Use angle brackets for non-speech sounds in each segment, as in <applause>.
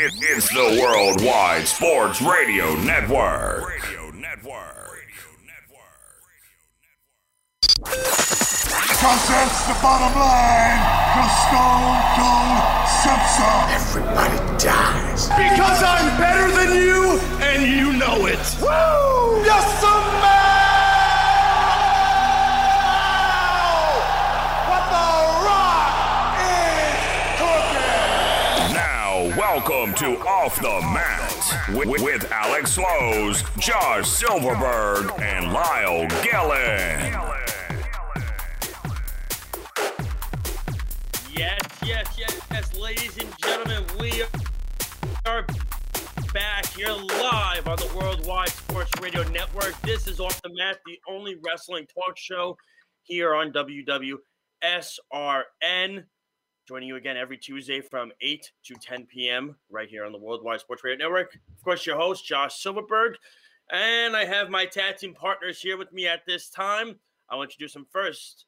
It, it's the Worldwide Sports Radio Network. Radio Network. Because that's the bottom line. The Stone Cold Simpson. Everybody dies. Because I'm better than you, and you know it. Woo! Yes, man! Off the Mat with, with Alex Slows, Josh Silverberg, and Lyle Gillen. Yes, yes, yes, yes, ladies and gentlemen, we are back here live on the Worldwide Sports Radio Network. This is Off the Mat, the only wrestling talk show here on WWSRN. Joining you again every Tuesday from 8 to 10 p.m. right here on the Worldwide Sports Radio Network. Of course, your host, Josh Silverberg. And I have my tag team partners here with me at this time. I want to introduce them first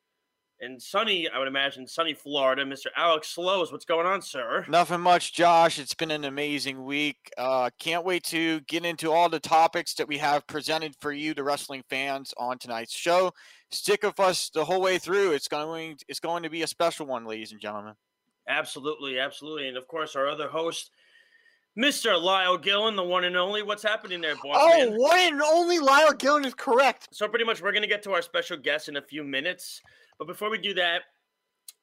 And sunny, I would imagine, sunny Florida, Mr. Alex Slows. What's going on, sir? Nothing much, Josh. It's been an amazing week. Uh, can't wait to get into all the topics that we have presented for you, the wrestling fans, on tonight's show. Stick with us the whole way through. It's going, it's going to be a special one, ladies and gentlemen. Absolutely, absolutely, and of course, our other host, Mr. Lyle Gillen, the one and only. What's happening there, boss? Oh, man? one and only Lyle Gillen is correct. So pretty much, we're gonna get to our special guest in a few minutes. But before we do that,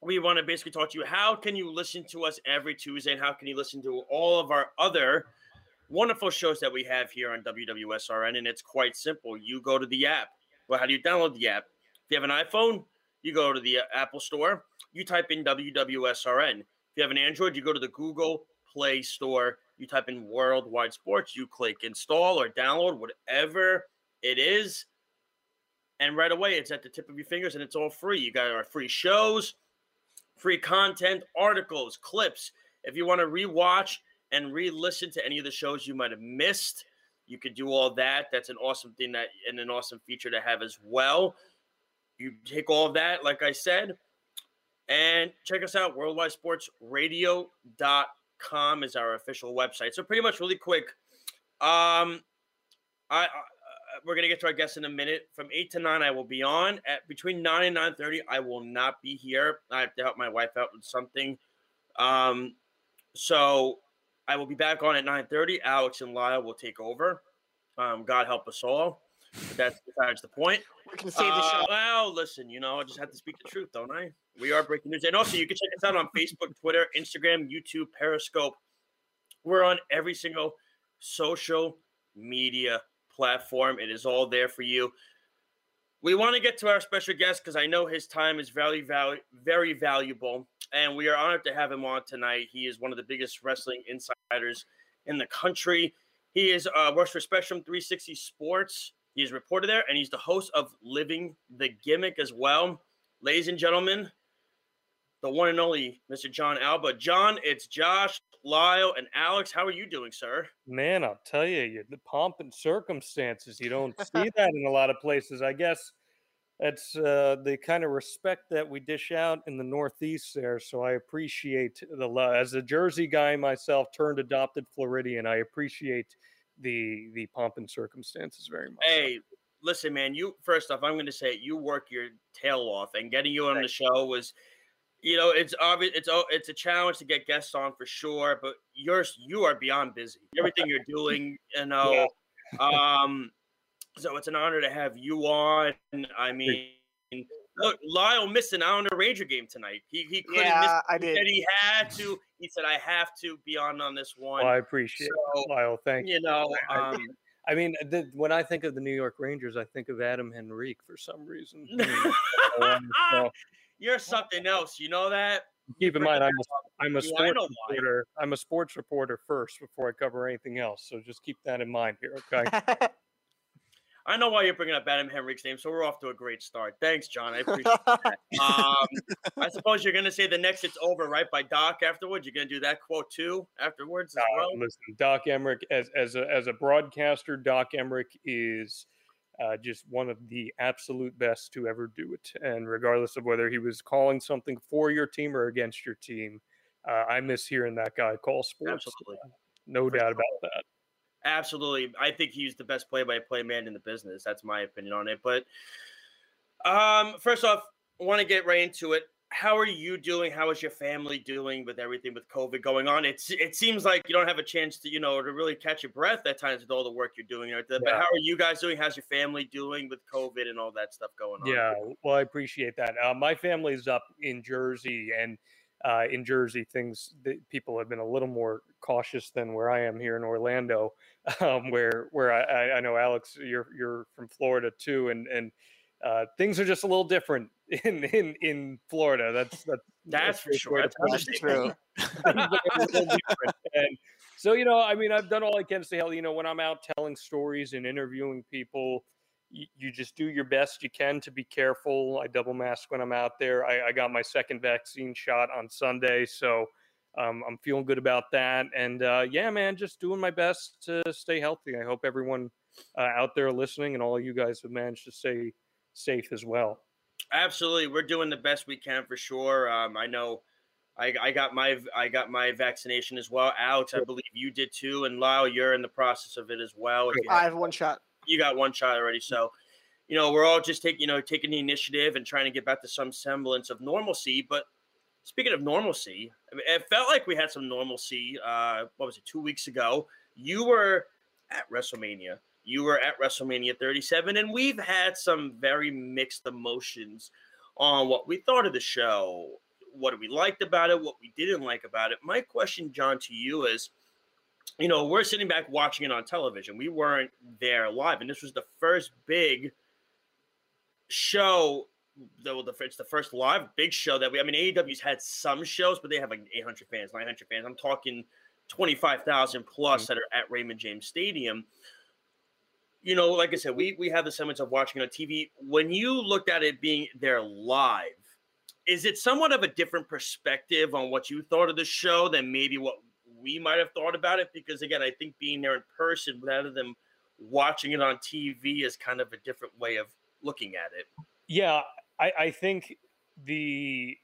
we want to basically talk to you. How can you listen to us every Tuesday, and how can you listen to all of our other wonderful shows that we have here on WWSRN? And it's quite simple. You go to the app. Well, how do you download the app? If you have an iPhone, you go to the uh, Apple Store. You type in WWSRN. If you have an Android, you go to the Google Play Store. You type in Worldwide Sports. You click install or download, whatever it is and right away it's at the tip of your fingers and it's all free. You got our free shows, free content, articles, clips. If you want to rewatch and re-listen to any of the shows you might have missed, you could do all that. That's an awesome thing that and an awesome feature to have as well. You take all of that, like I said, and check us out. WorldwideSportsRadio.com is our official website. So pretty much really quick. Um I, I we're gonna get to our guests in a minute. From eight to nine, I will be on. At between nine and nine thirty, I will not be here. I have to help my wife out with something. Um, so I will be back on at nine thirty. Alex and Lyle will take over. Um, God help us all. But that's besides the point. We can save the Uh, show. well, listen, you know, I just have to speak the truth, don't I? We are breaking news, and also you can check us out on Facebook, Twitter, Instagram, YouTube, Periscope. We're on every single social media platform. It is all there for you. We want to get to our special guest because I know his time is very, very, very valuable, and we are honored to have him on tonight. He is one of the biggest wrestling insiders in the country. He is uh, works for Spectrum 360 Sports. He is reported there, and he's the host of Living the Gimmick as well. Ladies and gentlemen, the one and only Mr. John Alba. John, it's Josh, Lyle, and Alex. How are you doing, sir? Man, I'll tell you, you the pomp and circumstances. You don't see <laughs> that in a lot of places. I guess that's uh, the kind of respect that we dish out in the Northeast there. So I appreciate the love. As a Jersey guy myself, turned adopted Floridian, I appreciate the the pomp and circumstances very much. Hey, listen, man. You first off, I'm going to say it, you work your tail off, and getting you on the show was, you know, it's obvious. It's it's a challenge to get guests on for sure, but you're you are beyond busy. Everything you're doing, you <laughs> know. Um, so it's an honor to have you on. I mean, look, Lyle missed an out on the Ranger game tonight. He he couldn't miss. Yeah, I He did. said he had to. He said I have to be on on this one. Well, I appreciate So, it, Lyle. Thank you. you know, I- um, I mean, the, when I think of the New York Rangers, I think of Adam Henrique for some reason. <laughs> I mean, um, so you're something else. You know that. keep in mind, I'm a, I'm a sports know reporter. I'm a sports reporter first before I cover anything else. So just keep that in mind here, okay? <laughs> I know why you're bringing up Adam Henrique's name, so we're off to a great start. Thanks, John. I appreciate <laughs> that. Um, I suppose you're going to say the next it's over, right? By Doc afterwards. You're going to do that quote too afterwards as Uh, well. listen, Doc Emrick, as as a as a broadcaster, Doc Emrick is uh, just one of the absolute best to ever do it. And regardless of whether he was calling something for your team or against your team, uh, I miss hearing that guy call sports. Absolutely. No For doubt sure. about that. Absolutely. I think he's the best play by play man in the business. That's my opinion on it. But um, first off, I want to get right into it. How are you doing? How is your family doing with everything with COVID going on? It's it seems like you don't have a chance to, you know, to really catch your breath at times with all the work you're doing. Right. But Yeah. how are you guys doing? How's your family doing with COVID and all that stuff going on? Yeah, well, I appreciate that. Uh, my family's up in Jersey, and uh, in Jersey, things the, people have been a little more cautious than where I am here in Orlando, <laughs> um, where where I, I- know Alex, you're you're from Florida too, and and uh, things are just a little different <laughs> in in in Florida. That's that's That's for sure. That's put it. understandable. Things are a little different. And so, you know, I mean, I've done all I can to say, hell, you know, when I'm out telling stories and interviewing people, you, you just do your best you can to be careful. I double mask when I'm out there. I, I got my second vaccine shot on Sunday, so um, I'm feeling good about that. And uh, yeah, man, just doing my best to stay healthy. I hope everyone uh, out there listening and all you guys have managed to stay safe as well. Absolutely, we're doing the best we can for sure. Um, I know, I, I got my I got my vaccination as well. Alex, I believe you did too, and Lyle, you're in the process of it as well. If you, I have, have one shot. You got one shot already, so you know we're all just taking you know taking the initiative and trying to get back to some semblance of normalcy. But speaking of normalcy, I mean, it felt like we had some normalcy. Uh, what was it? Two weeks ago, you were at WrestleMania. You were at WrestleMania 37, and we've had some very mixed emotions on what we thought of the show, what we liked about it, what we didn't like about it. My question, John, to you is you know, we're sitting back watching it on television. We weren't there live, and this was the first big show. Though the it's the first live big show that we. I mean, AEW's had some shows, but they have like 800 fans, 900 fans. I'm talking 25,000 plus mm-hmm. that are at Raymond James Stadium. You know, like I said, we we have the semblance of watching it on TV. When you looked at it being there live, is it somewhat of a different perspective on what you thought of the show than maybe what we might have thought about it? Because again, I think being there in person rather than watching it on TV is kind of a different way of looking at it. Yeah, I, I think the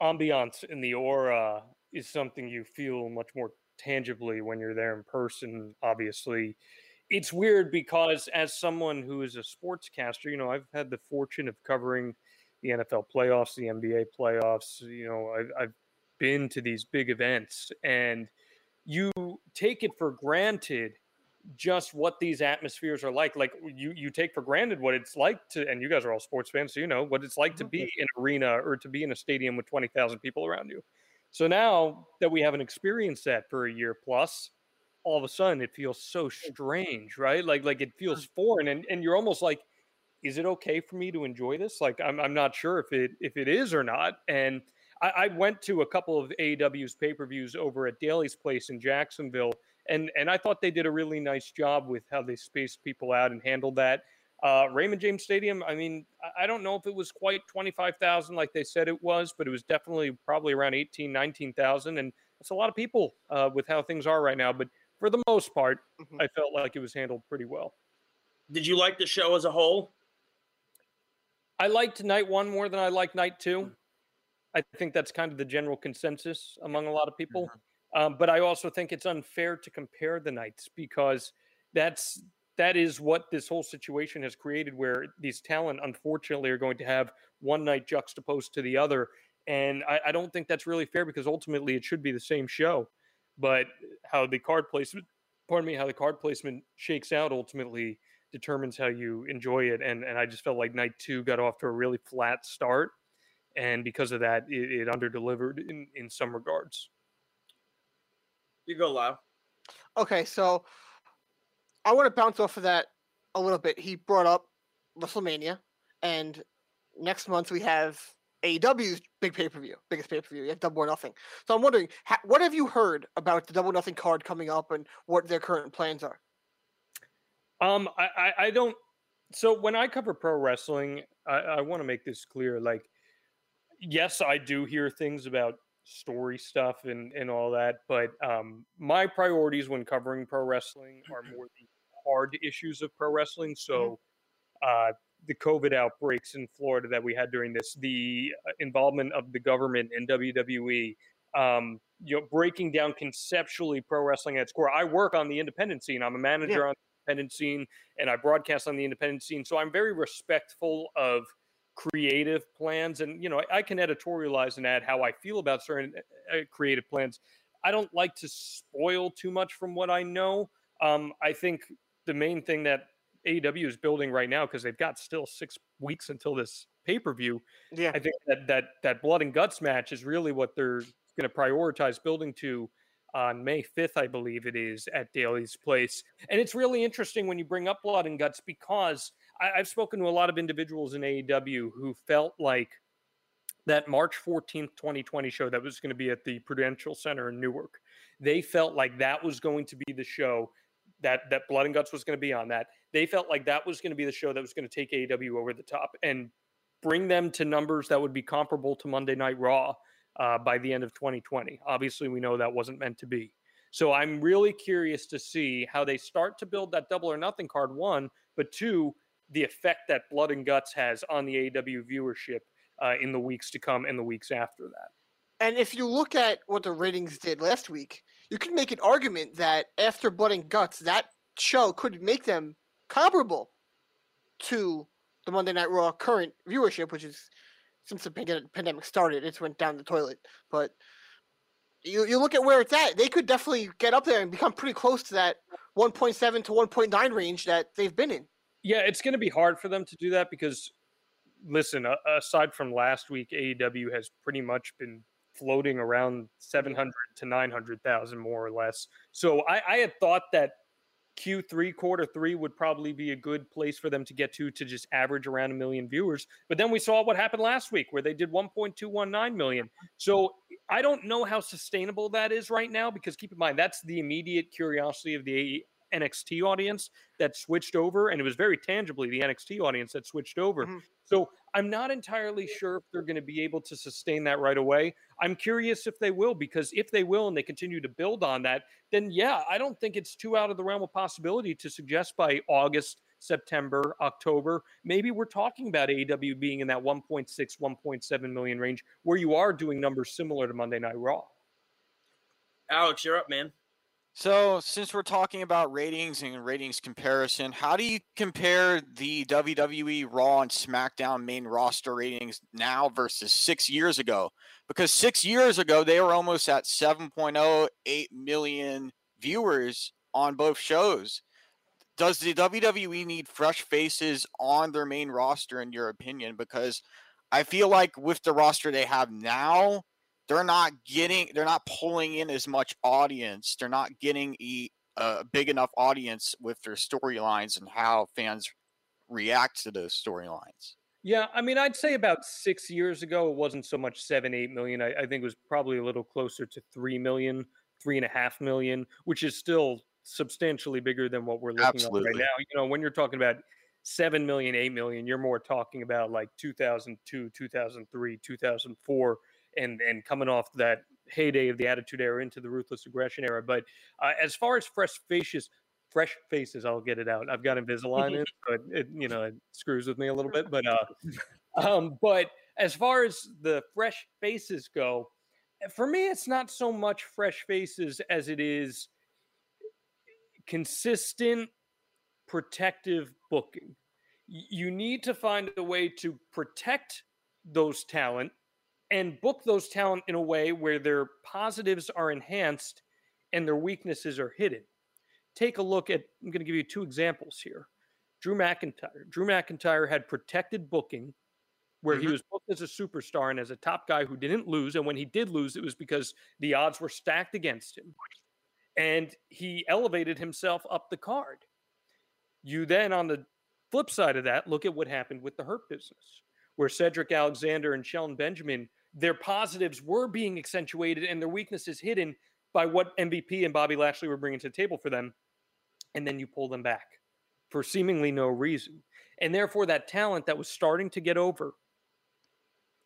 ambiance and the aura is something you feel much more tangibly when you're there in person. Obviously, it's weird because as someone who is a sportscaster, you know, I've had the fortune of covering the NFL playoffs, the NBA playoffs. You know, I've, I've been to these big events, and you take it for granted just what these atmospheres are like. Like you, you take for granted what it's like to, and you guys are all sports fans, so you know what it's like to be mm-hmm. in an arena or to be in a stadium with twenty thousand people around you. So now that we haven't experienced that for a year plus, all of a sudden it feels so mm. strange, right? Like like it feels mm. foreign, and and you're almost like, is it okay for me to enjoy this? Like I'm I'm not sure if it if it is or not, and. I, I went to a couple of AEW's pay per views over at Daily's Place in Jacksonville, and and I thought they did a really nice job with how they spaced people out and handled that. Uh, Raymond James Stadium, I mean, I- don't know if it was quite 25,000 like they said it was, but it was definitely probably around 18, 19,000. And it's a lot of people uh, with how things are right now. But for the most part, Mhm. I felt like it was handled pretty well. Did you like the show as a whole? I liked night one more than I liked night two. I think that's kind of the general consensus among a lot of people. Um, but I also think it's unfair to compare the nights because that's that is what this whole situation has created, where these talent unfortunately are going to have one night juxtaposed to the other, and I, I don't think that's really fair because ultimately it should be the same show, but how the card placement, pardon me, how the card placement shakes out ultimately determines how you enjoy it, and and I just felt like night two got off to a really flat start, and because of that, it, it underdelivered in in some regards. You go, Lyle. Okay, so I want to bounce off of that a little bit. He brought up WrestleMania, and next month we have AEW's big pay per view, biggest pay per view. You have Double or Nothing. So I'm wondering, ha- what have you heard about the Double Nothing card coming up, and what their current plans are? Um, I, I, I don't. So when I cover pro wrestling, I, I want to make this clear. Like, yes, I do hear things about story stuff and and all that, but um, my priorities when covering pro wrestling are more the hard issues of pro wrestling. So, uh, the COVID outbreaks in Florida that we had during this, the uh, involvement of the government in WWE, um, you know breaking down conceptually pro wrestling at its core. I work on the independent scene. I'm a manager Yeah. on the independent scene, and I broadcast on the independent scene. So I'm very respectful of creative plans, and you know I, can editorialize and add how I feel about certain uh, creative plans. I don't like to spoil too much from what I know. Um, I think the main thing that AEW is building right now, because they've got still six weeks until this pay per view, Yeah. I think that that that blood and guts match is really what they're going to prioritize building to on May 5th, I believe it is, at Daily's Place. And it's really interesting when you bring up blood and guts because I, I've spoken to a lot of individuals in AEW who felt like that March 14th, 2020 show that was going to be at the Prudential Center in Newark. They felt like that was going to be the show that that Blood and Guts was going to be on that. They felt like that was going to be the show that was going to take AEW over the top and bring them to numbers that would be comparable to Monday Night Raw uh, by the end of 2020. Obviously, we know that wasn't meant to be. So I'm really curious to see how they start to build that double or nothing card. One, but two, the effect that Blood and Guts has on the AEW viewership uh, in the weeks to come and the weeks after that. And if you look at what the ratings did last week, you can make an argument that after Blood and Guts, that show could make them comparable to the Monday Night Raw current viewership, which is since the pandemic started, it's went down the toilet. But you, you look at where it's at, they could definitely get up there and become pretty close to that 1.7 to 1.9 range that they've been in. Yeah, it's going to be hard for them to do that because, listen, aside from last week, AEW has pretty much been floating around 700 to 900,000 more or less. So I, I had thought that Q3, quarter three would probably be a good place for them to get to to just average around a million viewers. But then we saw what happened last week where they did 1.219 million. So I don't know how sustainable that is right now because keep in mind, that's the immediate curiosity of the NXT audience that switched over. And it was very tangibly the NXT audience that switched over. Mhm. So I'm not entirely sure if they're going to be able to sustain that right away. I'm curious if they will, because if they will and they continue to build on that, then yeah, I don't think it's too out of the realm of possibility to suggest by August, September, October, maybe we're talking about AEW being in that 1.6, 1.7 million range where you are doing numbers similar to Monday Night Raw. Alex, you're up, man. So, since we're talking about ratings and ratings comparison, how do you compare the WWE Raw and SmackDown main roster ratings now versus six years ago? Because six years ago, they were almost at 7.08 million viewers on both shows. Does the WWE need fresh faces on their main roster, in your opinion? Because I feel like with the roster they have now, they're not getting they're not pulling in as much audience they're not getting a, uh, a big enough audience with their storylines and how fans react to those storylines Yeah, I mean, I'd say about six years ago, it wasn't so much seven, eight million. I, I think it was probably a little closer to three million, three and a half million, which is still substantially bigger than what we're looking at right now. You know, when you're talking about seven million, eight million, you're more talking about like 2002, 2003, 2004, and and coming off that heyday of the Attitude Era into the Ruthless Aggression Era. But uh, as far as fresh faces, fresh faces, I'll get it out. I've got Invisalign in, so it, you know it screws with me a little bit, but uh, um, but as far as the fresh faces go, for me, it's not so much fresh faces as it is consistent, protective booking. You need to find a way to protect those talent and book those talent in a way where their positives are enhanced and their weaknesses are hidden. Take a look at, I'm going to give you two examples here. Drew McIntyre. Drew McIntyre had protected booking where he Mhm. was booked as a superstar and as a top guy who didn't lose. And when he did lose, it was because the odds were stacked against him. And he elevated himself up the card. You then, on the flip side of that, look at what happened with the Hurt business, where Cedric Alexander and Shelton Benjamin, their positives were being accentuated and their weaknesses hidden by what MVP and Bobby Lashley were bringing to the table for them. And then you pull them back for seemingly no reason. And therefore, that talent that was starting to get over,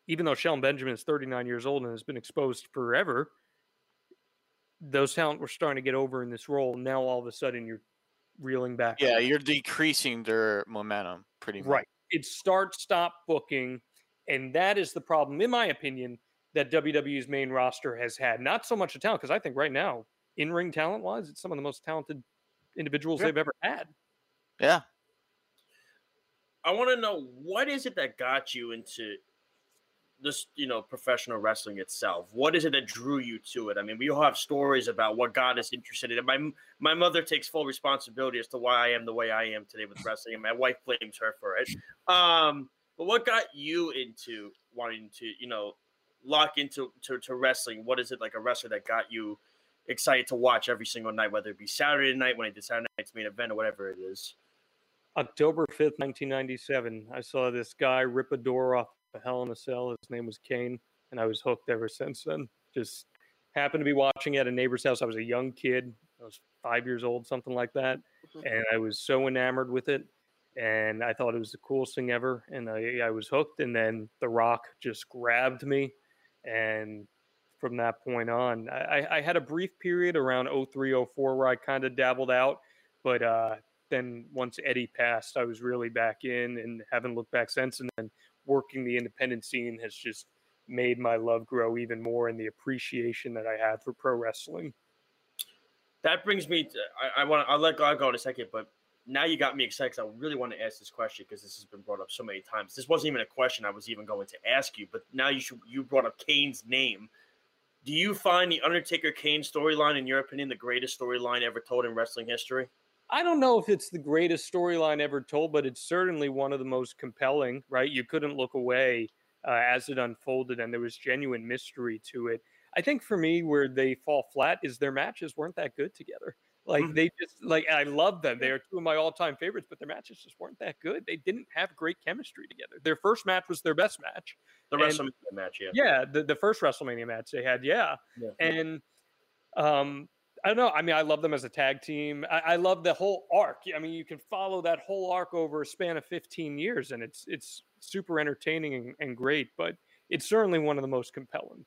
even though Shelton Benjamin is 39 years old and has been exposed forever, those talent were starting to get over in this role. Now all of a sudden you're reeling back. yeah you're decreasing their momentum pretty much Right. It's start stop booking. And that is the problem. In my opinion, that WWE's main roster has had. Not so much a talent, because I think right now, in ring talent wise, it's some of the most talented individuals Yeah. they've ever had. Yeah. I want to know what is it that got you into this, you know, professional wrestling itself? What is it that drew you to it? I mean, we all have stories about what got us interested in it. My my mother takes full responsibility as to why I am the way I am today with wrestling, and my wife blames her for it. Um, but what got you into wanting to, you know, lock into to, to wrestling? What is it like a wrestler that got you excited to watch every single night, whether it be Saturday night when I did Saturday night's main event or whatever it is? October 5th, 1997, I saw this guy rip a door off a Hell in a Cell. His name was Kane, and I was hooked ever since then. Just happened to be watching at a neighbor's house. I was a young kid. I was five years old, something like that. Mm-hmm. And I was so enamored with it. And I thought it was the coolest thing ever. And I, I was hooked. And then The Rock just grabbed me. And from that point on, I, I- had a brief period around 03, 04 where I kind of dabbled out. But uh, then once Eddie passed, I was really back in and haven't looked back since. And then working the independent scene has just made my love grow even more and the appreciation that I have for pro wrestling. That brings me to I, I want I'll let God go in a second, but now you got me excited because I really want to ask this question because this has been brought up so many times. This wasn't even a question I was even going to ask you, but now you should you brought up Kane's name. Do you find the Undertaker Kane storyline, in your opinion, the greatest storyline ever told in wrestling history? I don't know if it's the greatest storyline ever told, but it's certainly one of the most compelling, right? You couldn't look away uh, as it unfolded, and there was genuine mystery to it. I think for me, where they fall flat is their matches weren't that good together. Like Mhm. they just like I love them. They are two of my all-time favorites, but their matches just weren't that good. They didn't have great chemistry together. Their first match was their best match. The And- WrestleMania match, yeah. Yeah, the, the first WrestleMania match they had, yeah. Yeah. And um, I don't know. I mean, I love them as a tag team. I, I love the whole arc. I mean, you can follow that whole arc over a span of 15 years, and it's it's super entertaining and, and great. But it's certainly one of the most compelling.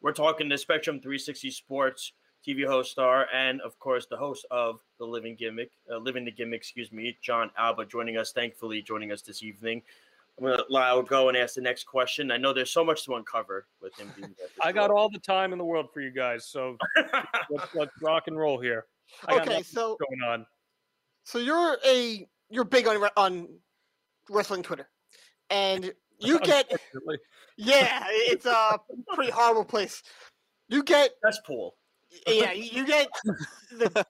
We're talking to Spectrum 360 Sports TV host star, and of course the host of the Living Gimmick, uh, Living the Gimmick, excuse me, John Alba, joining us. Thankfully, joining us this evening. I'm gonna allow go and ask the next question. I know there's so much to uncover with him being I got all the time in the world for you guys, so <laughs> let's, let's rock and roll here. I Okay, nothing so going on. so you're a you're big on on wrestling Twitter, and <laughs> you get <laughs> yeah, it's a pretty horrible place. You get cesspool. Yeah, you get the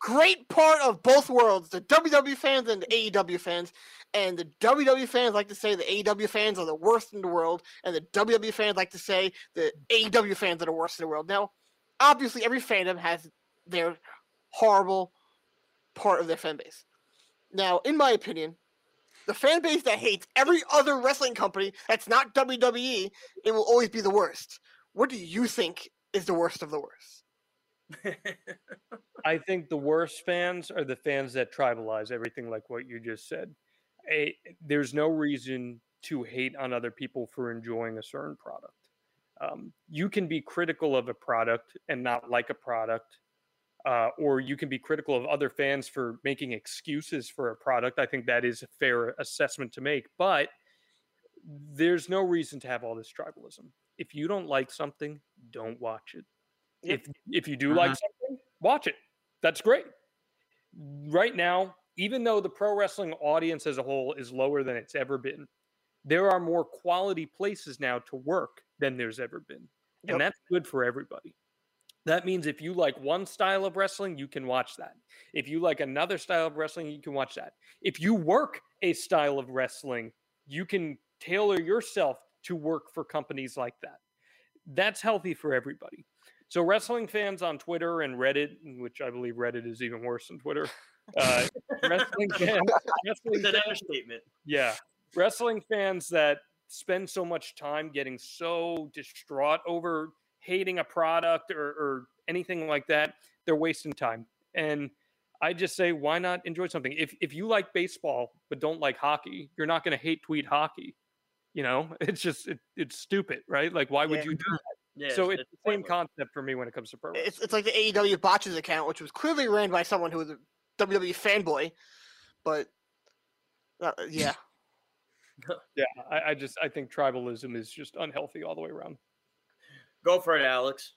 great part of both worlds, the WWE fans and the AEW fans. And the WWE fans like to say the AEW fans are the worst in the world, and the WWE fans like to say the AEW fans are the worst in the world. Now, obviously, every fandom has their horrible part of their fan base. Now, in my opinion, the fan base that hates every other wrestling company that's not WWE, it will always be the worst. What do you think is the worst of the worst? <laughs> I think the worst fans are the fans that tribalize everything like what you just said. A, there's no reason to hate on other people for enjoying a certain product. Um, you can be critical of a product and not like a product, uh, or you can be critical of other fans for making excuses for a product. I think that is a fair assessment to make, but there's no reason to have all this tribalism. If you don't like something, don't watch it. Yep. If if you do like uh-huh. something, watch it. That's great. Right now, even though the pro wrestling audience as a whole is lower than it's ever been, there are more quality places now to work than there's ever been. Yep. And that's good for everybody. That means if you like one style of wrestling, you can watch that. If you like another style of wrestling, you can watch that. If you work a style of wrestling, you can tailor yourself to work for companies like that. That's healthy for everybody. So, wrestling fans on Twitter and Reddit, which I believe Reddit is even worse than Twitter, uh, wrestling <laughs> fans, wrestling fans understatement. yeah. Wrestling fans that spend so much time getting so distraught over hating a product or, or anything like that, they're wasting time. And I just say, why not enjoy something? If if you like baseball but don't like hockey, you're not going to hate tweet hockey. You know, <laughs> it's just it, it's stupid, right? Like, why would Yeah. you do that? Yeah, so it's it's the same pointless. concept for me when it comes to pro. wrestling. It's, it's like the AEW botches account, which was clearly ran by someone who was a WWE fanboy, but uh, yeah, <laughs> Yeah, I, I just I think tribalism is just unhealthy all the way around. Go for it, Alex.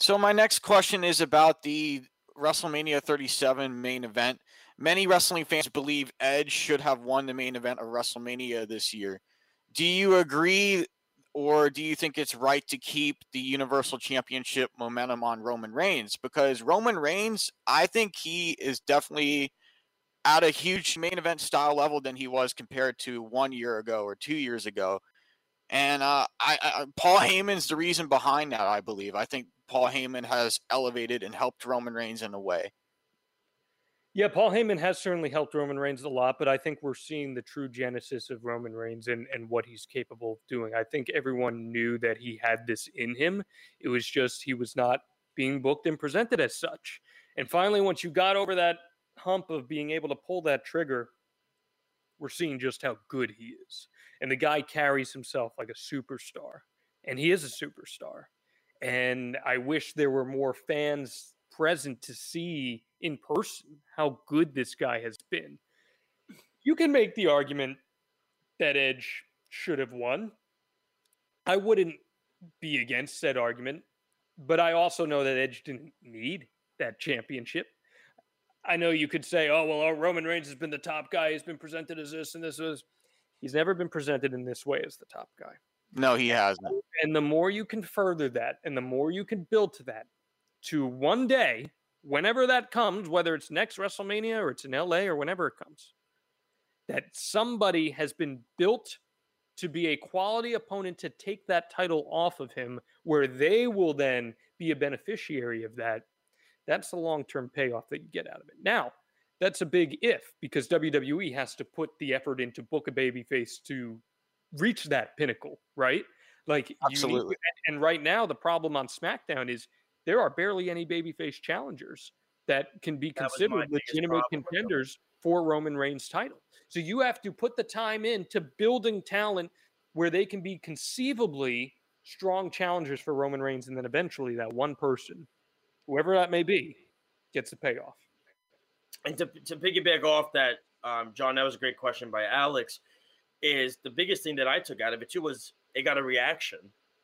So my next question is about the WrestleMania 37 main event. Many wrestling fans believe Edge should have won the main event of WrestleMania this year. Do you agree or do you think it's right to keep the Universal Championship momentum on Roman Reigns? Because Roman Reigns, I think he is definitely at a huge main event style level than he was compared to one year ago or two years ago. And uh, I, I, Paul Heyman's the reason behind that, I believe. I think Paul Heyman has elevated and helped Roman Reigns in a way. Yeah, Paul Heyman has certainly helped Roman Reigns a lot, but I think we're seeing the true genesis of Roman Reigns and, and what he's capable of doing. I think everyone knew that he had this in him. It was just he was not being booked and presented as such. And finally, once you got over that hump of being able to pull that trigger, we're seeing just how good he is. And the guy carries himself like a superstar, and he is a superstar. And I wish there were more fans present to see in person how good this guy has been. You can make the argument that Edge should have won. I wouldn't be against said argument, but I also know that Edge didn't need that championship. I know you could say, oh, well, oh, Roman Reigns has been the top guy. He's been presented as this and this was. He's never been presented in this way as the top guy. No, he hasn't. And the more you can further that and the more you can build to that, to one day, whenever that comes, whether it's next WrestleMania or it's in LA or whenever it comes, that somebody has been built to be a quality opponent to take that title off of him, where they will then be a beneficiary of that. That's the long term payoff that you get out of it. Now, that's a big if because WWE has to put the effort into book a babyface to reach that pinnacle, right? Like absolutely. And right now, the problem on SmackDown is there are barely any babyface challengers that can be considered legitimate contenders for Roman Reigns' title. So you have to put the time in to building talent where they can be conceivably strong challengers for Roman Reigns, and then eventually that one person, whoever that may be, gets the payoff. And to, to piggyback off that, um, John, that was a great question by Alex. Is the biggest thing that I took out of it too was it got a reaction,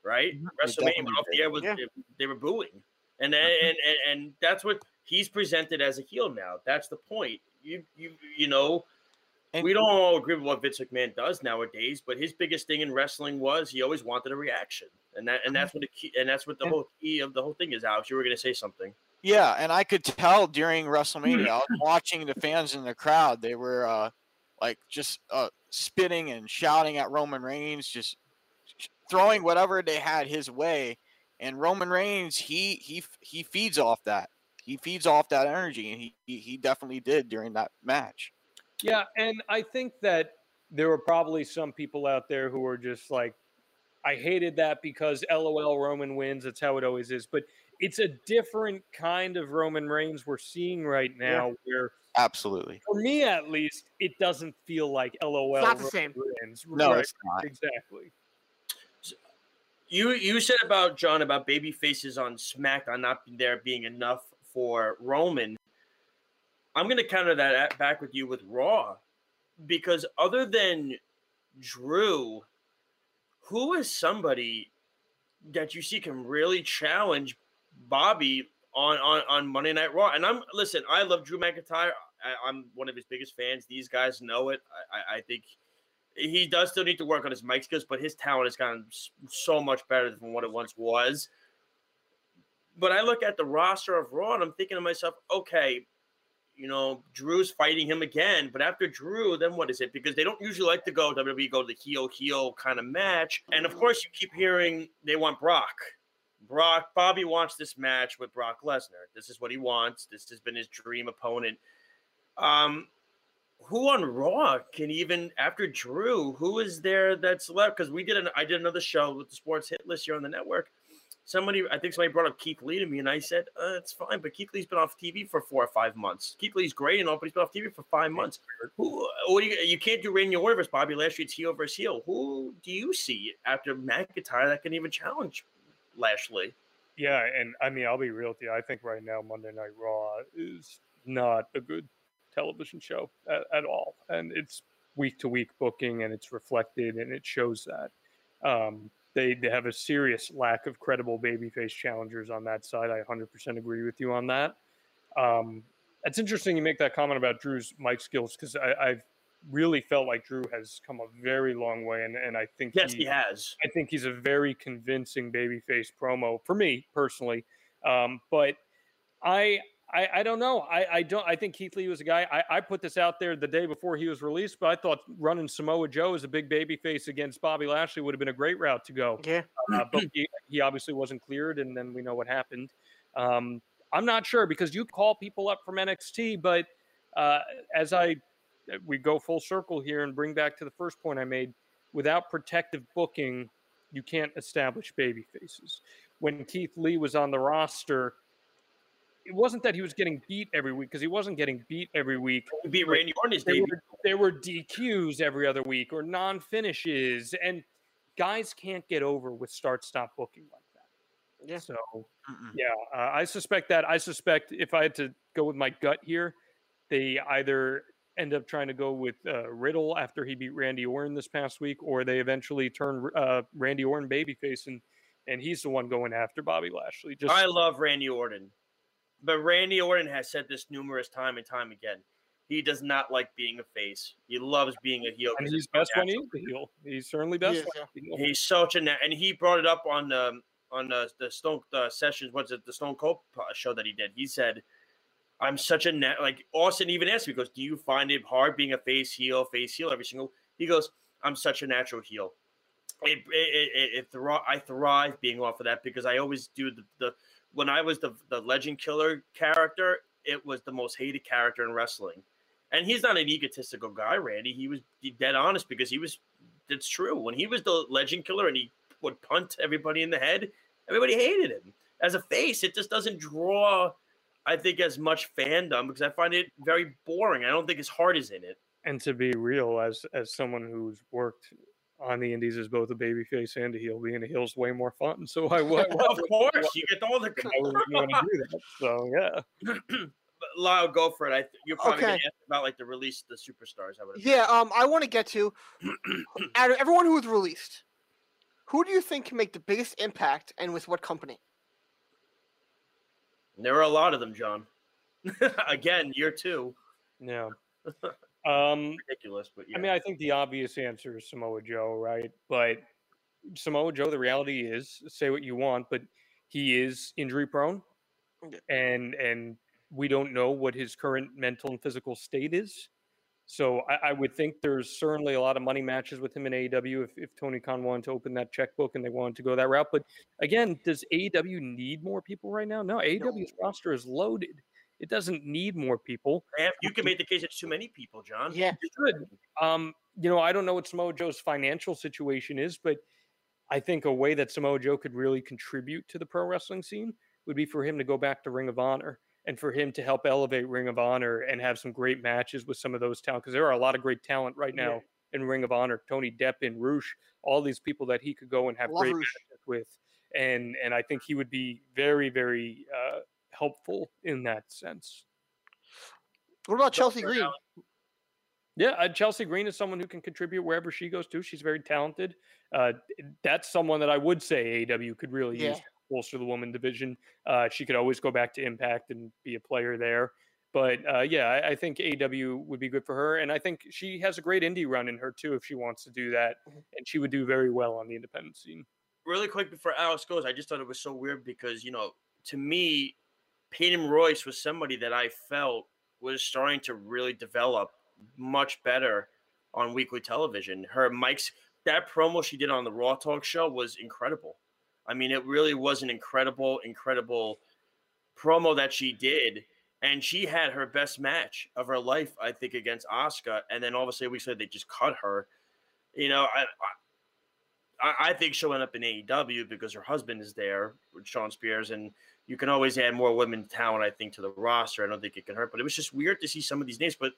right? Mm-hmm. WrestleMania went off the air with yeah. they were booing, and, and and and that's what he's presented as a heel now. That's the point. You you you know, and we don't all agree with what Vince McMahon does nowadays, but his biggest thing in wrestling was he always wanted a reaction, and that and that's what the key and that's what the whole key of the whole thing is. Alex, you were going to say something. Yeah, and I could tell during WrestleMania, I was <laughs> watching the fans in the crowd. They were uh, like just uh, spitting and shouting at Roman Reigns, just throwing whatever they had his way. And Roman Reigns, he he he feeds off that. He feeds off that energy, and he he, he definitely did during that match. Yeah, and I think that there were probably some people out there who were just like, I hated that because LOL Roman wins. That's how it always is. But it's a different kind of Roman Reigns we're seeing right now yeah. where absolutely for me at least it doesn't feel like LOL it's not the same. Reigns. No, right. it's not. Exactly. You you said about John about baby faces on SmackDown not there being enough for Roman. I'm to counter that back with you with Raw because other than Drew, who is somebody that you see can really challenge Bobby on, on on Monday Night Raw. And I'm listen, I love Drew McIntyre. I, am one of his biggest fans. These guys know it. I, I, think he does still need to work on his mic skills, but his talent has gotten so much better than what it once was. But I look at the roster of Raw and I'm thinking to myself, okay, you know, Drew's fighting him again. But after Drew, then what is it? Because they don't usually like to go WWE go to the heel heel kind of match. And of course, you keep hearing they want Brock. Brock, Bobby wants this match with Brock Lesnar. This is what he wants. This has been his dream opponent. Um, who on Raw can even after Drew? Who is there that's left? Because we did an I did another show with the Sports Hit List here on the network. Somebody, I think somebody brought up Keith Lee to me, and I said, uh, "It's fine," but Keith Lee's been off TV for four or five months. Keith Lee's great and all, but he's been off TV for five months. Who? What you, you can't do Randy Orton versus Bobby Lashley. It's heel versus heel. Who do you see after McIntyre that can even challenge Lashley. Yeah, and I mean, I'll be real with you. I think right now Monday Night Raw is not a good television show at, at all, and it's week to week booking, and it's reflected, and it shows that. Um, they, they have a serious lack of credible babyface challengers on that side. I 100% agree with you on that. Um, it's interesting you make that comment about Drew's mic skills because I've really felt like Drew has come a very long way, and, and I think yes, he, he has. I think he's a very convincing babyface promo for me personally. Um, but I I, I don't know. I, I don't. I think Keith Lee was a guy. I, I put this out there the day before he was released, but I thought running Samoa Joe as a big baby face against Bobby Lashley would have been a great route to go. Yeah. Uh, but he, he, obviously wasn't cleared, and then we know what happened. Um, I'm not sure because you call people up from NXT, but uh, as I we go full circle here and bring back to the first point I made, without protective booking, you can't establish baby faces. When Keith Lee was on the roster it wasn't that he was getting beat every week because he wasn't getting beat every week. He beat Randy Orton his there were, there were DQs every other week or non finishes, and guys can't get over with start stop booking like that. Yeah. So, Mm-mm. yeah, uh, I suspect that. I suspect if I had to go with my gut here, they either end up trying to go with uh, Riddle after he beat Randy Orton this past week, or they eventually turn uh, Randy Orton babyface and and he's the one going after Bobby Lashley. Just I love Randy Orton. But Randy Orton has said this numerous time and time again. He does not like being a face. He loves being a heel. And he's best when he's a heel. He's certainly best. He is, He's such a and he brought it up on the on the, the Stone the sessions. What's it? The Stone Cold show that he did. He said, "I'm such a net." Like Austin even asked me, he goes, "Do you find it hard being a face heel, face heel every single?" He goes, "I'm such a natural heel. It, it, it, it, I thrive being off of that because I always do the, the when I was the the legend killer character, it was the most hated character in wrestling. And he's not an egotistical guy, Randy. He was dead honest because he was. It's true. When he was the legend killer and he would punt everybody in the head, everybody hated him. As a face, it just doesn't draw, I think, as much fandom because I find it very boring. I don't think his heart is in it. And to be real, as as someone who's worked on the indies is both a baby face and a heel. Being a heel is way more fun. <laughs> So I <laughs> would, of course, you get all the. I would want to do that. <laughs> So yeah. Lyle, go for it. I you're probably okay. Going to ask about like the release of the superstars. I would. Yeah, um, I want to get to <clears throat> out of everyone who was released. Who do you think can make the biggest impact, and with what company? There are a lot of them, John. Again, year two. Yeah. Um, ridiculous, but yeah. I mean, I think the obvious answer is Samoa Joe, right? But Samoa Joe, the reality is, say what you want, but he is injury prone, and and we don't know what his current mental and physical state is. So I, I, would think there's certainly a lot of money matches with him in AEW if, if Tony Khan wanted to open that checkbook and they wanted to go that route. But again, does AEW need more people right now? No, AEW's no. roster is loaded. It doesn't need more people. You can make the case it's too many people, John. Yeah, you could. Um, you know, I don't know what Samoa Joe's financial situation is, but I think a way that Samoa Joe could really contribute to the pro wrestling scene would be for him to go back to Ring of Honor and for him to help elevate Ring of Honor and have some great matches with some of those talent because there are a lot of great talent right now yeah. in Ring of Honor. Tony Deppen, Rush, all these people that he could go and have Love great Rush. matches with, and and I think he would be very very uh, helpful in that sense. What about Chelsea Green? Yeah, uh, Chelsea Green is someone who can contribute wherever she goes to. She's very talented. Uh, that's someone that I would say AW could really yeah. use to bolster the woman division. Uh, she could always go back to Impact and be a player there. But uh, yeah, I, I, think AW would be good for her, and I think she has a great indie run in her too if she wants to do that, mm-hmm. and she would do very well on the independent scene. Really quick before Alex goes, I just thought it was so weird because you know, to me, Peyton Royce was somebody that I felt was starting to really develop much better on weekly television. Her mic's that promo she did on the Raw Talk show was incredible. I mean, it really was an incredible, incredible promo that she did. And she had her best match of her life, I think, against Asuka. And then obviously we said they just cut her. You know, I, I, I think she'll end up in AEW because her husband is there Shawn Spears, and you can always add more women talent, I think, to the roster. I don't think it can hurt, but it was just weird to see some of these names. But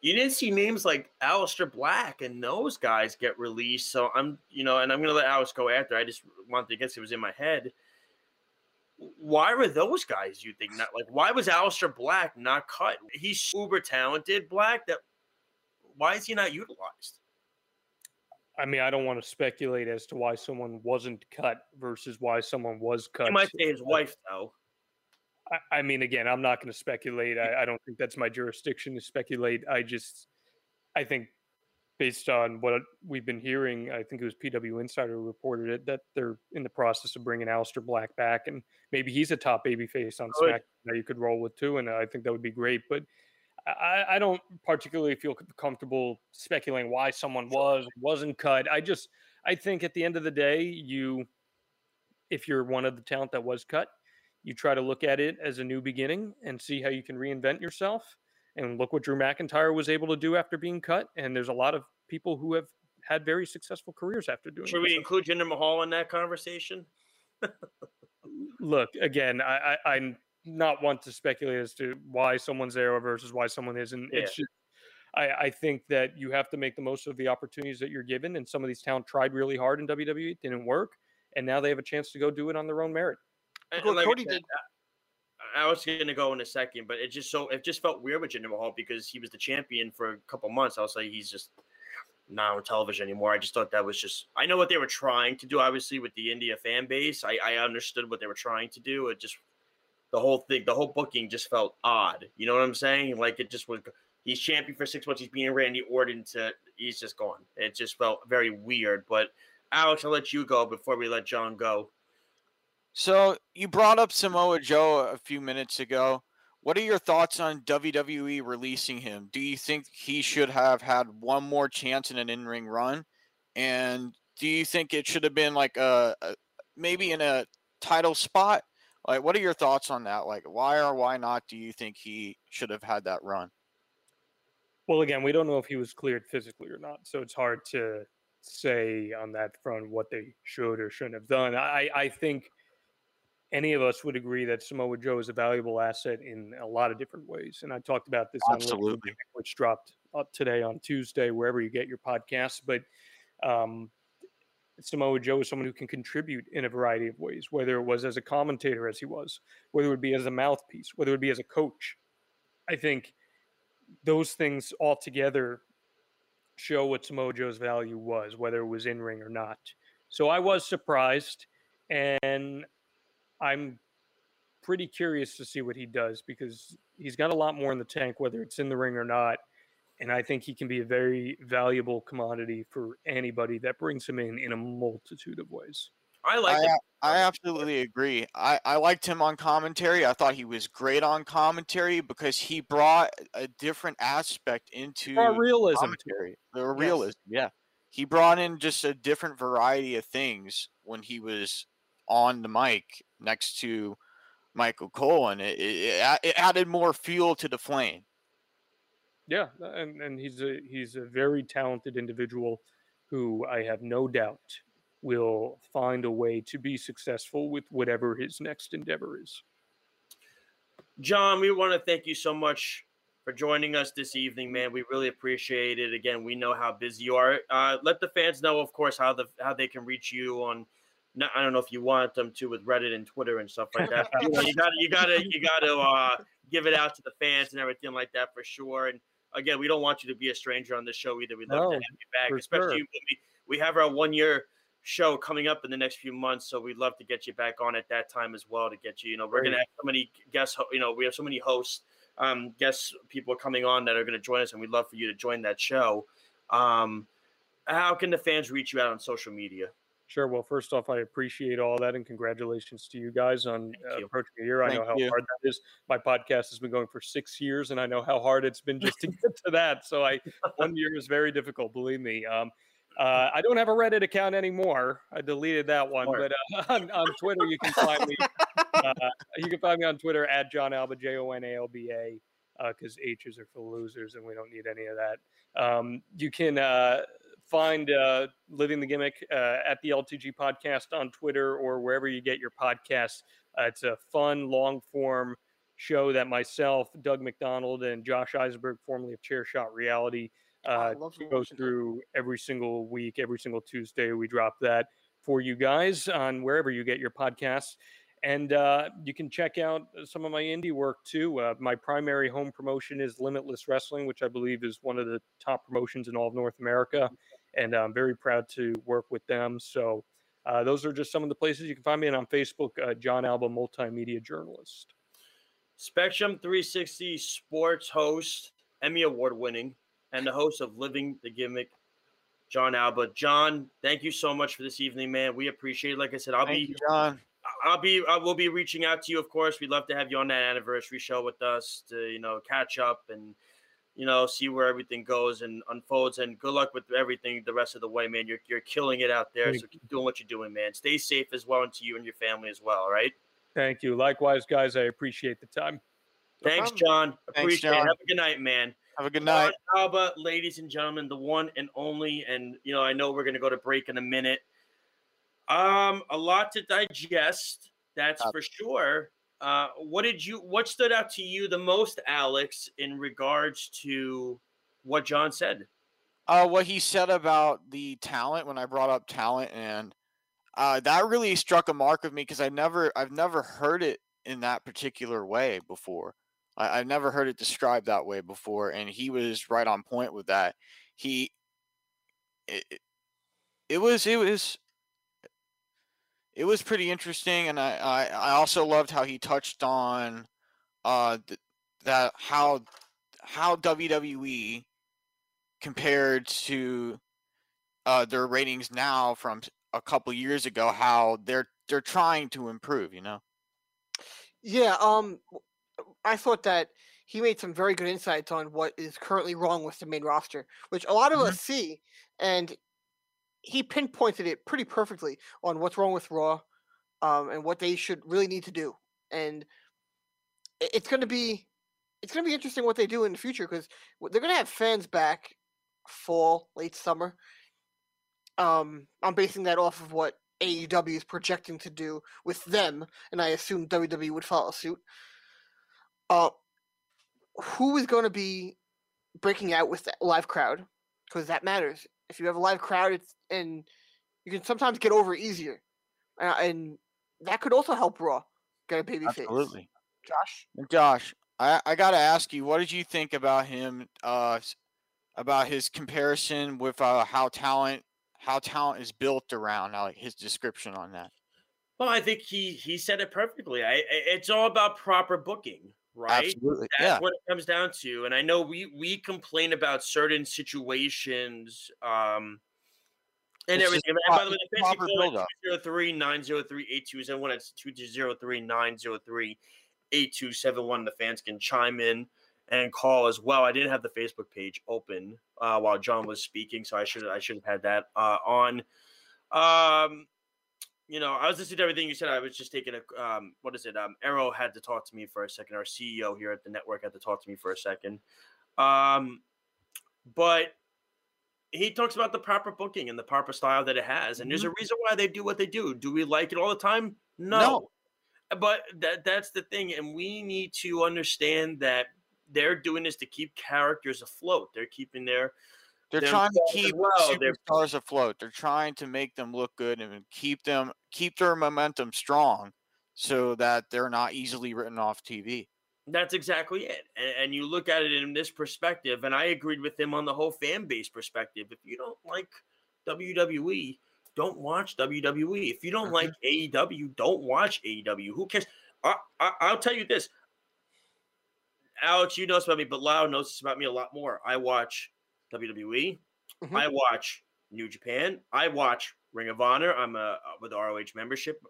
you didn't see names like Aleister Black and those guys get released. So I'm, you know, and I'm going to let Alex go after. I just wanted to guess it was in my head. Why were those guys, you think, not like, why was Aleister Black not cut? He's uber talented, Black. That why is he not utilized? I mean, I don't want to speculate as to why someone wasn't cut versus why someone was cut. You might say his wife, though. I, I mean, again, I'm not going to speculate. I, I don't think that's my jurisdiction to speculate. I just, I think, based on what we've been hearing, I think it was PW Insider who reported it that they're in the process of bringing Aleister Black back, and maybe he's a top baby face on. SmackDown that you could roll with too, and I think that would be great. But I, I don't particularly feel comfortable speculating why someone was wasn't cut. I just I think at the end of the day, you if you're one of the talent that was cut, you try to look at it as a new beginning and see how you can reinvent yourself. And look what Drew McIntyre was able to do after being cut. And there's a lot of people who have had very successful careers after doing Should we include Jinder Mahal in that conversation? <laughs> look again, I, I, I'm not want to speculate as to why someone's there versus why someone isn't. It's just I, I think that you have to make the most of the opportunities that you're given. And some of these talent tried really hard in WWE, it didn't work, and now they have a chance to go do it on their own merit. And- and like I Cody said, did. I was going to go in a second, but it just so it just felt weird with Jinder Mahal because he was the champion for a couple months. I was like, he's just not on television anymore. I just thought that was just. I know what they were trying to do, obviously with the India fan base. I, I understood what they were trying to do. It just the whole thing, the whole booking just felt odd. You know what I'm saying? Like it just was. He's champion for six months. He's being Randy Orton to. He's just gone. It just felt very weird. But Alex, I'll let you go before we let John go. So you brought up Samoa Joe a few minutes ago. What are your thoughts on WWE releasing him? Do you think he should have had one more chance in an in-ring run? And do you think it should have been like a, a maybe in a title spot? Like, what are your thoughts on that? Like, why or why not do you think he should have had that run? Well, again, we don't know if he was cleared physically or not, so it's hard to say on that front what they should or shouldn't have done. I, I think any of us would agree that Samoa Joe is a valuable asset in a lot of different ways, and I talked about this on Absolutely. Gimmick, which dropped up today on Tuesday, wherever you get your podcasts. But um, Samoa Joe is someone who can contribute in a variety of ways, whether it was as a commentator, as he was, whether it would be as a mouthpiece, whether it would be as a coach. I think those things all together show what Samoa Joe's value was, whether it was in ring or not. So I was surprised, and I'm pretty curious to see what he does because he's got a lot more in the tank, whether it's in the ring or not. And I think he can be a very valuable commodity for anybody that brings him in in a multitude of ways. I like I. I absolutely agree. I, I liked him on commentary. I thought he was great on commentary because he brought a different aspect into Brought realism. commentary. The realism, yeah. He brought in just a different variety of things when he was on the mic next to Michael Cole, and it, it, it it added more fuel to the flame. Yeah, and and he's a he's a very talented individual who I have no doubt will find a way to be successful with whatever his next endeavor is. John, we want to thank you so much for joining us this evening, man. We really appreciate it. Again, we know how busy you are. Uh, let the fans know, of course, how the how they can reach you on. no- I don't know if you want them to with Reddit and Twitter and stuff like that. <laughs> you, gotta, you gotta, you gotta uh, give it out to the fans and everything like that for sure. And again, we don't want you to be a stranger on this show either. We'd love No, to have you back, especially sure. when we, we have our one year show coming up in the next few months. So we'd love to get you back on at that time as well to get you. You know, we're gonna have so many guests. You know, we have so many hosts, um, guests, people coming on that are going to join us, and we'd love for you to join that show. Um, how can the fans reach you out on social media? Sure. Well, first off, I appreciate all that and congratulations to you guys on uh, you. approaching a year. I know how you. hard that is. My podcast has been going for six years, and I know how hard it's been just to <laughs> get to that. So, I one year is very difficult. Believe me. Um, uh, I don't have a Reddit account anymore. I deleted that one, but uh, <laughs> on, on Twitter you can find me. Uh, you can find me on Twitter at John Alba J O N A L B A because H's are for losers, and we don't need any of that. Um, you can uh, find uh, Living the Gimmick uh, at the LTG Podcast on Twitter or wherever you get your podcasts. Uh, it's a fun, long form show that myself, Doug McDonald, and Josh Eisenberg, formerly of Chair Shot Reality, Oh, uh, goes that. through every single week, every single Tuesday. We drop that for you guys on wherever you get your podcasts. And uh, you can check out some of my indie work too. Uh, my primary home promotion is Limitless Wrestling, which I believe is one of the top promotions in all of North America. And I'm very proud to work with them. So uh, those are just some of the places you can find me. And on Facebook, uh, John Alba, multimedia journalist. Spectrum 360 sports host, Emmy Award winning, and the host of Living the Gimmick, John Alba. John, thank you so much for this evening, man. We appreciate it. Like I said, I'll Thank be you, John. I'll be I will be reaching out to you, of course. We'd love to have you on that anniversary show with us to, you know, catch up and you know, see where everything goes and unfolds. And good luck with everything the rest of the way, man. You're you're killing it out there. Thank so keep doing what you're doing, man. Stay safe as well, and to you and your family as well. all Right. Thank you. Likewise, guys. I appreciate the time. Thanks, problem. John. Thanks, Appreciate it. John. Have a good night, man. Have a good John night. Alba, ladies and gentlemen, the one and only. And you know, I know we're gonna go to break in a minute. Um, a lot to digest. That's Uh, for sure. Uh, what did you? What stood out to you the most, Alex, in regards to what John said? uh, what he said about the talent when I brought up talent, and uh, that really struck a mark with me because I never, I've never heard it in that particular way before. I, I've never heard it described that way before, and he was right on point with that. He, it- it was, it was, it was pretty interesting, and I, I, I also loved how he touched on, uh, th- that how, how WWE compared to uh, their ratings now from a couple years ago how they're they're trying to improve you know? Yeah, um, I thought that he made some very good insights on what is currently wrong with the main roster, which a lot of us see, and he pinpointed it pretty perfectly on what's wrong with Raw, um, and what they should really need to do. And it's going to be, it's going to be interesting what they do in the future because they're going to have fans back fall, late summer. Um, I'm basing that off of what AEW is projecting to do with them, and I assume WWE would follow suit. Uh, who is going to be breaking out with that live crowd? Because that matters. If you have a live crowd, it's and you can sometimes get over easier, uh, and that could also help Raw get a baby face. absolutely Josh. josh i i gotta ask you what did you think about him uh about his comparison with uh how talent how talent is built around like his description on that Well, I think he he said it perfectly. I, I- it's all about proper booking, right? absolutely That's yeah what it comes down to. And I know we we complain about certain situations, um, and It's just everything. And pro- by the way, the fancy call is 203 903 8271. It's 203 903 8271. The fans can chime in and call as well. I didn't have the Facebook page open uh, while John was speaking, so I should I should have had that uh, on. Um, you know, I was listening to everything you said. I was just taking a um, what is it? Um, Arrow had to talk to me for a second. Our CEO here at the network had to talk to me for a second. Um, but he talks about the proper booking and the proper style that it has, and there's a reason why they do what they do. Do we like it all the time? No. No. But that that's the thing, and we need to understand that they're doing this to keep characters afloat. They're keeping their They're trying to keep well, superstars afloat. They're trying to make them look good and keep them keep their momentum strong, so that they're not easily written off TV. That's exactly it. And, and you look at it in this perspective, and I agreed with him on the whole fan base perspective. If you don't like WWE, don't watch WWE. If you don't like mm-hmm. AEW, don't watch AEW. Who cares? I, I, I'll tell you this. Alex, you know this about me, but Lau knows this about me a lot more. I watch WWE. Mhm. I watch New Japan. I watch Ring of Honor. I'm a with ROH membership.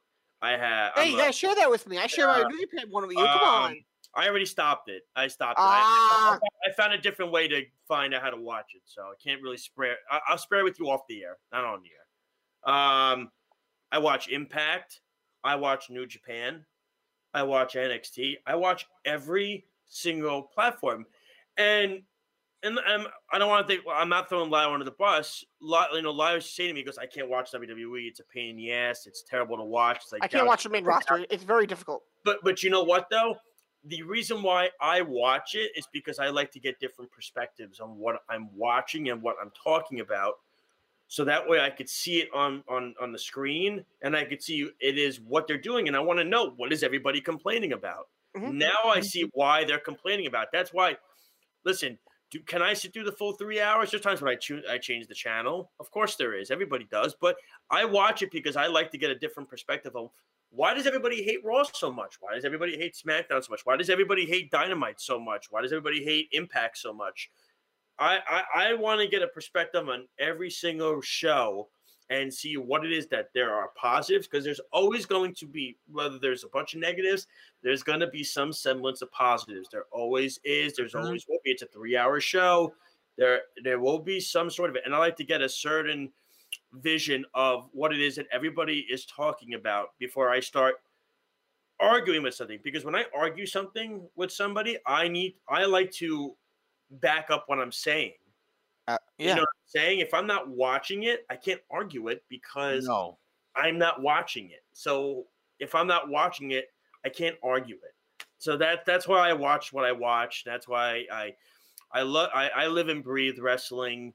I have. Hey, I'm you a- share that with me. I share my uh, New Japan one with you. Come on. um, I already stopped it. I stopped it. I- I, Ah. I, I found a different way to find out how to watch it, so I can't really spare. I, I'll spare it with you off the air, not on the air. Um, I watch Impact. I watch New Japan. I watch NXT. I watch every single platform, and and, and I don't want to think. I'm not throwing Lyle under the bus. Lyle, you know, Lyle used saying to me, he "Goes, I can't watch WWE. It's a pain in the ass. It's terrible to watch. It's like I can't watch the main roster. It's very difficult. but but you know what though? The reason why I watch it is because I like to get different perspectives on what I'm watching and what I'm talking about. So that way I could see it on on on the screen and I could see it is what they're doing and I want to know what is everybody complaining about. Mhm. Now I see why they're complaining about. it. That's why listen, do, can I sit through the full three hours? There's times when I choose I change the channel. Of course there is. Everybody does, but I watch it because I like to get a different perspective of why does everybody hate Raw so much? Why does everybody hate SmackDown so much? Why does everybody hate Dynamite so much? Why does everybody hate Impact so much? I I, I want to get a perspective on every single show and see what it is that there are positives because there's always going to be whether there's a bunch of negatives there's going to be some semblance of positives. There always is there's Mhm. always will be. It's a three hour show. There there will be some sort of it and i like to get a certain vision of what it is that everybody is talking about before i start arguing with something because when i argue something with somebody i need i like to back up what i'm saying Uh, you know what I'm saying? If I'm not watching it, I can't argue it because no. I'm not watching it. So if I'm not watching it, I can't argue it. So that that's why I watch what I watch. That's why I I love I, I live and breathe wrestling.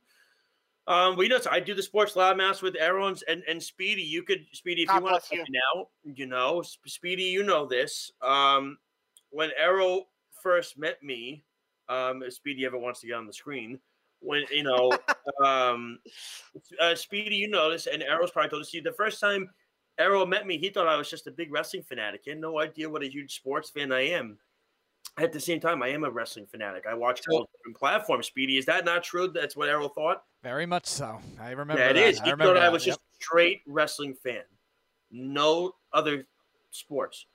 Um, we know I do the sports loudmouth with Aaron's and, and Speedy. You could Speedy if God you want to find out, you know, Speedy, you know this. Um, when Arrow first met me, um, if Speedy ever wants to get on the screen, when you know, um, uh, Speedy, you know this, and Arrow's probably told us. See, the first time Arrow met me, he thought I was just a big wrestling fanatic. He had no idea what a huge sports fan I am. At the same time, I am a wrestling fanatic. I watch all different platforms. Speedy, is that not true? That's what Arrow thought. Very much so. I remember yeah, it that. is. I He remember thought I was yep. just a straight wrestling fan, no other sports.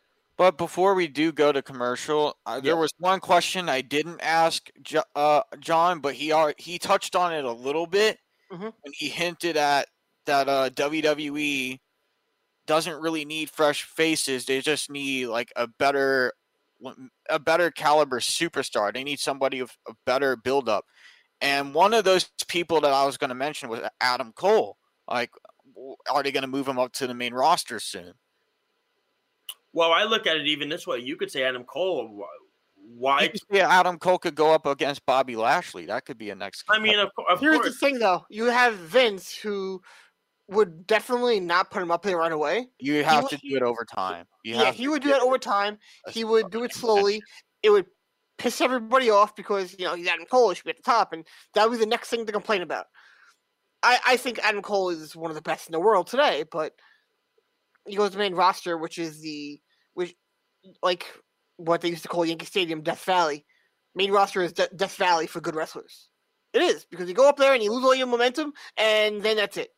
But before we do go to commercial, uh, there was one question I didn't ask Jo- uh, John, but he he touched on it a little bit Mhm. when he hinted at that uh, WWE doesn't really need fresh faces; they just need like a better a better caliber superstar. They need somebody with a better build up. And one of those people that I was going to mention was Adam Cole. Like, are they going to move him up to the main roster soon? Well, I look at it even this way. You could say Adam Cole. Why? You could Adam Cole could go up against Bobby Lashley. That could be a next. I mean, of, co- of Here's the thing, though. You have Vince, who would definitely not put him up there right away. you have would- to do it over time. You yeah, he would do get that over time. He would do it match. slowly. It would piss everybody off because you know he's Adam Cole. He should be at the top, and that would be the next thing to complain about. I, I think Adam Cole is one of the best in the world today, but he goes to the main roster, which is the which like what they used to call Yankee Stadium, Death Valley. Main roster is De- Death Valley for good wrestlers. It is because you go up there and you lose all your momentum, and then that's it.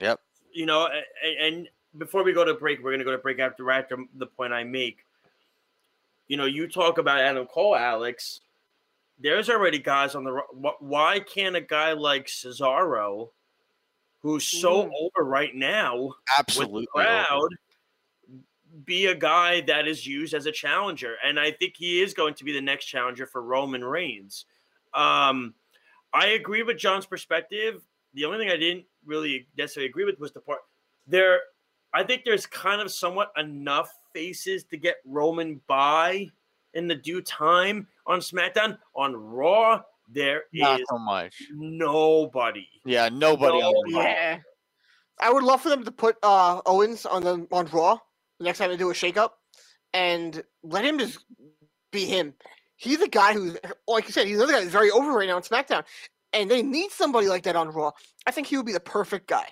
Yep. You know, a- a- and before we go to break, we're going to go to break after after the point I make. You know, you talk about Adam Cole, Alex. There's already guys on the. Why can't a guy like Cesaro, who's so Mm. over right now absolutely crowd, be a guy that is used as a challenger? And I think he is going to be the next challenger for Roman Reigns. Um, I agree with John's perspective. The only thing I didn't really necessarily agree with was the part there. I think there's kind of somewhat enough faces to get Roman by in the due time on SmackDown. On Raw, there is Not so much. nobody. Yeah, nobody on the No. roster. Yeah. I would love for them to put uh, Owens on the on Raw the next time they do a shakeup, and let him just be him. He's the guy who's like you said, he's another guy who's very over right now on SmackDown, and they need somebody like that on Raw. I think he would be the perfect guy.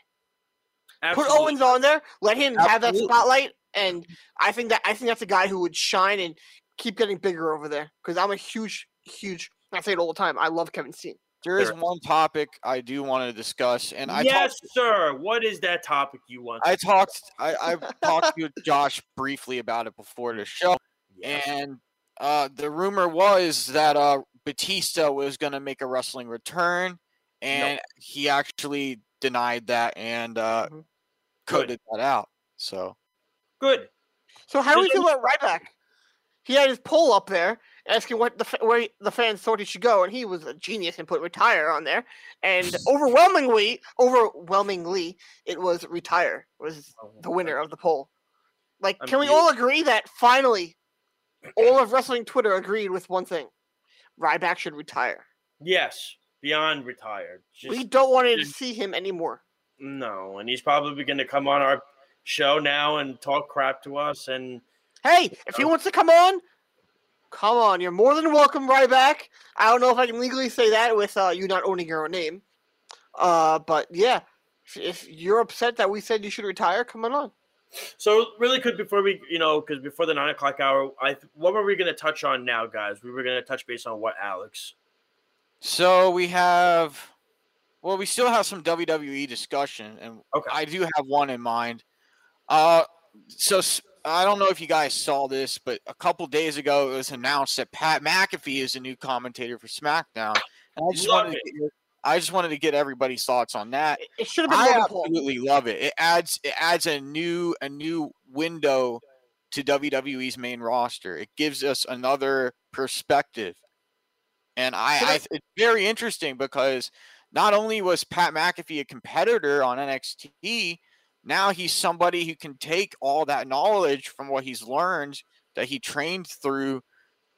Absolutely. Put Owens on there, let him have that spotlight, and I think that I think that's a guy who would shine and keep getting bigger over there. Because I'm a huge, huge. I say it all the time. I love Kevin Steen. There is one topic I do want to discuss, and I yes, talked, sir. What is that topic you want? I talked, I, I've talked to <laughs> Josh briefly about it before the show, Yes. and uh, the rumor was that uh, Batista was going to make a wrestling return, and he actually denied that and uh, Mhm. coded that out. So Good. So how do we feel about Ryback? He had his poll up there asking what the where the fans thought he should go, and he was a genius and put retire on there. And <laughs> overwhelmingly, overwhelmingly, it was retire was oh, the winner of the poll. Like, can we all agree that finally, <clears throat> all of wrestling Twitter agreed with one thing: Ryback should retire. Yes, beyond retired. Just we don't want to see him anymore. no, and he's probably going to come on our show now and talk crap to us. And Hey, if he oh. wants to come on, Come on, you're more than welcome Ryback. I don't know if I can legally say that with uh, you not owning your own name. Uh, but yeah, if, if you're upset that we said you should retire, come on on. So really quick before we, you know, because before the nine o'clock hour, I what were we going to touch on now, guys? We were going to touch base on what, Alex? So we have, well, we still have some WWE discussion, and Okay. I do have one in mind. Uh, so s- I don't know if you guys saw this, but a couple days ago it was announced that Pat McAfee is the new commentator for SmackDown, and I just Love wanted it. to get, I just wanted to get everybody's thoughts on that. It- should have been I Paul. absolutely love it. It adds it adds a new a new window to WWE's main roster. It gives us another perspective, and I, I it's very interesting because not only was Pat McAfee a competitor on NXT, now he's somebody who can take all that knowledge from what he's learned that he trained through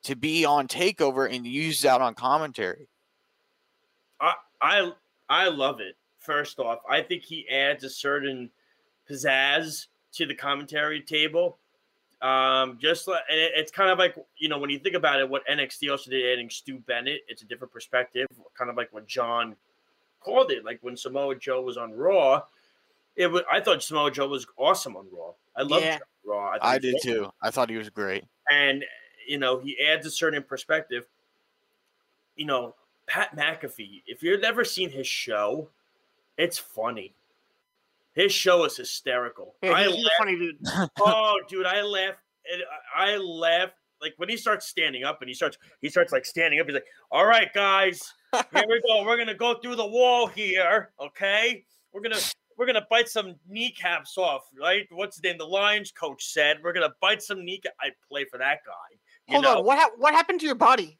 to be on Takeover and use that on commentary. I I I love it. First off, I think he adds a certain pizzazz to the commentary table. Um, just like it- it's kind of like you know when you think about it, what NXT also did adding Stu Bennett, it's a different perspective. Kind of like what John called it, like when Samoa Joe was on Raw. It was I thought Samoa Joe was awesome on Raw. I loved Yeah. Raw. thought I did was too. I thought he was great. and you know he adds a certain perspective. You know, Pat McAfee. If you've never seen his show, it's funny. His show is hysterical. Yeah, I he's, he's laugh. funny dude. <laughs> Oh, dude, I laugh. and I I laugh like when he starts standing up and he starts he starts like standing up. He's like, "All right, guys, here we go. We're gonna go through the wall here. Okay, we're gonna." We're gonna bite some kneecaps off, right? What's the name? The Lions coach said we're gonna bite some kneecap. I play for that guy. You Hold know? on, what hap- what happened to your body?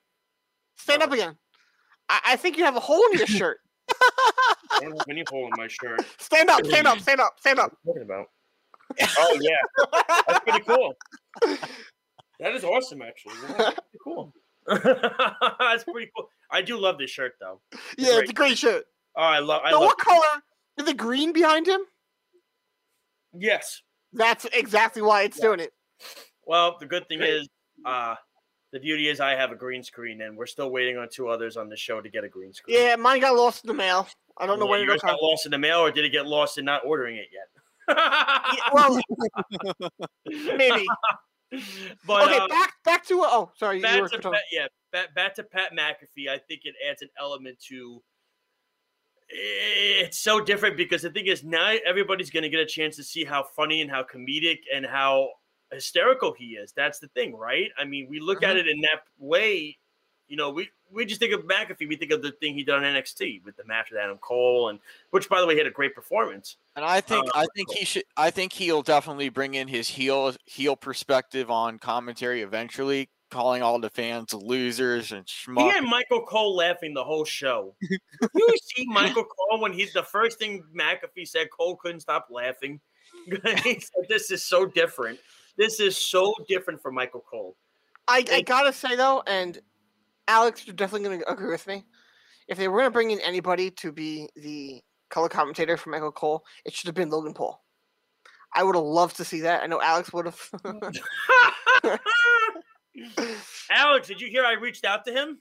Stand up Uh, again. I, I think you have a hole in your shirt. <laughs> I don't have any hole in my shirt. Stand up, stand up, stand up, stand up. What are you talking about? Oh yeah, that's pretty cool. That is awesome, actually. That's pretty cool. <laughs> that's pretty cool. I do love this shirt, though. yeah, great. it's a great shirt. Oh, I love. I Now, love. what color the green behind him? Yes. That's exactly why it's doing it. Well, the good thing is, uh, the beauty is I have a green screen, and we're still waiting on two others on the show to get a green screen. Yeah, mine got lost in the mail. I don't know Well, when yours it'll got lost in the mail, or did it get lost in not ordering it yet? Yeah, well, <laughs> maybe. but okay, uh, back back to oh, sorry, back to Pat, yeah, back, back to Pat McAfee. I think it adds an element to. It's so different because the thing is now everybody's going to get a chance to see how funny and how comedic and how hysterical he is. That's the thing, right? I mean, we look at it in that way. You know, we we just think of McAfee. We think of the thing he did on NXT with the match with Adam Cole, and which, by the way, had a great performance. And I think Uh, I think he should I think he'll definitely bring in his heel heel perspective on commentary eventually, calling all the fans losers and He schmuck. had Michael Cole laughing the whole show. <laughs> you see Michael Cole when he's the first thing McAfee said, Cole couldn't stop laughing. <laughs> he said, This is so different. This is so different from Michael Cole. I, I gotta say though, and Alex, you're definitely gonna agree with me. If they were gonna bring in anybody to be the color commentator for Michael Cole, it should have been Logan Paul. I would have loved to see that. I know Alex would have. <laughs> Alex, did you hear I reached out to him?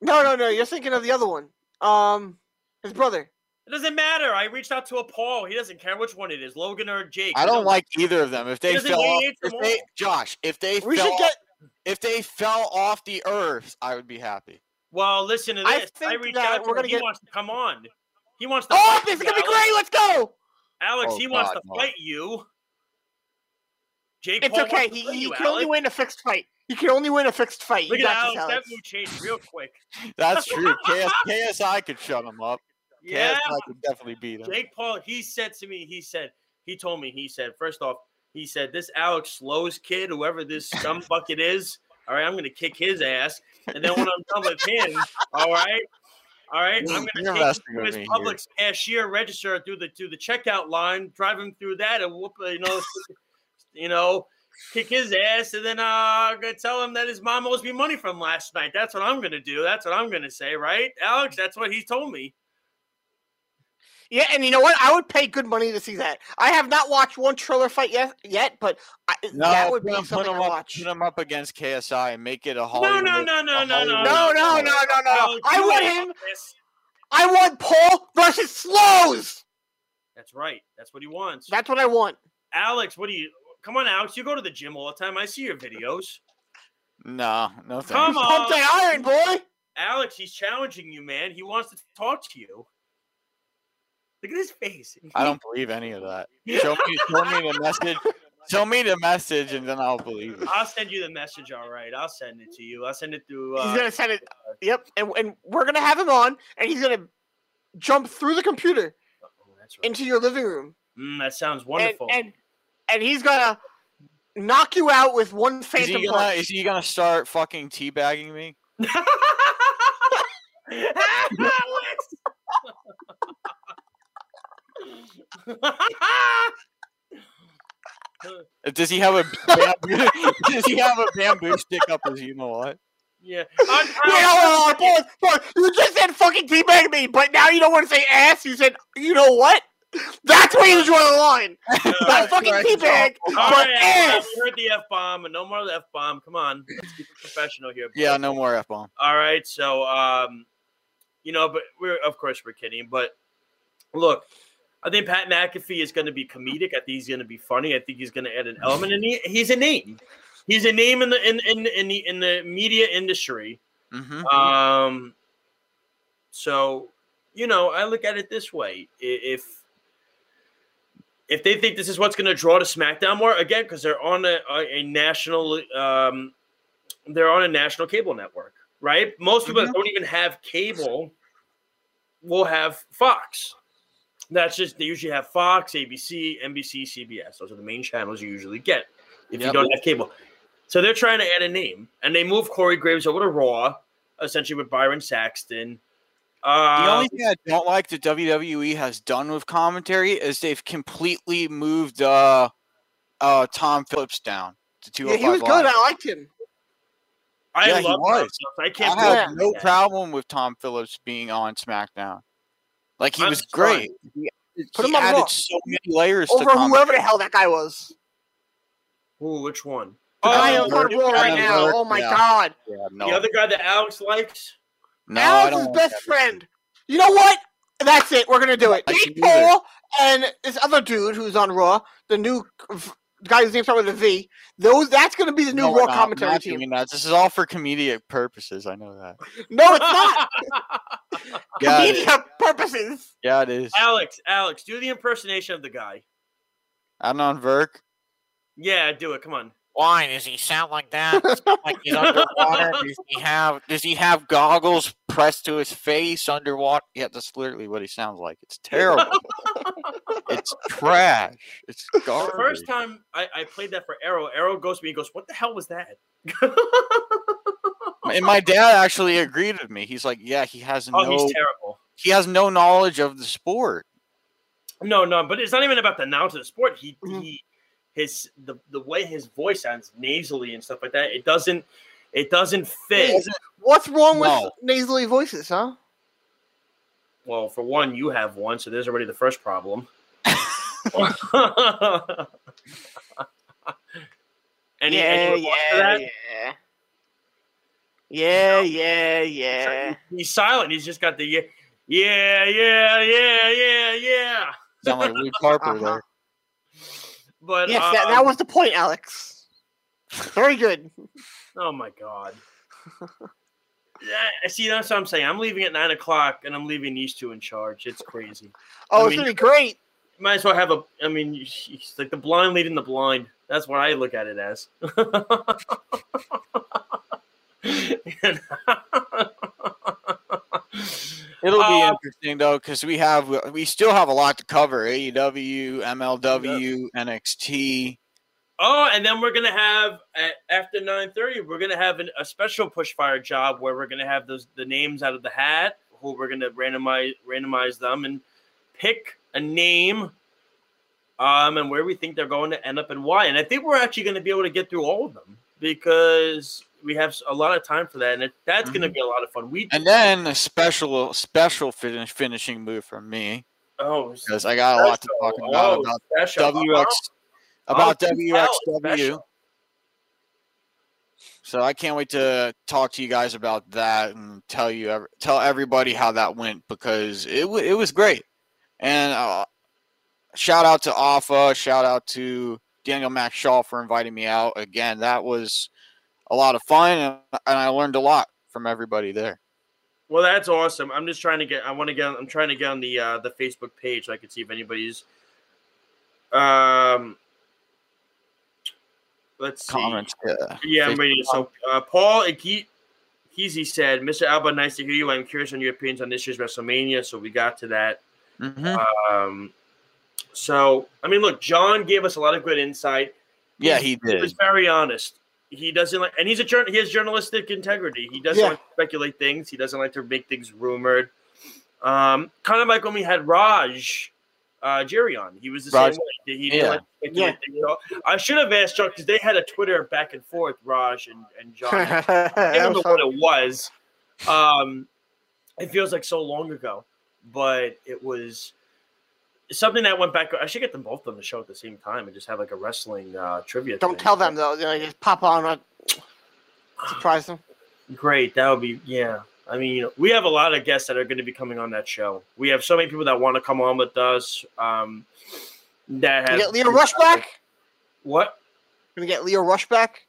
no, no, no. You're thinking of the other one. Um, his brother. It doesn't matter. I reached out to a Paul. He doesn't care which one it is, Logan or Jake. I don't like either of them. If they fell off, if they. Josh, if they We fell should get. if they fell off the earth, I would be happy. Well, listen to this. I, think reached that out to we're gonna He get- wants to come on. He wants to. Oh, fight this is gonna be great. Let's go. Alex, Oh, he wants to no. fight you. Jake It's Paul okay. He, he you, can only win a fixed fight. He can only win a fixed fight. Look you at Alex. That mood changed real quick. <laughs> That's true. KS, KSI could shut him up. <laughs> Yeah, KSI could definitely beat him. Jake Paul. He said to me. He said. He told me. He said. First off, he said this Alex Slows kid, whoever this scum <laughs> bucket is. All right, I'm gonna kick his ass, and then when I'm done with him, all right, all right, I'm take him to his me here. Cashier register through the through the checkout line, drive him through that, and whoop, you know, you know, kick his ass, and then uh, gonna tell him that his mom owes me money from last night. That's what I'm gonna do. That's what I'm gonna say, right, Alex? That's what he told me. Yeah, and you know what? I would pay good money to see that. I have not watched one Triller fight yet, yet, but I, No, that would be something to watch. put him up against KSI and make it a No, Hollywood. no, no, no, a no, no, Hollywood- No, no, no, no, no. I want him. I want Paul versus Slows. That's right. That's what he wants. That's what I want. Alex, what do you? Come on, Alex. You go to the gym all the time. I see your videos. No, no thanks. Come on. Pump that iron, boy. Alex, he's challenging you, man. He wants to talk to you. Look at his face. I don't believe any of that. Show me, show me the message. Show me the message, and then I'll believe it. I'll send you the message. All right, I'll send it to you. I'll send it through. Uh, He's gonna send it. Yep, and, and we're gonna have him on, and he's gonna jump through the computer oh, right. into your living room, Mm, that sounds wonderful. and and he's gonna knock you out with one Is phantom he, gonna, punch. is he gonna start fucking teabagging me? <laughs> Does he have a bamboo, <laughs> does he have a bamboo stick up his you know what? yeah. Wait, hold on, hold on, hold on. You just said fucking teabag me, but now you don't want to say ass. You said, you know what? That's where you draw the line. <laughs> Not fucking correct. teabag, All but right, ass. we heard the f bomb, and no more the f bomb. Come on, let's keep it professional here. Yeah, no more f bomb. All right, so um, you know, but we're of course we're kidding, but look, I think Pat McAfee is going to be comedic. I think he's going to be funny. I think he's going to add an element, and he, he's a name. He's a name in the in in in the in the media industry. hmm Um, so you know, I look at it this way: if if they think this is what's going to draw to SmackDown more again, because they're on a, a, a national, um, they're on a national cable network, right? Most people that don't even have cable will have Fox. That's just they usually have Fox, ABC, NBC, CBS. Those are the main channels you usually get if you don't have cable. So they're trying to add a name, and they move Corey Graves over to Raw, essentially with Byron Saxton. Uh, The only thing I don't like that WWE has done with commentary is they've completely moved uh, uh, Tom Phillips down to two. Yeah, he was good. I liked him. I yeah, he love was. Tom Phillips. I I can't have believe no that. problem with Tom Phillips being on SmackDown. Like he I'm was sorry. great. He, Put he him on added Raw. so many layers to Over commentary. whoever the hell that guy was. Ooh, which one? The guy Adam on on Burke, right now. Oh my yeah. god. Yeah, no, The other guy that Alex likes. No, I Alex's don't best that. friend. You know what? That's it. We're gonna do it. Jake can do it. Paul and this other dude who's on Raw, the new guy whose name starts with a V. Those that's gonna be the new No, Raw not. Commentary not team. doing that. This is all for comedic purposes. I know that. <laughs> No, it's not. <laughs> Yeah, it is. Comedic purposes. Yeah, it is. Alex, Alex, do the impersonation of the guy. Adnan Virk. Yeah, do it. Come on. Why does he sound like that? like he's underwater? Does he have Does he have goggles pressed to his face underwater? Yeah, that's literally what he sounds like. It's terrible. it's trash. It's The garbage. first time I, I played that for Arrow, Arrow goes to me and goes, "What the hell was that?" <laughs> and my dad actually agreed with me. He's like, "Yeah, he has oh, no he's terrible. he has no knowledge of the sport." No, no, but it's not even about the knowledge of the sport. He Mhm. he his the the way his voice sounds nasally and stuff like that. It doesn't it doesn't fit. What's wrong with No. nasally voices, huh? Well, for one, you have one, so there's already the first problem. <laughs> <laughs> Any, yeah, any response to yeah, that? yeah. Yeah, yeah, yeah. He's silent. He's just got the yeah, yeah, yeah, yeah, yeah, yeah. Sound like Luke Harper Uh-huh. there. But Yes, that, that um, was the point, Alex. Very good. Oh my god. Yeah, see, that's what I'm saying. I'm leaving at nine o'clock, and I'm leaving these two in charge. It's crazy. Oh, I it's mean- gonna be great. Might as well have a. I mean, it's like the blind leading the blind. That's what I look at it as. <laughs> <laughs> It'll be Uh, interesting though, because we have we still have a lot to cover: AEW, MLW, NXT. Oh, and then we're gonna have at, after nine thirty, we're gonna have an, a special push fire job where we're gonna have those the names out of the hat. Who we're gonna randomize randomize them and pick a name, um, and where we think they're going to end up and why. And I think we're actually gonna be able to get through all of them because we have a lot of time for that, and it, that's gonna be a lot of fun. We And then a special special finish finishing move from me. Oh, because I got a lot to talk about Oh, about special. WX Oh, about WXW. special. So I can't wait to talk to you guys about that and tell you tell everybody how that went because it wa it was great. And uh, shout out to Alpha, shout out to Daniel Mac Shaw for inviting me out again. That was a lot of fun and, and I learned a lot from everybody there. Well, that's awesome. I'm just trying to get. I want to get. I'm trying to get on the uh, the Facebook page so I can see if anybody's. Um. Let's see. Comments, yeah. Yeah, I'm Facebook ready. So, uh, Paul Kesey said, "Mr. Alba, nice to hear you. I'm curious on your opinions on this year's WrestleMania." So we got to that. Mhm. Um. So I mean, look, John gave us a lot of good insight. Yeah, He's- he did. He was very honest. He doesn't like, and he's a. He has journalistic integrity. He doesn't Yeah. like to speculate things. He doesn't like to make things rumored. Um, kind of like when we had Raj, uh, Giri on. He was the Raj- same way. He yeah. like to speculate things at all. I should have asked John because they had a Twitter back and forth, Raj and, and John. <laughs> I don't know what it <laughs> was. Um, it feels like so long ago, but it was something that went back. I should get them both on the show at the same time and just have like a wrestling uh, trivia. Don't thing. tell them though. You know, just pop on. Uh, surprise them. Great, that would be yeah. I mean, you know, we have a lot of guests that are going to be coming on that show. We have so many people that want to come on with us. Um, that You have get Lio Rush back. What? Gonna get Lio Rush back.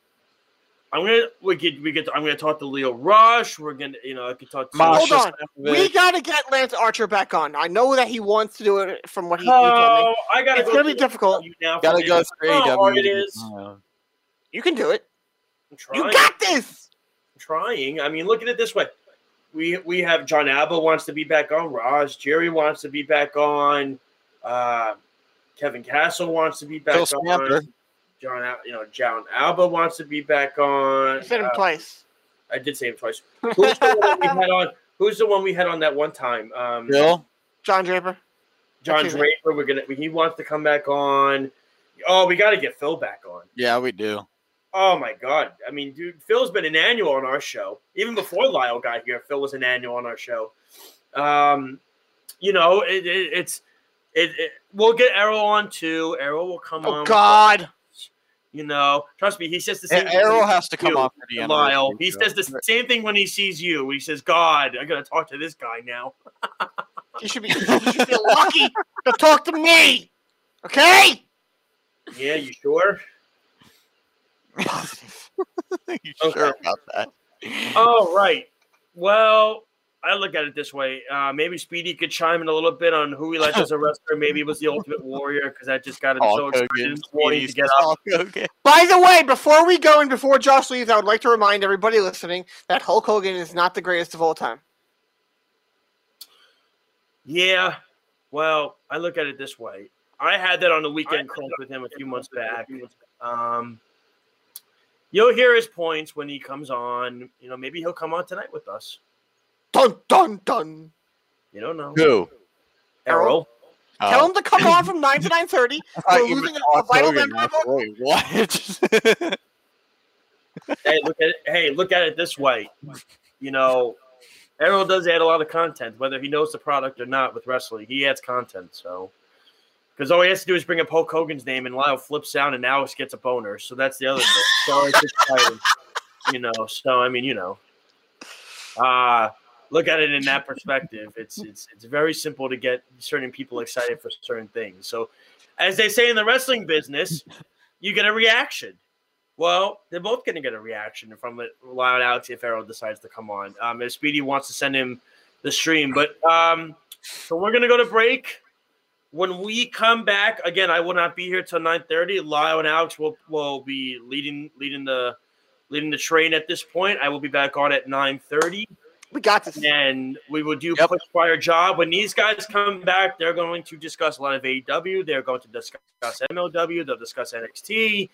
I'm gonna we get we get. I'm gonna talk to Lio Rush. We're gonna you know I could talk to. Hold on. We gotta get Lance Archer back on. I know that he wants to do it from what he, he told Oh, me. I gotta It's go gonna be through difficult. you now. Gotta go this. through You know how hard AEW. it is. Yeah. You can do it. I'm trying. You got this. I'm trying. I mean, look at it this way. We we have John Alba wants to be back on. Raj Giri wants to be back on. Uh, Kevin Castle wants to be back Phil Stamper. on. John, Al- you know, John Alba wants to be back on. You said him Uh, twice. I did say him twice. Who's the one we had on? <laughs> Who's the one we had on that one time? Um, Bill? John Draper. John That's it. Draper. We're gonna. He wants to come back on. Oh, we got to get Phil back on. Yeah, we do. Oh my god! I mean, dude, Phil's been an annual on our show. Even before Lyle got here, Phil was an annual on our show. Um, you know, it, it, it's it, it. We'll get Arrow on too. Arrow will come on. Oh with God. You know, trust me. He says the same. thing Arrow when he has to come for the Lyle. He says the same thing when he sees you. He says, "God, I gotta talk to this guy now." <laughs> You should be. <laughs> You should feel lucky to talk to me. Okay. Yeah, you sure? <laughs> you sure about that? Oh, right. Well, I look at it this way. Uh, maybe Speedy could chime in a little bit on who he likes as a wrestler. Maybe it was the Ultimate Warrior because that just got him so excited Hogan. morning to get up. By the way, before we go and before Josh leaves, I would like to remind everybody listening that Hulk Hogan is not the greatest of all time. Yeah. Well, I look at it this way. I had that on the weekend crunch with him a few months back. Um, you'll hear his points when he comes on. You know, maybe he'll come on tonight with us. Dun dun dun. You don't know. Who? Errol. Tell Oh. him to come on from nine to <laughs> nine thirty. We're losing meant a vital member of Wait, what? <laughs> hey, look at it. Hey, look at it this way. You know, Errol does add a lot of content, whether he knows the product or not. With wrestling, he adds content. So, because all he has to do is bring up Hulk Hogan's name, and Lyle flips out, and Alex gets a boner. So that's the other thing. So it's exciting, you know. So I mean, you know, uh look at it in that perspective. It's it's it's very simple to get certain people excited for certain things. So, as they say in the wrestling business, you get a reaction. Well, they're both going to get a reaction from it. Loud Alex if Arrow decides to come on. Um, if Speedy wants to send him the stream, but um, so we're going to go to break. When we come back again, I will not be here till nine thirty. Lyle and Alex will will be leading leading the leading the train at this point. I will be back on at nine thirty. We got this. And we will do Yep. push fire job. When these guys come back, they're going to discuss a lot of AEW. They're going to discuss MLW. They'll discuss NXT.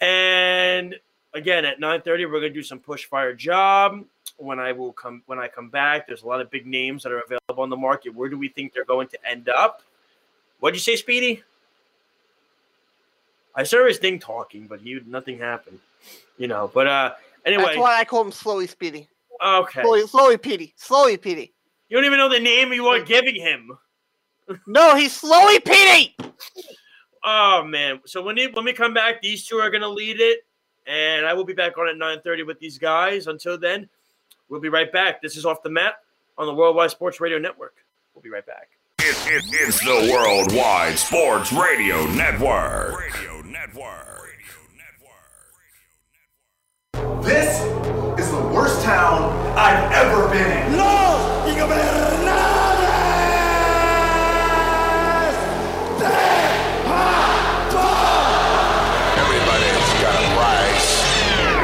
And again, at 9:30, we're gonna do some push fire job. When I will come when I come back, there's a lot of big names that are available on the market. Where do we think they're going to end up? What'd you say, Speedy? I saw his thing talking, but he nothing happened. You know, but uh anyway, That's why I call him Slowly Speedy. Okay. Slowly, slowly Petey. Slowly Petey. You don't even know the name you are giving him. No, he's slowly Petey. Oh man! So when he, when we come back, these two are gonna lead it, and I will be back on at nine thirty with these guys. Until then, we'll be right back. This is off the mat on the Worldwide Sports Radio Network. We'll be right back. It, it, it's the Worldwide Sports Radio Network. Radio Network. This is the worst town I've ever been in. No! Everybody's got a price.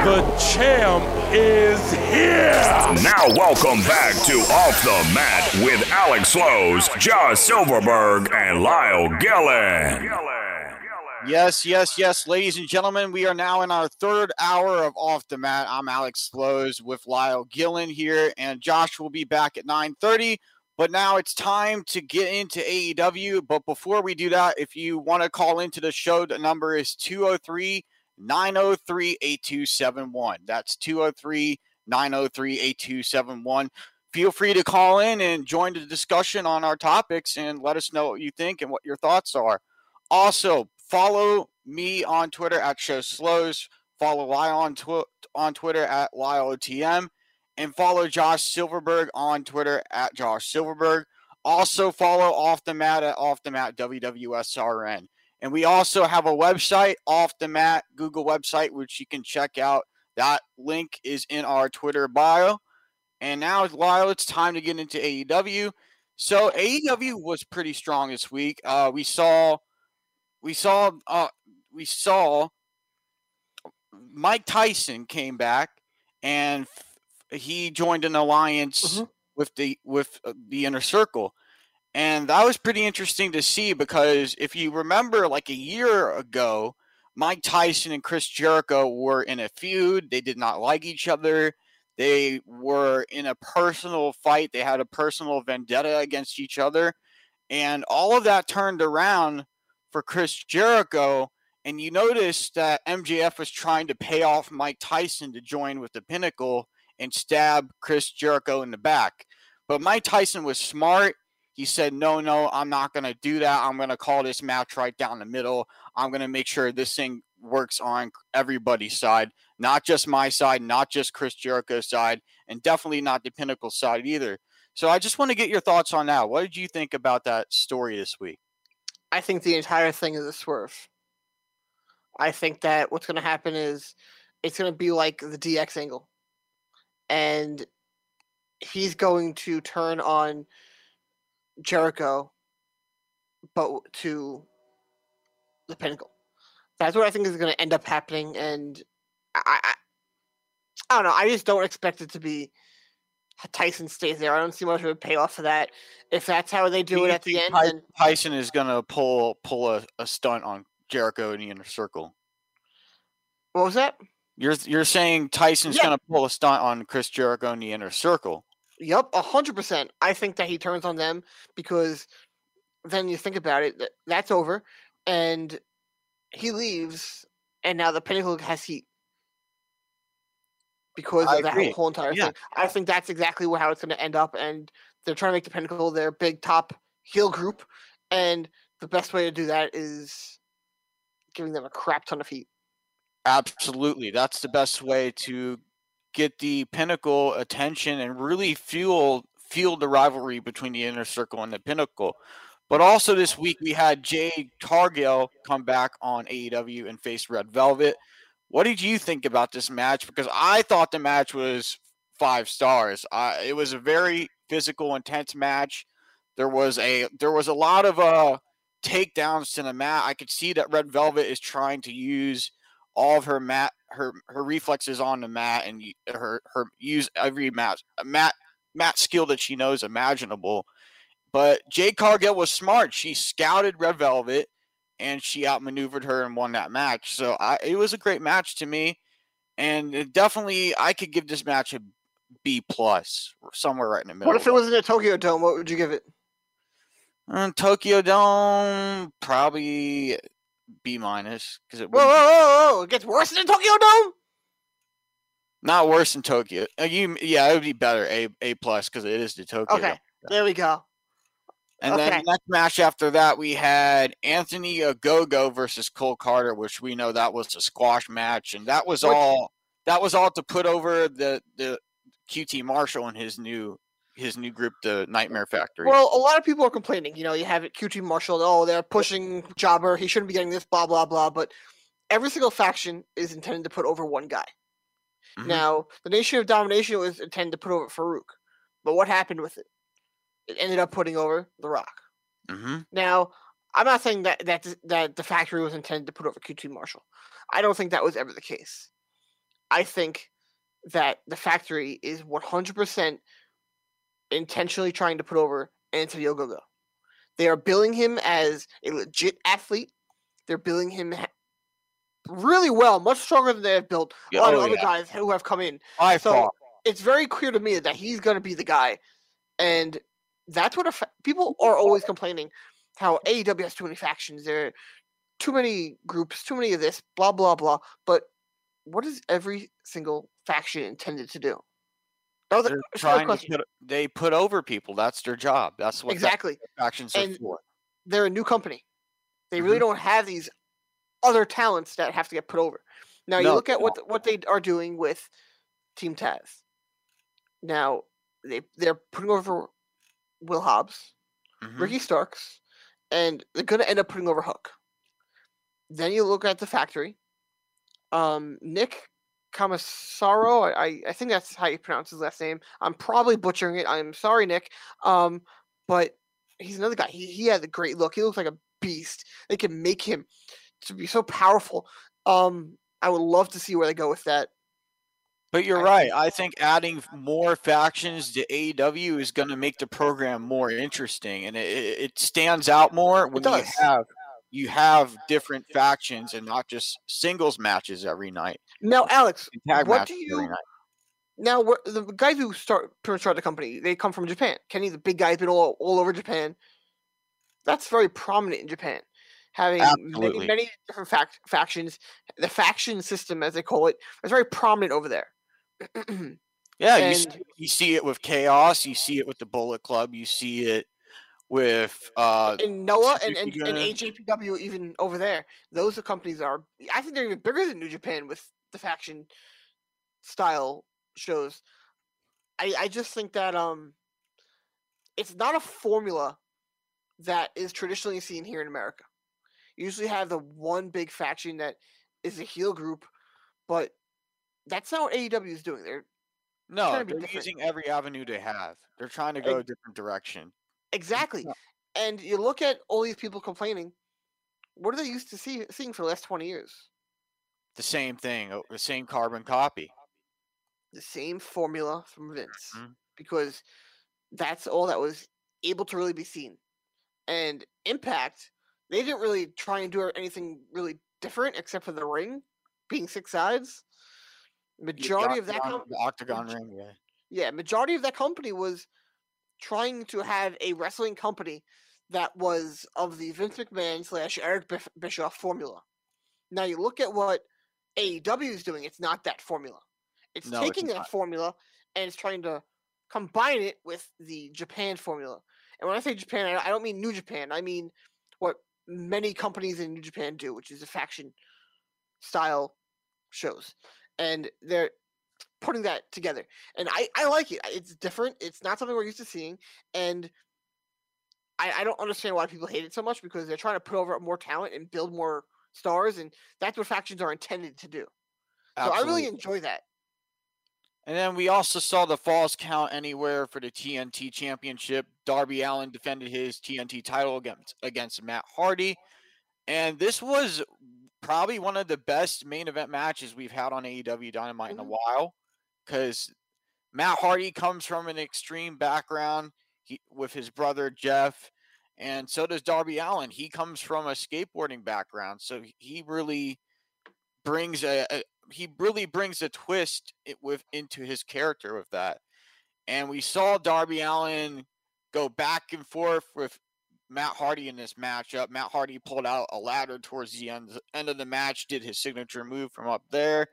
The champ is here. Now, welcome back to Off the Mat with Alex Slows, Josh Silverberg, and Lyle Gillen. Yes, yes, yes, ladies and gentlemen, we are now in our third hour of Off the Mat. I'm Alex Slows with Lyle Gillen here, and Josh will be back at 9:30. But now it's time to get into AEW. But before we do that, if you want to call into the show, the number is 203 903 8271. That's 203 903 8271. Feel free to call in and join the discussion on our topics and let us know what you think and what your thoughts are. Also, follow me on Twitter at Show Slows. Follow Lyle on, tw- on Twitter at LyleOTM. And follow Josh Silverberg on Twitter at Josh Silverberg. Also, follow Off the Mat at Off the Mat WWSRN. And we also have a website, Off the Mat Google website, which you can check out. That link is in our Twitter bio. And now, Lyle, it's time to get into AEW. So AEW was pretty strong this week. Uh, we saw, we saw, uh, we saw Mike Tyson came back and f- he joined an alliance with the with uh, the inner circle. And that was pretty interesting to see because if you remember, like a year ago, Mike Tyson and Chris Jericho were in a feud. They did not like each other. They were in a personal fight. They had a personal vendetta against each other. And all of that turned around for Chris Jericho. And you notice that MJF was trying to pay off Mike Tyson to join with the Pinnacle and stab Chris Jericho in the back. But Mike Tyson was smart. He said, No, no, I'm not going to do that. I'm going to call this match right down the middle. I'm going to make sure this thing works on everybody's side, not just my side, not just Chris Jericho's side, and definitely not the Pinnacle side either. So I just want to get your thoughts on that. What did you think about that story this week? I think the entire thing is a swerve. I think that what's going to happen is it's going to be like the DX angle. And he's going to turn on Jericho, but to the pinnacle. That's what I think is going to end up happening. And I, I, I don't know. I just don't expect it to be Tyson stays there. I don't see much of a payoff for that. If that's how they do it at the end, Ty- then Tyson is going to pull pull a, a stunt on Jericho in the inner circle. what was that? You're you're saying Tyson's Yeah. going to pull a stunt on Chris Jericho in the inner circle. Yep, a hundred percent. I think that he turns on them because then you think about it, th- that's over, and he leaves, and now the Pinnacle has heat because I of that agree. whole entire Yeah. thing. I think that's exactly how it's going to end up, and they're trying to make the Pinnacle their big top heel group, and the best way to do that is giving them a crap ton of heat. Absolutely, that's the best way to get the Pinnacle attention and really fuel fuel the rivalry between the inner circle and the Pinnacle. But also this week we had Jade Cargill come back on AEW and face Red Velvet. What did you think about this match? Because I thought the match was five stars. Uh, it was a very physical, intense match. There was a there was a lot of uh takedowns to the mat. I could see that Red Velvet is trying to use all of her mat her her reflexes on the mat and her her use every mat mat mat skill that she knows imaginable. But Jade Cargill was smart. She scouted Red Velvet and she outmaneuvered her and won that match. So I, it was a great match to me, and it definitely I could give this match a B plus, somewhere right in the middle. What if it was in a Tokyo Dome? What would you give it? Uh, Tokyo Dome probably B minus because it Whoa, whoa, whoa, whoa! It gets worse than Tokyo Dome. not worse than Tokyo. Uh, you yeah, it would be better A A plus because it is the Tokyo. Okay, Dome. there we go. And then Okay. the next match after that, we had Anthony Ogogo versus Cole Karter, which we know that was a squash match, and that was all that was all to put over the the QT Marshall and his new his new group, the Nightmare Factory. Well, a lot of people are complaining. You know, you have it QT Marshall. Oh, they're pushing Jobber. He shouldn't be getting this. Blah blah blah. But every single faction is intended to put over one guy. Mhm. Now, the Nation of Domination was intended to put over Farouk, but what happened with it? It ended up putting over The Rock. hmm Now, I'm not saying that that that the factory was intended to put over QT Marshall. I don't think that was ever the case. I think that the factory is 100% intentionally trying to put over Anthony Ogogo. They are billing him as a legit athlete. They're billing him ha- really well, much stronger than they have built a Yeah, lot of oh, other yeah. guys who have come in. I So thought it's very clear to me that he's going to be the guy, and that's what a fa- people are always complaining how AEW has too many factions. There are too many groups, too many of this, blah blah blah. But what is every single faction intended to do? That was a- they're it's a good trying to put, they put over people. That's their job. That's what that exactly. factions are for. They're a new company. They really Mm-hmm. don't have these other talents that have to get put over. Now you No, look at they what what they are doing with Team Taz. Now they they're putting over Will Hobbs, Mhm. Ricky Starks, and they're gonna end up putting over Hook. Then you look at the factory. Um, Nick Camasaro, I, I I think that's how you pronounce his last name. I'm probably butchering it. I'm sorry, Nick. Um, but he's another guy. He he has a great look. He looks like a beast. They can make him to be so powerful. Um, I would love to see where they go with that. But you're I right. think- I think adding more factions to AEW is going to make the program more interesting, and it, it stands out more when you have you have different factions and not just singles matches every night. Now, Alex, what do you now? The guys who start start the company, they come from Japan. Kenny, the big guy's been all all over Japan. That's very prominent in Japan, having many, many different fac- factions. The faction system, as they call it, is very prominent over there. Yeah, you see, you see it with Chaos. You see it with the Bullet Club. You see it with uh, in Noah and, and, and. AJPW even over there. Those are companies are I think they're even bigger than New Japan with the faction style shows. I I just think that um it's not a formula that is traditionally seen here in America. You usually have the one big faction that is a heel group, but that's not what AEW is doing. They're no, trying to be they're different. using every avenue they have. They're trying to go a different direction. Exactly. And you look at all these people complaining. What are they used to see, seeing for the last 20 years? The same thing, the same carbon copy. The same formula from Vince. Mhm. Because that's all that was able to really be seen. And Impact, they didn't really try and do anything really different except for the ring being six sides. Majority of that octagon- com- octagon ring. Yeah. yeah, majority of that company was trying to have a wrestling company that was of the Vince McMahon slash Eric Bischoff formula. Now you look at what AEW is doing; it's not that formula. It's No, it's taking that formula and it's trying to combine it with the Japan formula. And when I say Japan, I I don't mean New Japan. I mean what many companies in New Japan do, which is a faction style shows, and they're putting that together. And I, I like it. It's different. It's not something we're used to seeing. And I, I don't understand why people hate it so much because they're trying to put over more talent and build more stars. And that's what factions are intended to do. So I really enjoy that. And then we also saw the falls count anywhere for the TNT championship. Darby Allin defended his TNT title against against Matt Hardy. And this was probably one of the best main event matches we've had on AEW Dynamite in a Mhm. while. Because Matt Hardy comes from an extreme background he, with his brother Jeff, and so does Darby Allin. He comes from a skateboarding background, so he really brings a, a he really brings a twist it with into his character with that. And we saw Darby Allin go back and forth with Matt Hardy in this matchup. Matt Hardy pulled out a ladder towards the end, end of the match, did his signature move from up there.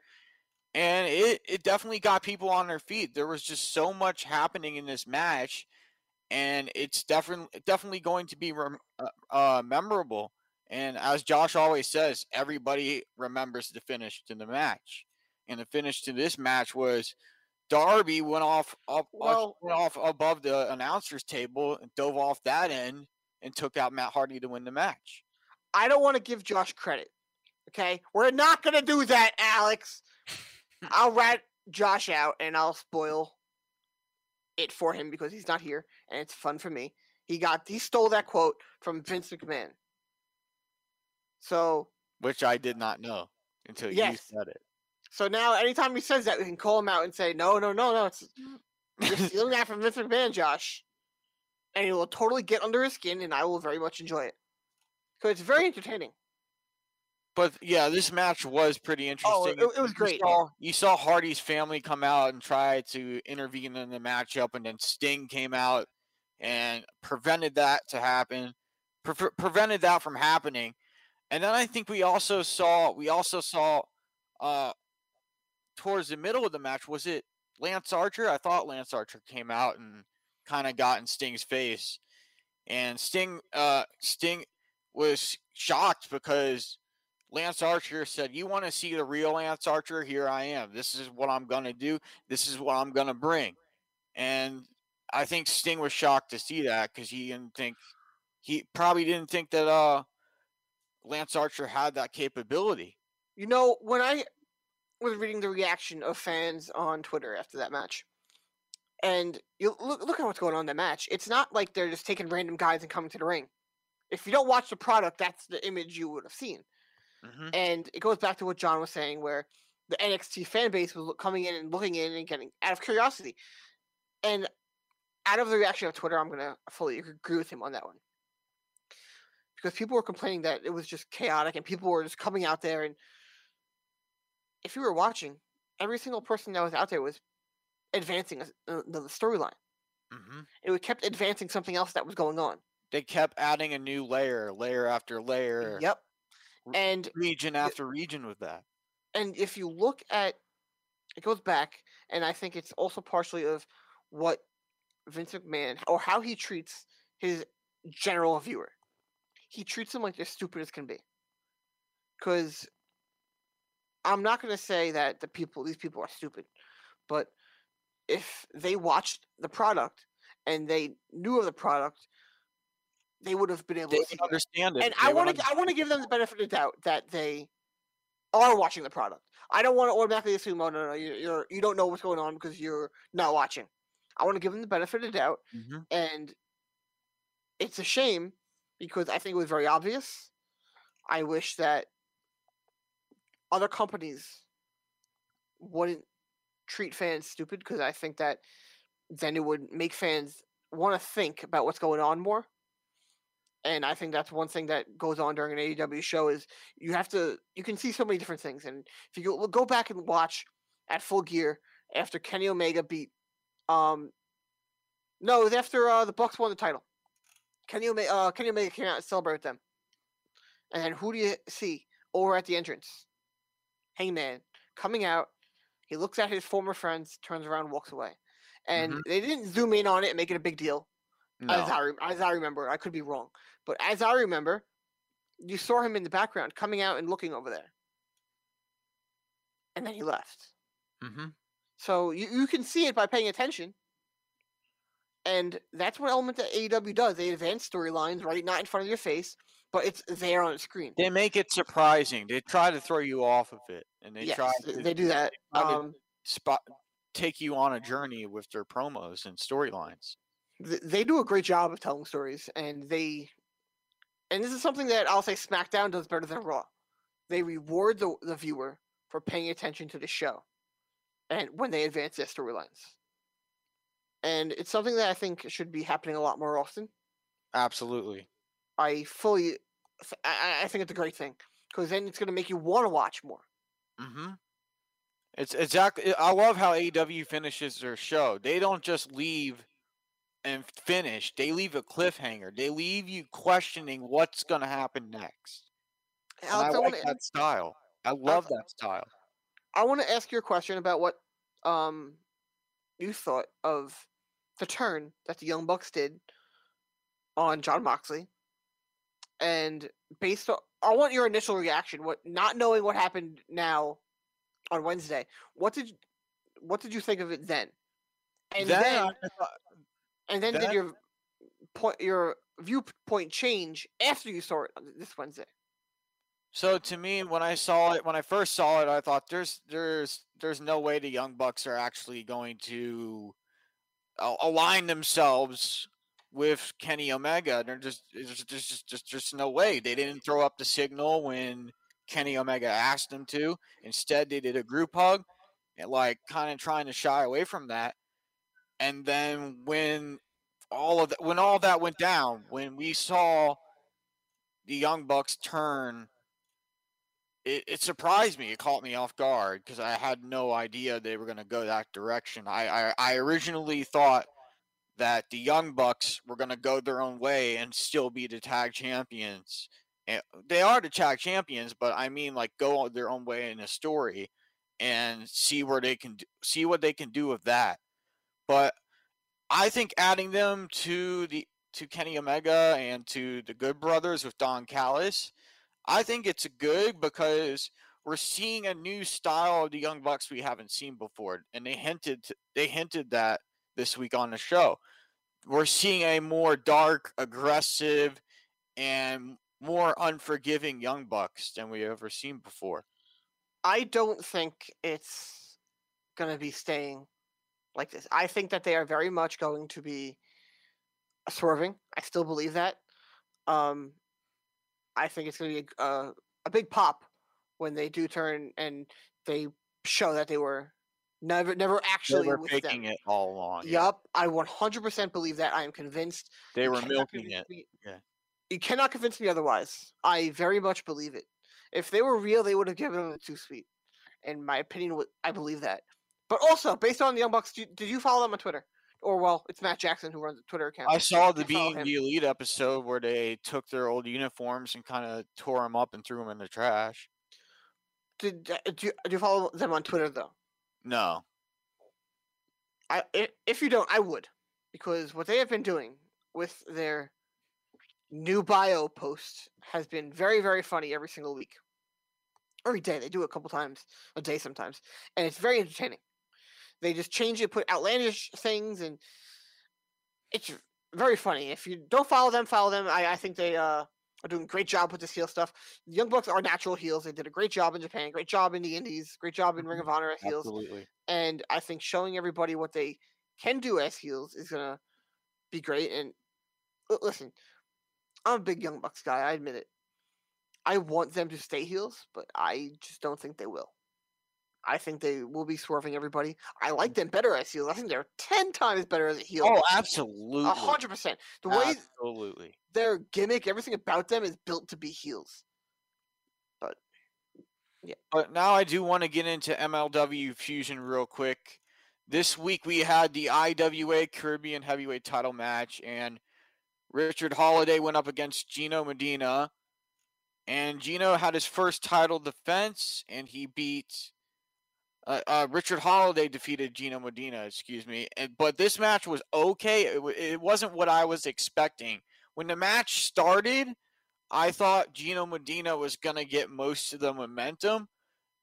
And it, it definitely got people on their feet. There was just so much happening in this match. and it's definitely definitely going to be rem- uh, uh, memorable. And as Josh always says, everybody remembers the finish to the match, and the finish to this match was Darby went off up Well- went off above the announcers table and dove off that end and took out Matt Hardy to win the match. I don't want to give Josh credit. Okay, we're not gonna do that, Alex. <laughs> I'll rat Josh out and I'll spoil it for him because he's not here and it's fun for me. He got he stole that quote from Vince McMahon. So which I did not know until you said it. so now anytime he says that, we can call him out and say, No, no, no, no, it's you're <laughs> stealing that from Vince McMahon, Josh. And he will totally get under his skin and I will very much enjoy it. Because it's very entertaining. But yeah, this match was pretty interesting. Oh, it- it was You great, saw, you saw Hardy's family come out and try to intervene in the matchup, and then Sting came out and prevented that to happen, pre- prevented that from happening. And then I think we also saw we also saw uh towards the middle of the match was it Lance Archer? I thought Lance Archer came out and kind of got in Sting's face, and Sting uh Sting was shocked because Lance Archer said, "You want to see the real Lance Archer? Here I am. This is what I'm gonna do. This is what I'm gonna bring." And I think Sting was shocked to see that because he didn't think he probably didn't think that uh Lance Archer had that capability. You know, when I was reading the reaction of fans on Twitter after that match, and you look look at what's going on in that match. It's not like they're just taking random guys and coming to the ring. If you don't watch the product, that's the image you would have seen. Mhm. And it goes back to what John was saying, where the NXT fan base was coming in and looking in and getting out of curiosity. And out of the reaction of Twitter, I'm gonna fully agree with him on that one. Because people were complaining that it was just chaotic and people were just coming out there and if you were watching, every single person that was out there was advancing uh, the storyline. Mm-hmm. It kept advancing something else that was going on. They kept adding a new layer, layer after layer, Yep. And region after region with that. and if you look at it goes back and i think it's also partially of what vince mcmahon or how he treats his general viewer he treats them like they're stupid as can be because i'm not going to say that the people these people are stupid but if they watched the product and they knew of the product they would have been able They to see understand it. and They I want to I want to give them the benefit of the doubt that they are watching the product. I don't want to automatically assume, oh no, no, you're, you're you don't know what's going on because you're not watching. I want to give them the benefit of the doubt, Mhm. and it's a shame because I think it was very obvious. I wish that other companies wouldn't treat fans stupid because I think that then it would make fans want to think about what's going on more. And I think that's one thing that goes on during an AEW show is you have to you can see so many different things. And if you go go back and watch at Full Gear after Kenny Omega beat, um, no, it was after uh, the Bucks won the title. Kenny Omega, uh, Kenny Omega came out and celebrate them. And then who do you see over at the entrance? Hangman coming out. He looks at his former friends, turns around, walks away. And Mhm. they didn't zoom in on it and make it a big deal. As I re- as I remember, I could be wrong, but as I remember, you saw him in the background coming out and looking over there, and then he left. Mm-hmm. So you, you can see it by paying attention, and that's what element that AEW does. They advance storylines right not in front of your face, but it's there on the screen. They make it surprising. They try to throw you off of it, and they yes, try. To, they do that. to Um, spot take you on a journey with their promos and storylines. th- they do a great job of telling stories, and they, and this is something that I'll say SmackDown does better than Raw. They reward the the viewer for paying attention to the show, and when they advance their storylines, and it's something that I think should be happening a lot more often. Absolutely. I fully, I, I- think it's a great thing because then it's going to make you want to watch more. Mm-hmm. It's exactly. I love how AEW finishes their show. They don't just leave and finish. They leave a cliffhanger. They leave you questioning what's going to happen next. And I Alex, I like that style. I love that style. I want to ask you a question about what um you thought of the turn that the Young Bucks did on Jon Moxley, and based on, I want your initial reaction. What not knowing what happened now on Wednesday, what did what did you think of it then? And Then then, and then did your point your viewpoint change after you saw it this Wednesday? So to me, when I saw it, when I first saw it, I thought there's there's there's no way the Young Bucks are actually going to align themselves with Kenny Omega. They're just there's just just just just no way. They didn't throw up the signal when Kenny Omega asked them to. Instead, they did a group hug and like kind of trying to shy away from that. And then when all of that when all that went down, when we saw the Young Bucks turn it, it surprised me. It caught me off guard because I had no idea they were going to go that direction. I, I, I originally thought that the Young Bucks were going to go their own way and still be the tag champions. And they are the tag champions, but I mean, like, go their own way in a story and see where they can d- see what they can do with that. But I think adding them to the to Kenny Omega and to the Good Brothers with Don Callis I think it's good because we're seeing a new style of the Young Bucks we haven't seen before, and they hinted they hinted that this week on the show. We're seeing a more dark, aggressive, and more unforgiving Young Bucks than we've ever seen before. I don't think it's going to be staying like this. I think that they are very much going to be swerving. I still believe that. Um, I think it's going to be a, a, a big pop when they do turn and they show that they were never, never actually they were faking them. it all along. yeah. Yup, I 100% believe that. I am convinced. They were milking it. me- Yeah. You cannot convince me otherwise. I very much believe it. If they were real, they would have given them the two sweet. In my opinion, I believe that. But also, based on the Young Bucks, did you follow them on Twitter? Or well, it's Matt Jackson who runs the Twitter account. I saw the Being the Elite episode where they took their old uniforms and kind of tore them up and threw them in the trash. Did, uh, do, you, do you follow them on Twitter though? No. I if you don't, I would, because what they have been doing with their new bio post has been very very funny every single week. Every day they do it a couple times a day sometimes, and it's very entertaining. They just change it, put outlandish things, and it's very funny. If you don't follow them, follow them. I, I think they uh, are doing a great job with this heel stuff. The Young Bucks are natural heels. They did a great job in Japan, great job in the Indies, great job in Ring mm-hmm. of Honor as heels Absolutely. and I think showing everybody what they can do as heels is gonna be great. And listen, I'm a big Young Bucks guy. I admit it. I want them to stay heels, but I just don't think they will. I think they will be swerving everybody. I like mm. them better as heels. I think they're ten times better as a heel. Oh, absolutely. a hundred percent. The way Absolutely. their gimmick, everything about them is built to be heels. But yeah. But now I do want to get into MLW Fusion real quick. This week we had the IWA Caribbean Heavyweight title match, and Richard Holliday went up against Gino Medina. And Gino had his first title defense, and he beat. Uh, uh, Richard Holliday defeated Gino Medina, excuse me. And, but this match was okay. It, wa- it wasn't what I was expecting. When the match started, I thought Gino Medina was going to get most of the momentum,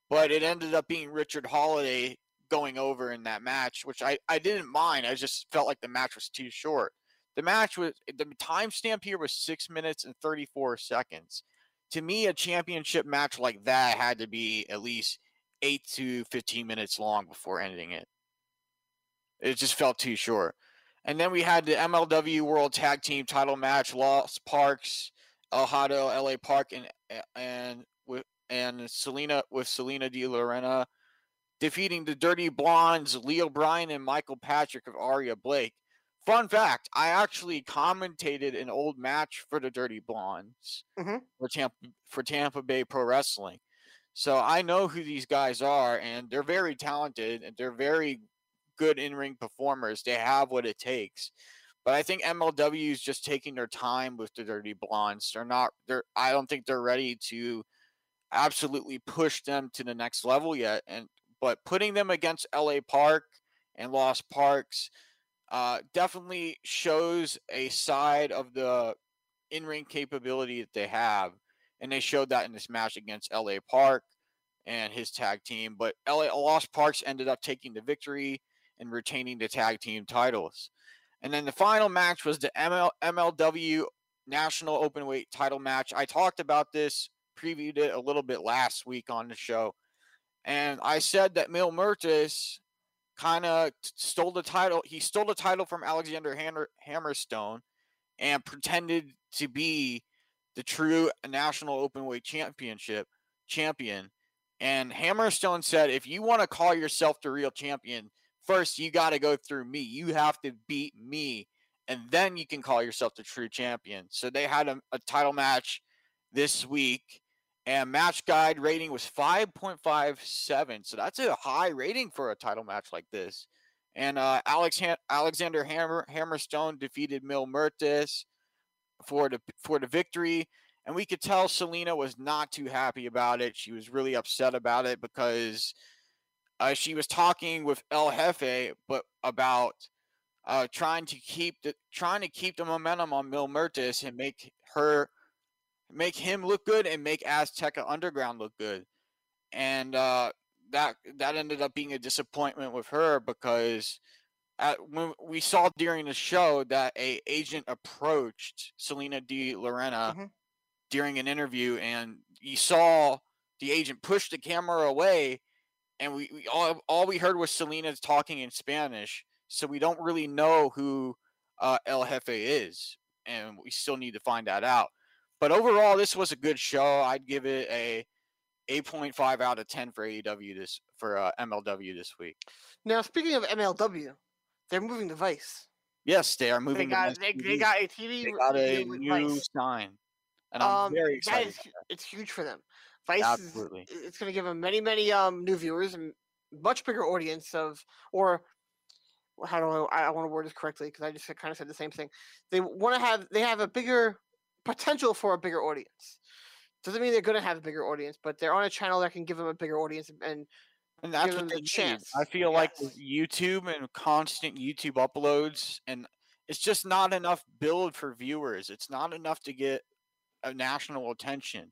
but it ended up being Richard Holliday going over in that match, which I, I didn't mind. I just felt like the match was too short. The match was, the timestamp here was six minutes and 34 seconds. To me, a championship match like that had to be at least eight to 15 minutes long before ending it. It just felt too short. And then we had the MLW World Tag Team Title match: Los Parks, El Hado, LA Park, and and with and Salina with Salina de la Renta defeating the Dirty Blondes, Leo Brien and Michael Patrick of Aria Blake. Fun fact: I actually commentated an old match for the Dirty Blondes Mhm. for Tampa for Tampa Bay Pro Wrestling. So I know who these guys are, and they're very talented, and they're very good in-ring performers. They have what it takes. But I think MLW is just taking their time with the Dirty Blondes. They're not. They're. I don't think they're ready to absolutely push them to the next level yet. And but putting them against LA Park and Los Parks, uh, definitely shows a side of the in-ring capability that they have, and they showed that in this match against LA Park and his tag team. But LA Los Parks ended up taking the victory and retaining the tag team titles. And then the final match was the ML, MLW National Openweight title match. I talked about this, previewed it a little bit last week on the show. And I said that Mil Muertes kind of stole the title. He stole the title from Alexander Hammer, Hammerstone and pretended to be the true national openweight championship champion. And Hammerstone said, if you want to call yourself the real champion, first you got to go through me. You have to beat me, and then you can call yourself the true champion. So they had a, a title match this week, and match guide rating was 5.57. So that's a high rating for a title match like this. And uh, Alex Han- Alexander Hammer Hammerstone defeated Mil Muertes for the for the victory. And we could tell Salina was not too happy about it. She was really upset about it because uh, she was talking with El Jefe, but about uh, trying to keep the trying to keep the momentum on Mil Muertes and make her make him look good and make Azteca Underground look good. And uh, that that ended up being a disappointment with her because at, when we saw during the show that a agent approached Salina de la Renta Mm-hmm. during an interview, and you saw the agent push the camera away, and we, we all all we heard was Salina talking in Spanish, so we don't really know who uh, El Jefe is, and we still need to find that out. But overall, this was a good show. I'd give it a 8.5 out of 10 for AEW this for uh, MLW this week. Now, speaking of MLW, they're moving to Vice. Yes, they are moving. to got Vice they, they got a TV. They got a new Vice. sign, and I'm Um, very excited. is it's huge for them. Vice Absolutely. is it's going to give them many many um new viewers and much bigger audience of or how do I I want to word this correctly because I just kind of said the same thing. They want to have they have a bigger potential for a bigger audience. Doesn't mean they're going to have a bigger audience, but they're on a channel that can give them a bigger audience and And that's what they the need. chance. I feel like with YouTube and constant YouTube uploads, and it's just not enough build for viewers. It's not enough to get a national attention.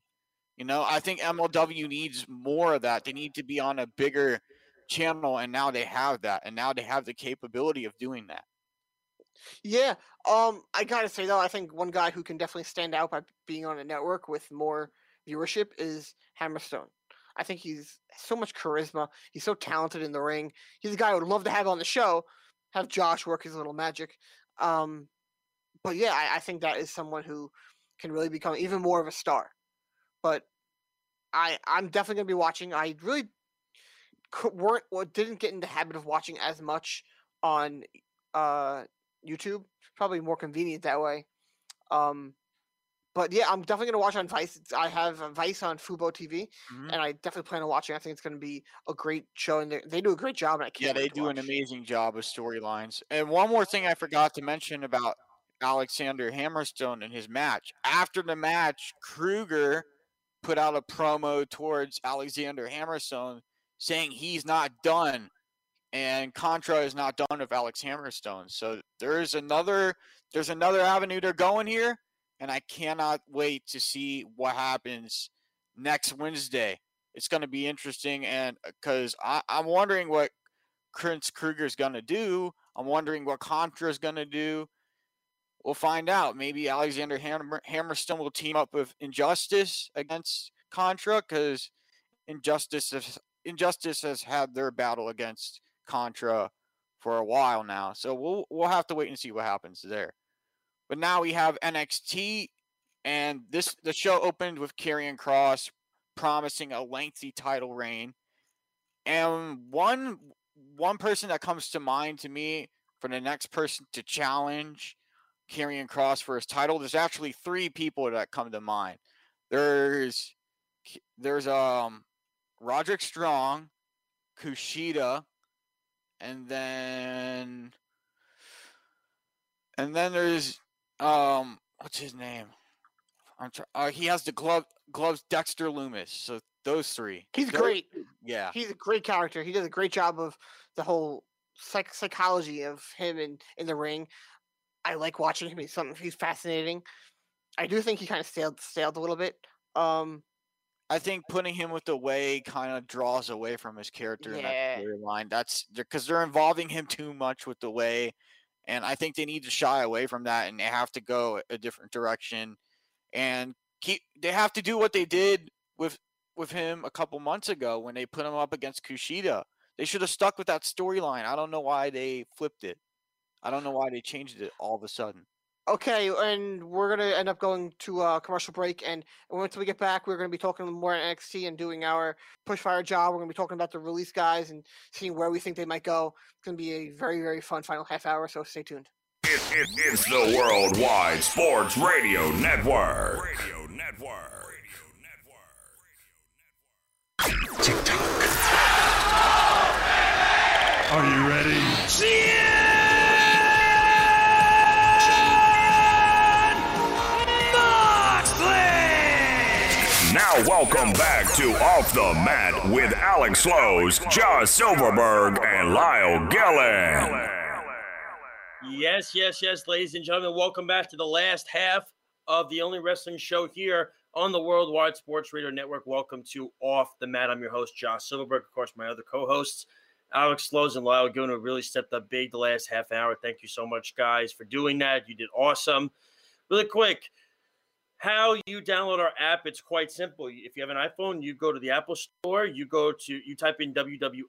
You know, I think MLW needs more of that. They need to be on a bigger channel, and now they have that, and now they have the capability of doing that. Yeah, um, I gotta say though, I think one guy who can definitely stand out by being on a network with more viewership is Hammerstone. I think he's so much charisma. He's so talented in the ring. He's a guy I would love to have on the show. Have Josh work his little magic. Um, but yeah, I, I think that is someone who can really become even more of a star. But I, I'm definitely gonna be watching. I really weren't didn't get in the habit of watching as much on uh YouTube. Probably more convenient that way. Um, but yeah, I'm definitely gonna watch on Vice. I have Vice on Fubo TV, Mhm. and I definitely plan on watching. I think it's gonna be a great show, and they- do a great job. And I can't. Yeah, they do an amazing job of storylines. And one more thing I forgot to mention about Alexander Hammerstone and his match. After the match, Kruger put out a promo towards Alexander Hammerstone saying he's not done and Contra is not done with Alex Hammerstone. So there's another there's another avenue they're going here and I cannot wait to see what happens next Wednesday. It's going to be interesting and uh, because I'm wondering what Prince Kruger's going to do. I'm wondering what Contra's going to do. We'll find out. Maybe Alexander Hammer, Hammerstone will team up with Injustice against Contra because Injustice has, Injustice has had their battle against Contra for a while now. So we'll we'll have to wait and see what happens there. But now we have NXT, and this the show opened with Karrion Kross promising a lengthy title reign. And one one person that comes to mind to me for the next person to challenge Karrion Kross for his title, there's actually three people that come to mind. There's there's um Roderick Strong, Kushida, and then and then there's um what's his name? I'm try- uh, he has the glove gloves Dexter Lumis. So those three. He's great. Yeah. He's a great character. He does a great job of the whole psych- psychology of him in in the ring. I like watching him. He's something. He's fascinating. I do think he kind of sailed staled a little bit. Um, I think putting him with the way kind of draws away from his character in Yeah. that storyline. That's because they're involving him too much with the way, and I think they need to shy away from that and they have to go a different direction and keep. They have to do what they did with with him a couple months ago when they put him up against Kushida. They should have stuck with that storyline. I don't know why they flipped it. I don't know why they changed it all of a sudden. Okay, and we're gonna end up going to a commercial break, and once we get back, we're gonna be talking more NXT and doing our push fire job. We're gonna be talking about the release guys and seeing where we think they might go. It's gonna be a very very fun final half hour, so stay tuned. It, it, it's the Worldwide Sports Radio Network. Radio Network. Are you ready? Now, welcome back to Off the Mat with Alex Slows, Josh Silverberg, and Lyle Gillen. Yes, yes, yes, ladies and gentlemen, welcome back to the last half of the only wrestling show here on the Worldwide Sports Radio Network. Welcome to Off the Mat. I'm your host, Josh Silverberg. Of course, my other co-hosts, Alex Slows and Lyle Gillen, who really stepped up big the last half hour. Thank you so much, guys, for doing that. You did awesome. Really quick, how you download our app it's quite simple. If you have an iphone you go to the apple store you go to you type in wwsrn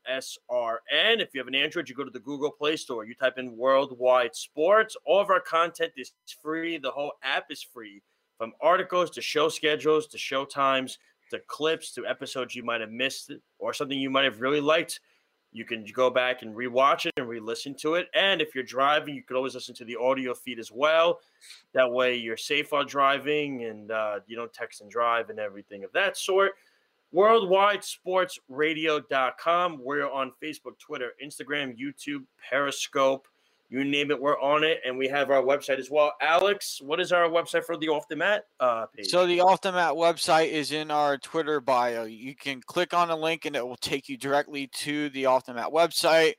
if you have an android you go to the google play store. You type in worldwide sports. All of our content is free. The whole app is free. From articles to show schedules to show times to clips to episodes you might have missed or something you might have really liked you can go back and rewatch it and re-listen to it and if you're driving you could always listen to the audio feed as well that way you're safe while driving and uh, you don't text and drive and everything of that sort. WorldwideSportsRadio.com. We're on Facebook, Twitter, Instagram, YouTube, Periscope. You name it, we're on it. And we have our website as well. Alex, what is our website for the Off the Mat uh, page? So the Off the Mat website is in our Twitter bio. You can click on a link and it will take you directly to the Off the Mat website.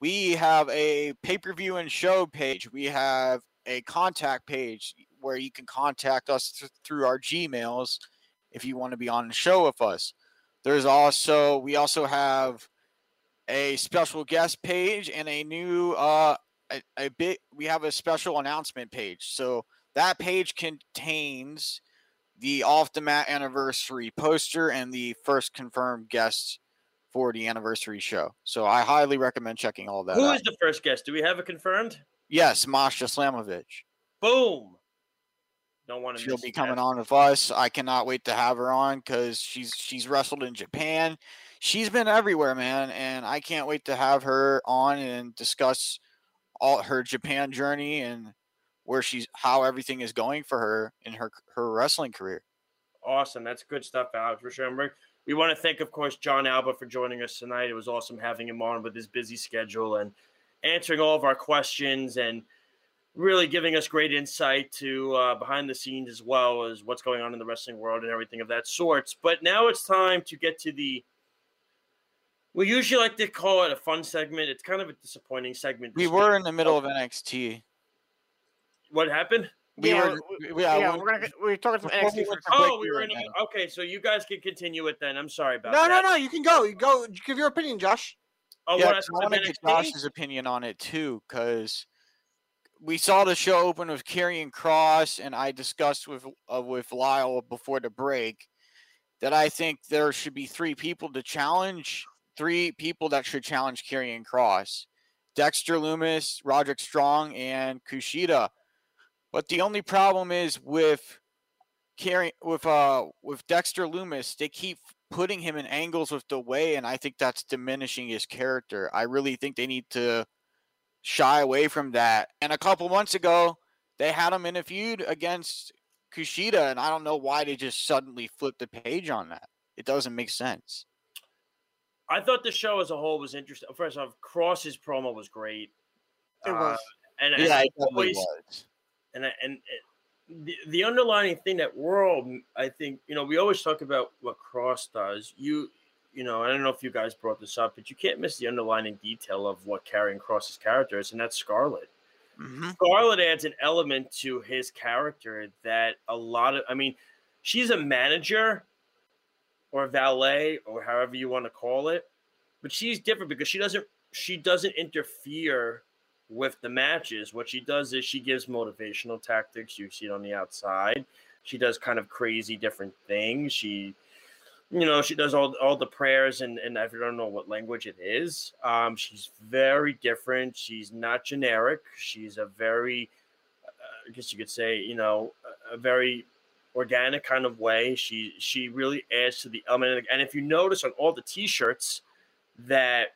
We have a pay-per-view and show page. We have a contact page where you can contact us th- through our Gmails if you want to be on the show with us. There's also we also have a special guest page and a new uh a, a bit we have a special announcement page. So that page contains the off the mat anniversary poster and the first confirmed guests for the anniversary show. So I highly recommend checking all that Who out. is the first guest? Do we have it confirmed? yes, Masha Slamovich. Boom. Don't want to She'll be that. coming on with us. I cannot wait to have her on because she's she's wrestled in Japan. She's been everywhere, man, and I can't wait to have her on and discuss all her Japan journey and where she's how everything is going for her in her her wrestling career. Awesome. That's good stuff, Alex, for sure. We want to thank, of course, John Alba for joining us tonight. It was awesome having him on with his busy schedule and answering all of our questions and really giving us great insight to uh, behind the scenes as well as what's going on in the wrestling world and everything of that sorts. But now it's time to get to the. We usually like to call it a fun segment. It's kind of a disappointing segment. We were in the middle of NXT. What happened? We Yeah, were, we- we- yeah, yeah, we- we're gonna we're talking some before we NXT. went For, to Oh, we were in. in A, okay, so you guys can continue it then. I'm sorry about no, that. no, no. You can go. You go. Give your opinion, Josh. Oh, yeah, what 'cause I happened want to with get Josh's opinion on it too, because we saw the show open with Karrion Kross, and I discussed with uh, with Lyle before the break that I think there should be three people to challenge, three people that should challenge Karrion Kross: Dexter Lumis, Roderick Strong, and Kushida. But the only problem is with carrying with uh with Dexter Lumis, they keep putting him in angles with the way, and I think that's diminishing his character. I really think they need to shy away from that. And a couple months ago, they had him in a feud against Kushida, and I don't know why they just suddenly flipped the page on that. It doesn't make sense. I thought the show as a whole was interesting. First off, Kross's promo was great. It Uh, was. and, and Yeah, I it definitely always, was. and I- and it- the, the underlying thing that we're all, I think, you know, we always talk about what Kross does. You, you know, I don't know if you guys brought this up, but you can't miss the underlining detail of what Karrion Kross's character is, and that's Scarlett. Mhm. Scarlett adds an element to his character that a lot of, I mean, she's a manager or valet or however you want to call it, but she's different because she doesn't she doesn't interfere with the matches. What she does is she gives motivational tactics. You see it on the outside. She does kind of crazy different things. She you know, she does all all the prayers and and I don't know what language it is. Um, she's very different. She's not generic. She's a very, uh, I guess you could say, you know, a, a very organic kind of way. She she really adds to the element. And if you notice on all the T-shirts that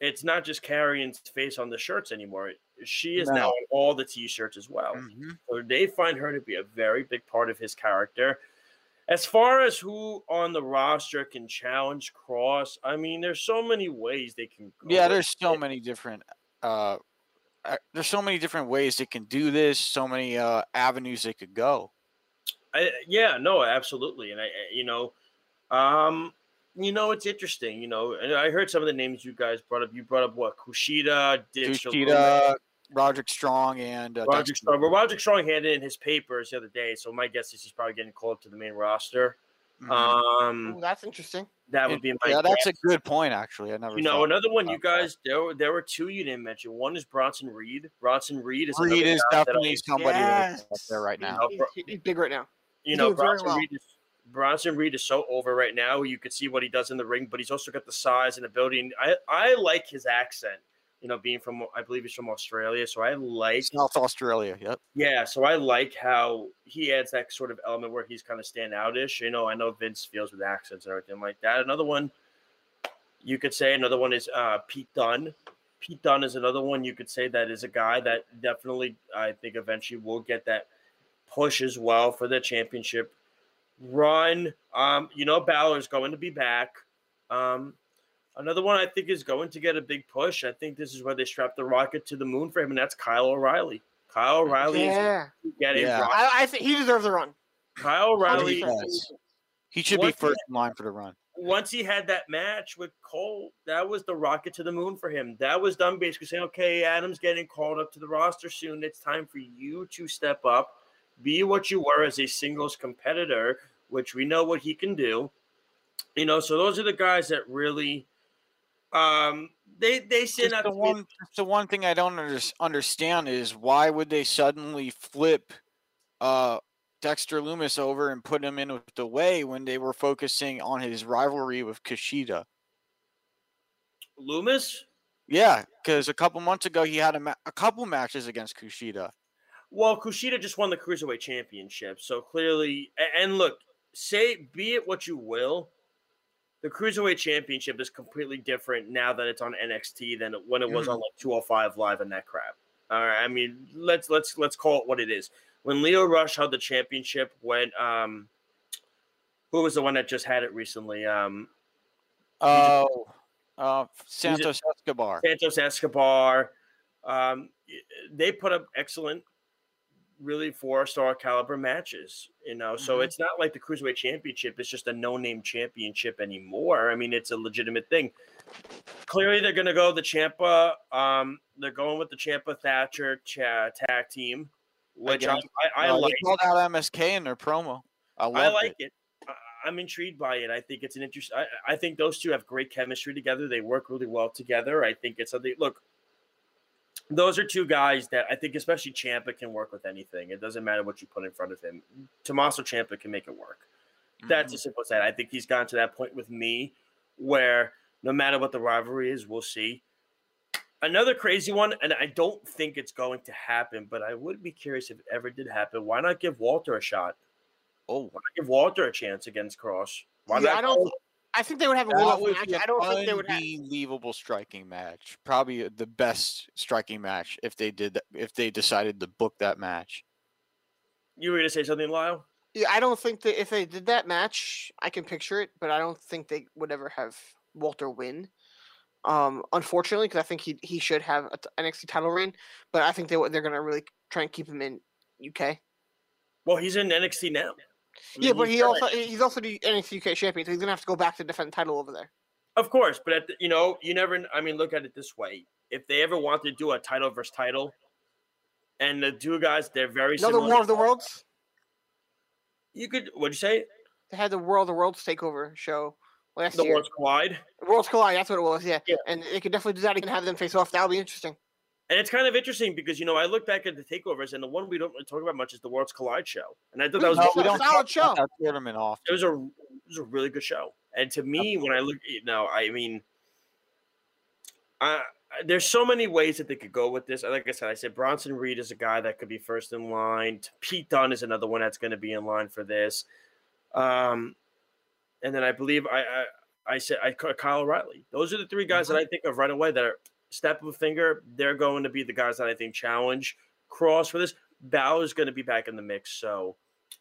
it's not just Karrion's face on the shirts anymore. She is now on all the T-shirts as well. Mhm. So they find her to be a very big part of his character. As far as who on the roster can challenge Kross, I mean, there's so many ways they can go. Yeah, there's so it. many different. Uh, uh, there's so many different ways they can do this. So many uh, avenues they could go. I, yeah, no, absolutely, and I, I- you know, um, you know, it's interesting. You know, and I heard some of the names you guys brought up. You brought up what Kushida, Dick Kushida, Roderick Strong, and uh, Roger Dexter. Strong. Well, Roger Strong handed in his papers the other day, so my guess is he's probably getting called up to the main roster. Mhm. Um, Ooh, that's interesting. that would be my yeah, that's a good point. Actually, I never. You know, another one you about that. guys there were there were two you didn't mention. One is Bronson Reed. Bronson Reed is Reed is guy that I- definitely somebody that's up there right You now. know, He's, he's big right now. You know Bronson well. Reed is Bronson Reed is so over right now. You could see what he does in the ring, but he's also got the size and ability. And I I like his accent. You know, being from I believe he's from Australia, so I like South Australia. Yep. yeah, so I like how he adds that sort of element where he's kind of stand outish. You know, I know Vince feels with accents and everything like that. Another one you could say another one is uh, Pete Dunn. Pete Dunn is another one you could say that is a guy that definitely I think eventually will get that push as well for the championship run. Um, you know, Balor's going to be back. Um, another one I think is going to get a big push. I think this is where they strap the rocket to the moon for him, and that's Kyle O'Reilly. Kyle O'Reilly Yeah, is getting Yeah. I, I think he deserves a run. Kyle O'Reilly. He should be Once he- first in line for the run. Once he had that match with Cole, that was the rocket to the moon for him. That was done basically saying, "Okay, Adam's getting called up to the roster soon. It's time for you to step up, be what you were as a singles competitor, which we know what he can do." You know, so those are the guys that really, um, they they Just the one, the one thing I don't under, understand is why would they suddenly flip uh, Dexter Lumis over and put him in with the way when they were focusing on his rivalry with Kushida? Loomis. Yeah, because a couple months ago he had a, ma- a couple matches against Kushida. Well, Kushida just won the cruiserweight championship, so clearly, and look, say be it what you will, the cruiserweight championship is completely different now that it's on NXT than when it was on like 205 Live and that crap. All right, I mean, let's let's let's call it what it is. When Lio Rush held the championship, when um, who was the one that just had it recently? Um, Oh, uh, Santos Escobar. Santos Escobar. Um, they put up excellent, really four star caliber matches. You know, so Mhm. it's not like the cruiserweight championship is just a no name championship anymore. I mean, it's a legitimate thing. Clearly, they're going to go the Ciampa. Um, they're going with the Ciampa Thatcher cha- tag team, which I, Again, I, I Uh, like. They called out MSK in their promo. I, I like it. it. I'm intrigued by it. I think it's an interest. I, I think those two have great chemistry together. They work really well together. I think it's something. Look, those are two guys that I think, especially Ciampa, can work with anything. It doesn't matter what you put in front of him. Tommaso Ciampa can make it work. That's Mhm. as simple as that. I think he's gotten to that point with me where no matter what the rivalry is, we'll see. Another crazy one, and I don't think it's going to happen, but I would be curious if it ever did happen. Why not give Walter a shot? Oh, Why not give Walter a chance against Kross? Why Yeah, not I don't. Go- I think they would have a that little would match. I don't think they would have. unbelievable striking match. Probably the best striking match if they did that, if they decided to book that match. You were going to say something, Lyle? Yeah, I don't think that if they did that match, I can picture it, but I don't think they would ever have Walter win. Um, unfortunately, because I think he he should have an NXT title reign, but I think they they're gonna really try and keep him in UK. Well, he's in NXT now. I Yeah, but he also a- he's also the NXT UK champion, so he's gonna have to go back to defend the title over there. Of course, but at the, you know, you never. I mean, look at it this way: if they ever want to do a title versus title, and the two guys, they're very Another similar. War of the Worlds. You could. What'd you say? They had the World of the Worlds takeover show last The year. Worlds Collide. Worlds Collide, that's what it was. Yeah. Yeah. and they could definitely do that and have them face off. That would be interesting. And it's kind of interesting because you know I look back at the takeovers, and the one we don't really talk about much is the Worlds Collide show, and I thought that was No, we we don't solid show. that tournament off. it was a it was a really good show. And to me, when I look, you know, I mean, uh, there's so many ways that they could go with this. Like I said, I said Bronson Reed is a guy that could be first in line. Pete Dunn is another one that's going to be in line for this. Um, and then I believe I I, I said I Kyle O'Reilly. Those are the three guys that I think of right away that are step of a finger. They're going to be the guys that I think challenge Kross for this. Bow is going to be back in the mix, so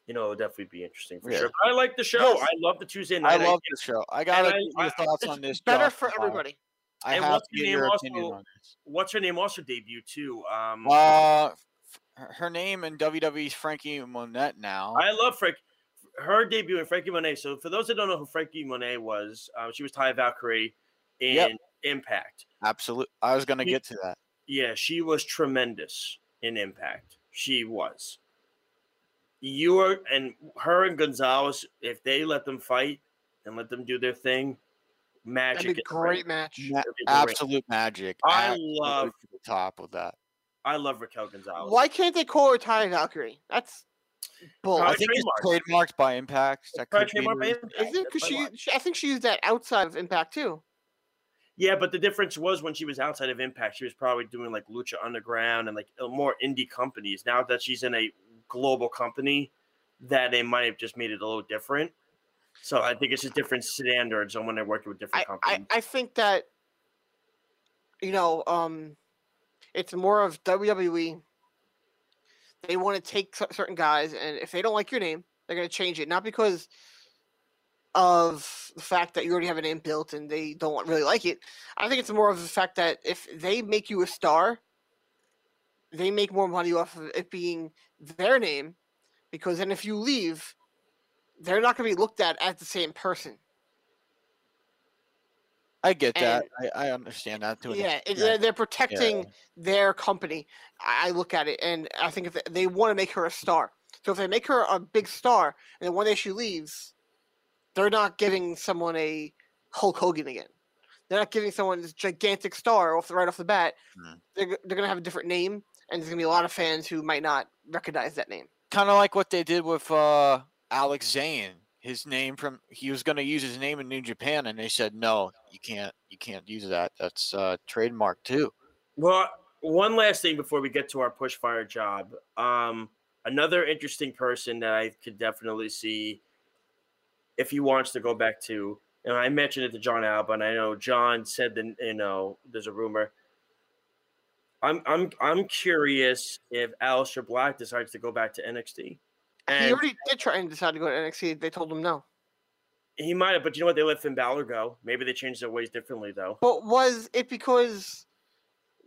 you know it'll definitely be interesting for Yeah. sure. But I like the show. Yes. I love the Tuesday night. I love the show. I got I- your I- thoughts on this. better Josh, for before. everybody. I And have what's to her get name your also? opinion on this. What's her name also debuted too? Um, Uh, her name in WWE's Franky Monet now. I love Frank. Her debut in Franky Monet. So for those that don't know who Franky Monet was, um, she was Taya Valkyrie in Yep. Impact. Absolutely. I was going to get to that. Yeah, she was tremendous in Impact. She was. You are, and her and Gonzalez, if they let them fight and let them do their thing, magic. That'd be a in great match. Ma- be great. absolute magic. I Absolutely love- to the top of that. I love Raquel Gonzalez. Why can't they call her Taya Valkyrie? That's bull. Uh, I think it's trademarked by Impact. That Probably could be trademarked by Impact, Is it? Because she, she, I think she used that outside of Impact too. Yeah, but the difference was when she was outside of Impact, she was probably doing like Lucha Underground and like uh, more indie companies. Now that she's in a global company, that they might have just made it a little different. So I think it's just different standards on when they're working with different I, companies. I think that you know, um, it's more of WWE. They want to take certain guys, and if they don't like your name, they're going to change it. Not because of the fact that you already have a name built and they don't really like it. I think it's more of the fact that if they make you a star, they make more money off of it being their name, because then if you leave, they're not going to be looked at as the same person. I get that. And- I, I understand that too. Yeah, it, they're, they're protecting Yeah. their company. I I look at it, and I think if they, they want to make her a star, so if they make her a big star, and then one day she leaves, they're not giving someone a Hulk Hogan again. They're not giving someone this gigantic star off the right off the bat. Hmm. They're they're gonna have a different name, and there's gonna be a lot of fans who might not recognize that name. Kind of like what they did with uh, Alex Zayne. His name from he was going to use his name in New Japan, and they said no, you can't, you can't use that. That's uh, trademark too. Well, one last thing before we get to our push fire job. Um, another interesting person that I could definitely see if he wants to go back to, and I mentioned it to John Alba, and I know John said that you know there's a rumor. I'm I'm I'm curious if Aleister Black decides to go back to NXT. he already did try and decide to go to NXT. They told him no. he might have, but you know what? They let Finn Balor go. Maybe they changed their ways differently, though. But was it because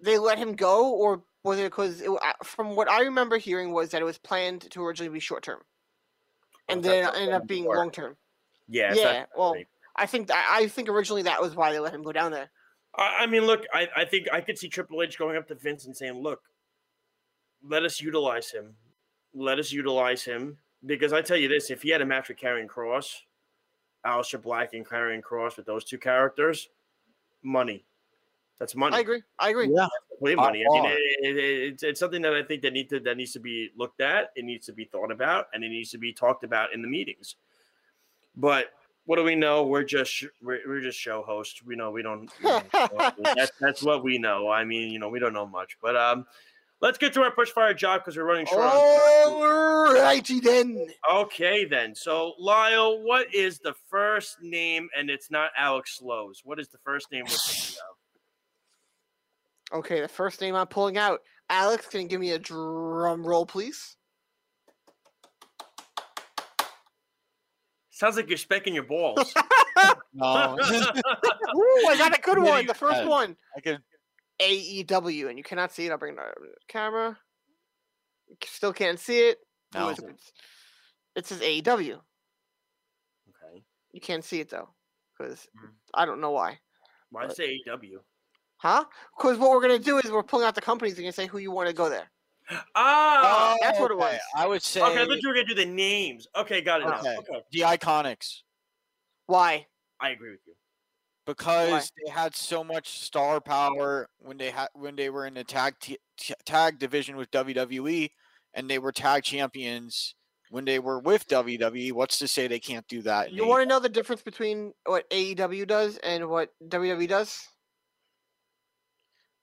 they let him go, or was it because it, from what I remember hearing was that it was planned to originally be short term, and then it ended up being long term? Yeah, Yeah, well, I think I, I think originally that was why they let him go down there. I, I mean, look, I, I think I could see Triple H going up to Vince and saying, "Look, let us utilize him. Let us utilize him." Because I tell you this: if he had a match with Karrion Kross, Aleister Black and Karrion Kross with those two characters, money. That's money. I agree. I agree. Yeah, Complete By money. I mean, it, it, it- it's, it's something that I think that need to that needs to be looked at. It needs to be thought about, and it needs to be talked about in the meetings. But what do we know? We're just we're, we're just show hosts. We know we don't. we don't know. <laughs> that's that's what we know. I mean, you know, we don't know much. But um, let's get to our push fire job because we're running short. on All righty then. Okay, then. So, Lyle, what is the first name? And it's not Alex Slows. What is the first name? We're thinking <sighs> of? Okay, the first name I'm pulling out. Alex, can you give me a drum roll, please? Sounds like you're specking your balls. <laughs> no, <laughs> Ooh, I got a good one. The first got one. I could. AEW, and you cannot see it. I'll bring it up to the camera. Still can't see it. Ooh, No. it's- it's- It says AEW. Okay. You can't see it though, because Mhm. I don't know why. Why But- say AEW? Huh? Because what we're gonna do is we're pulling out the companies and gonna say who you want to go there. Ah, that's what it was. I would say okay. I thought you were gonna do the names. Okay, got it. now. Okay. Okay, the Iconics Why? I agree with you. because they had so much star power when they had when they were in the tag t- t- tag division with WWE and they were tag champions when they were with WWE. What's to say they can't do that? in You want to know the difference between what AEW does and what WWE does?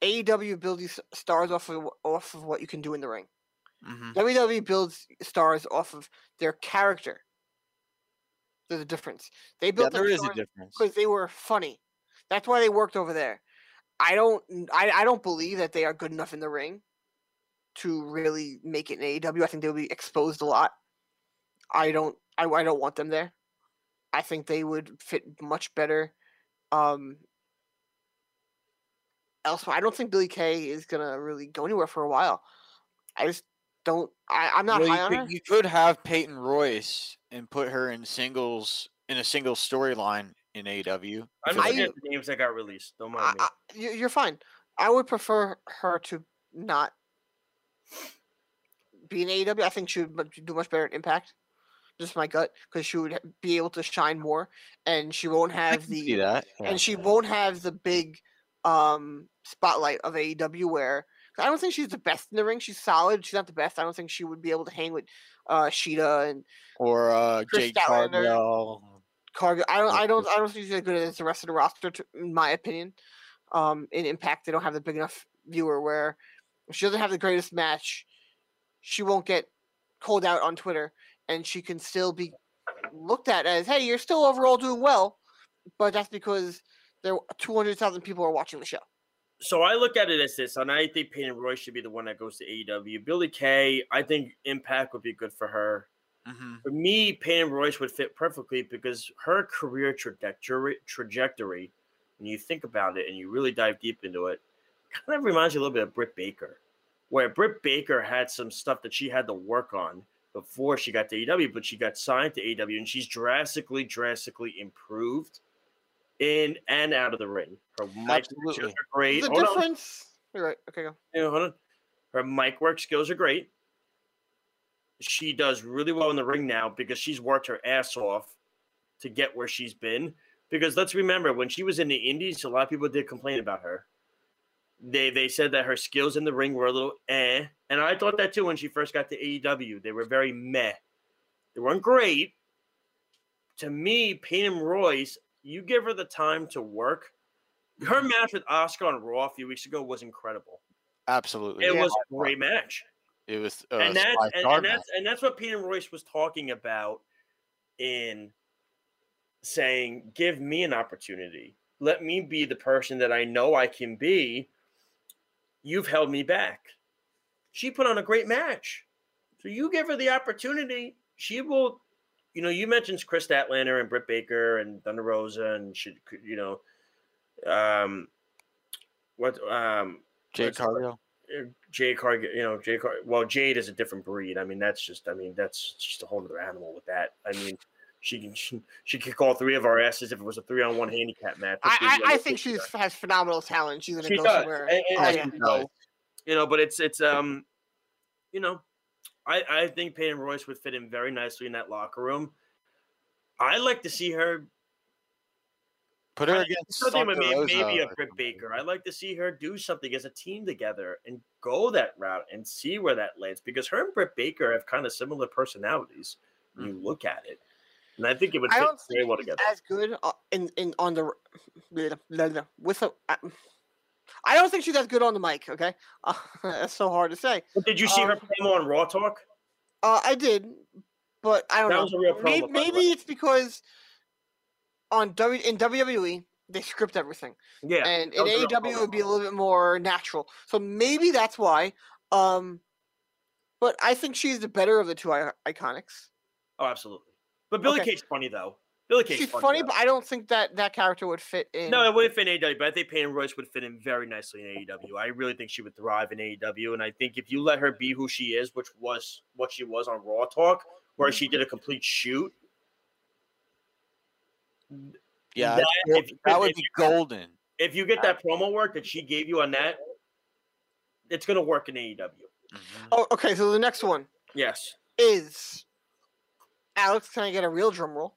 AEW builds stars off of off of what you can do in the ring. Mhm. WWE builds stars off of their character. There's a difference. They Yeah, built there their is a difference. because they were funny. That's why they worked over there. I don't I, I don't believe that they are good enough in the ring to really make it in AEW. I think they'll be exposed a lot. I don't I, I don't want them there. I think they would fit much better um elsewhere. I don't think Billie Kay is gonna really go anywhere for a while. I just don't I, I'm not Well, high you, on her. could, you could have Peyton Royce and put her in singles in a single storyline in AEW. I'm because just looking at the names that got released. Don't mind I, me. I, you- you're fine. I would prefer her to not be in AEW. I think she would do much better at Impact. Just my gut, because she would be able to shine more, and she won't have the that. yeah. and she won't have the big um spotlight of AEW. Where I don't think she's the best in the ring. She's solid. She's not the best. I don't think she would be able to hang with uh Shida and or uh, Kris Jake Statlander. Cargill. I don't. I don't. I don't think she's as good as the rest of the roster, to, in my opinion. Um, in Impact, they don't have the big enough viewer where if she doesn't have the greatest match, she won't get called out on Twitter, and she can still be looked at as, "Hey, you're still overall doing well," but that's because there two hundred thousand people are watching the show. So I look at it as this, and I think Peyton Royce should be the one that goes to AEW. Billie Kay, I think Impact would be good for her. hmm For me, Peyton Royce would fit perfectly because her career trajectory, trajectory, when you think about it and you really dive deep into it, kind of reminds you a little bit of Britt Baker, where Britt Baker had some stuff that she had to work on before she got to AEW, but she got signed to AEW and she's drastically, drastically improved in and out of the ring. Her mic skills are great. The Hold on. difference. You're right. Okay, go. Yeah, hold on. Her mic work skills are great. She does really well in the ring now because she's worked her ass off to get where she's been. Because let's remember, when she was in the Indies, a lot of people did complain about her. They they said that her skills in the ring were a little eh, and I thought that too when she first got to AEW. They were very meh. They weren't great. To me, Peyton Royce, you give her the time to work. Her match with Oscar on Raw a few weeks ago was incredible. Absolutely. It Yeah. was a great match, It was. Uh, and that's and, and that's and that's what Peyton Royce was talking about in saying, "Give me an opportunity. Let me be the person that I know I can be. You've held me back." She put on a great match, so you give her the opportunity. She will. You know, you mentioned Kris Statlander and Britt Baker and Thunder Rosa, and she, you know, um, what um, Jake what's- Cargill. uh, Jade Cargill, you know, Jade Car- well, Jade is a different breed. I mean, that's just, I mean, that's just a whole other animal with that. I mean, she can, she, she could call three of our asses if it was a three on one handicap match. I, I, I think she has phenomenal talent. She's gonna She go does, somewhere. and- and- Oh, yeah. she does. you know, but it's, it's, um, you know, I, I think Peyton Royce would fit in very nicely in that locker room. I like to see her Put her I- against something with Thunder may- Rosa maybe a or Britt. Baker. I'd like to see her do something as a team together and go that route and see where that lands because her and Britt Baker have kind of similar personalities when you look at it, and I think it would I fit very well together. as good uh, in in on the with a. I, don't think she's as good on the mic. Okay, uh, <laughs> that's so hard to say. But did you see her um, promo on Raw Talk? Uh, I did, but I don't That know. was a real promo, maybe, maybe it's because on W in WWE they script everything, Yeah, and in was a real AEW it would be a little bit more natural. So maybe that's why. Um, but I think she's the better of the two I- iconics. Oh, absolutely. But Billie Okay. Kate's funny though. Billie Kate's She's funny, funny, but I don't think that that character would fit in. No, it wouldn't fit in AEW, but I think Peyton Royce would fit in very nicely in AEW. I really think she would thrive in AEW, and I think if you let her be who she is, which was what she was on Raw Talk, where she did a complete shoot. Yeah, That- that, if- that would if be you- golden. If you get that promo work that she gave you on that, it's gonna work in AEW. Mm-hmm. Oh, okay. So the next one Yes. is Alex. Can I get a real drum roll?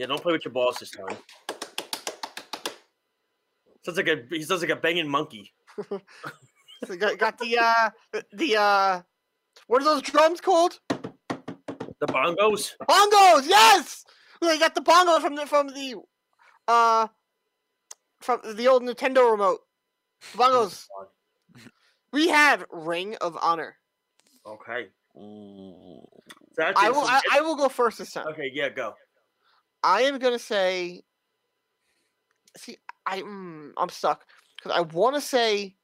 Yeah, don't play with your balls this time. Sounds like a he sounds like a banging monkey. <laughs> So got, got the uh the, the uh what are those drums called? The bongos. Bongos. Yes. We got the bongo from the from the uh from the old Nintendo remote. Bongos. <laughs> We have Ring of Honor. Okay. Ooh. So I will. I, I will go first this time. okay, yeah, go. I am gonna say. See, I mm, I'm stuck because I want to say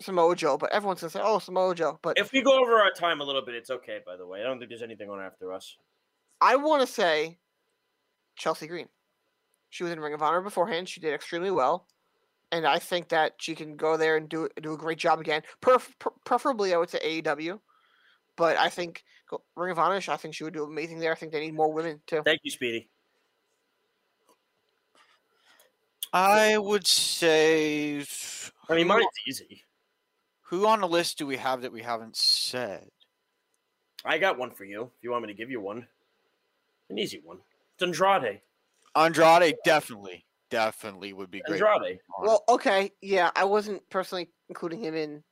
Samoa Joe, but everyone's gonna say, "Oh, Samoa Joe." But If we go over our time a little bit, it's okay. By the way, I don't think there's anything on after us. I want to say Chelsea Green. She was in Ring of Honor beforehand. She did extremely well, and I think that she can go there and do do a great job again. Preferably, I would say AEW, but I think Ring of Honor. I think she would do amazing there. I think they need more women too. Thank you, Speedy. I would say. I mean, who- mine's easy. Who on the list do we have that we haven't said? I got one for you. If you want me to give you one, an easy one. It's Andrade. Andrade definitely, definitely would be great. Andrade. Well, okay, yeah, I wasn't personally including him in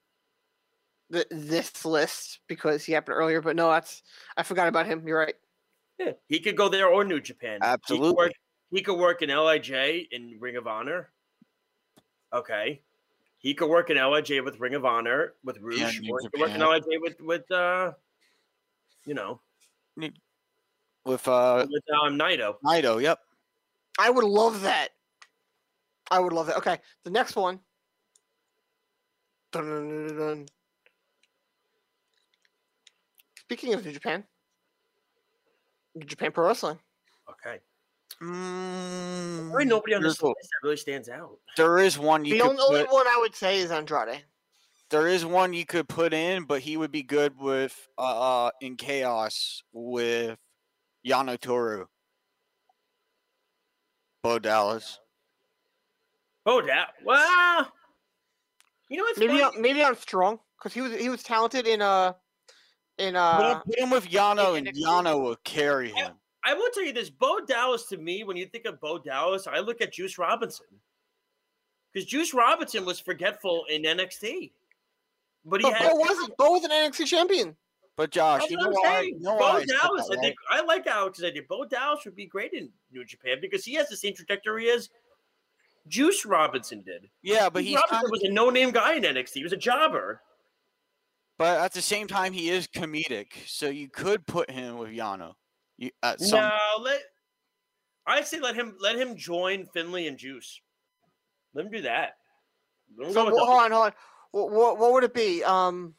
the this list because he happened earlier, but no, that's I forgot about him. You're right. Yeah, he could go there or New Japan. He could Absolutely. work, he could work in LIJ in Ring of Honor. Okay. He could work in LIJ with Ring of Honor with Rush, or he could work in LIJ with with uh, you know, with uh with um, Naito. Naito. Yep. I would love that. I would love that. Okay, the next one. Dun-dun-dun-dun-dun. Speaking of New Japan, New Japan Pro Wrestling. Okay. Mm, Really, nobody on this there's list that really stands out. There is one you the could only, only put, one I would say is Andrade. there is one you could put in, but he would be good with uh in chaos with Yano Toru. Bo Dallas. Oh, Dallas. well, you know what's Maybe funny? on, maybe on Strong because he was he was talented in uh in Put uh him, put him with Yano, and NXT. Yano will carry him. I will tell you this: Bo Dallas to me, when you think of Bo Dallas, I look at Juice Robinson because Juice Robinson was forgetful in NXT, but he But had. Bo wasn't. Bo was an NXT champion. But Josh, That's you what know I'm why? saying. You know Bo why I said Dallas, that, I think I like Alex's idea. Bo Dallas would be great in New Japan because he has the same trajectory as Juice Robinson did. Yeah, but Juice he's Robinson kind of, was a no-name guy in NXT. He was a jobber. But at the same time, he is comedic, so you could put him with Yano. You at some No, let I say let him let him join Finlay and Juice. Let him do that. Him So go with wha- the- hold on, hold on. What, what, what would it be? Um,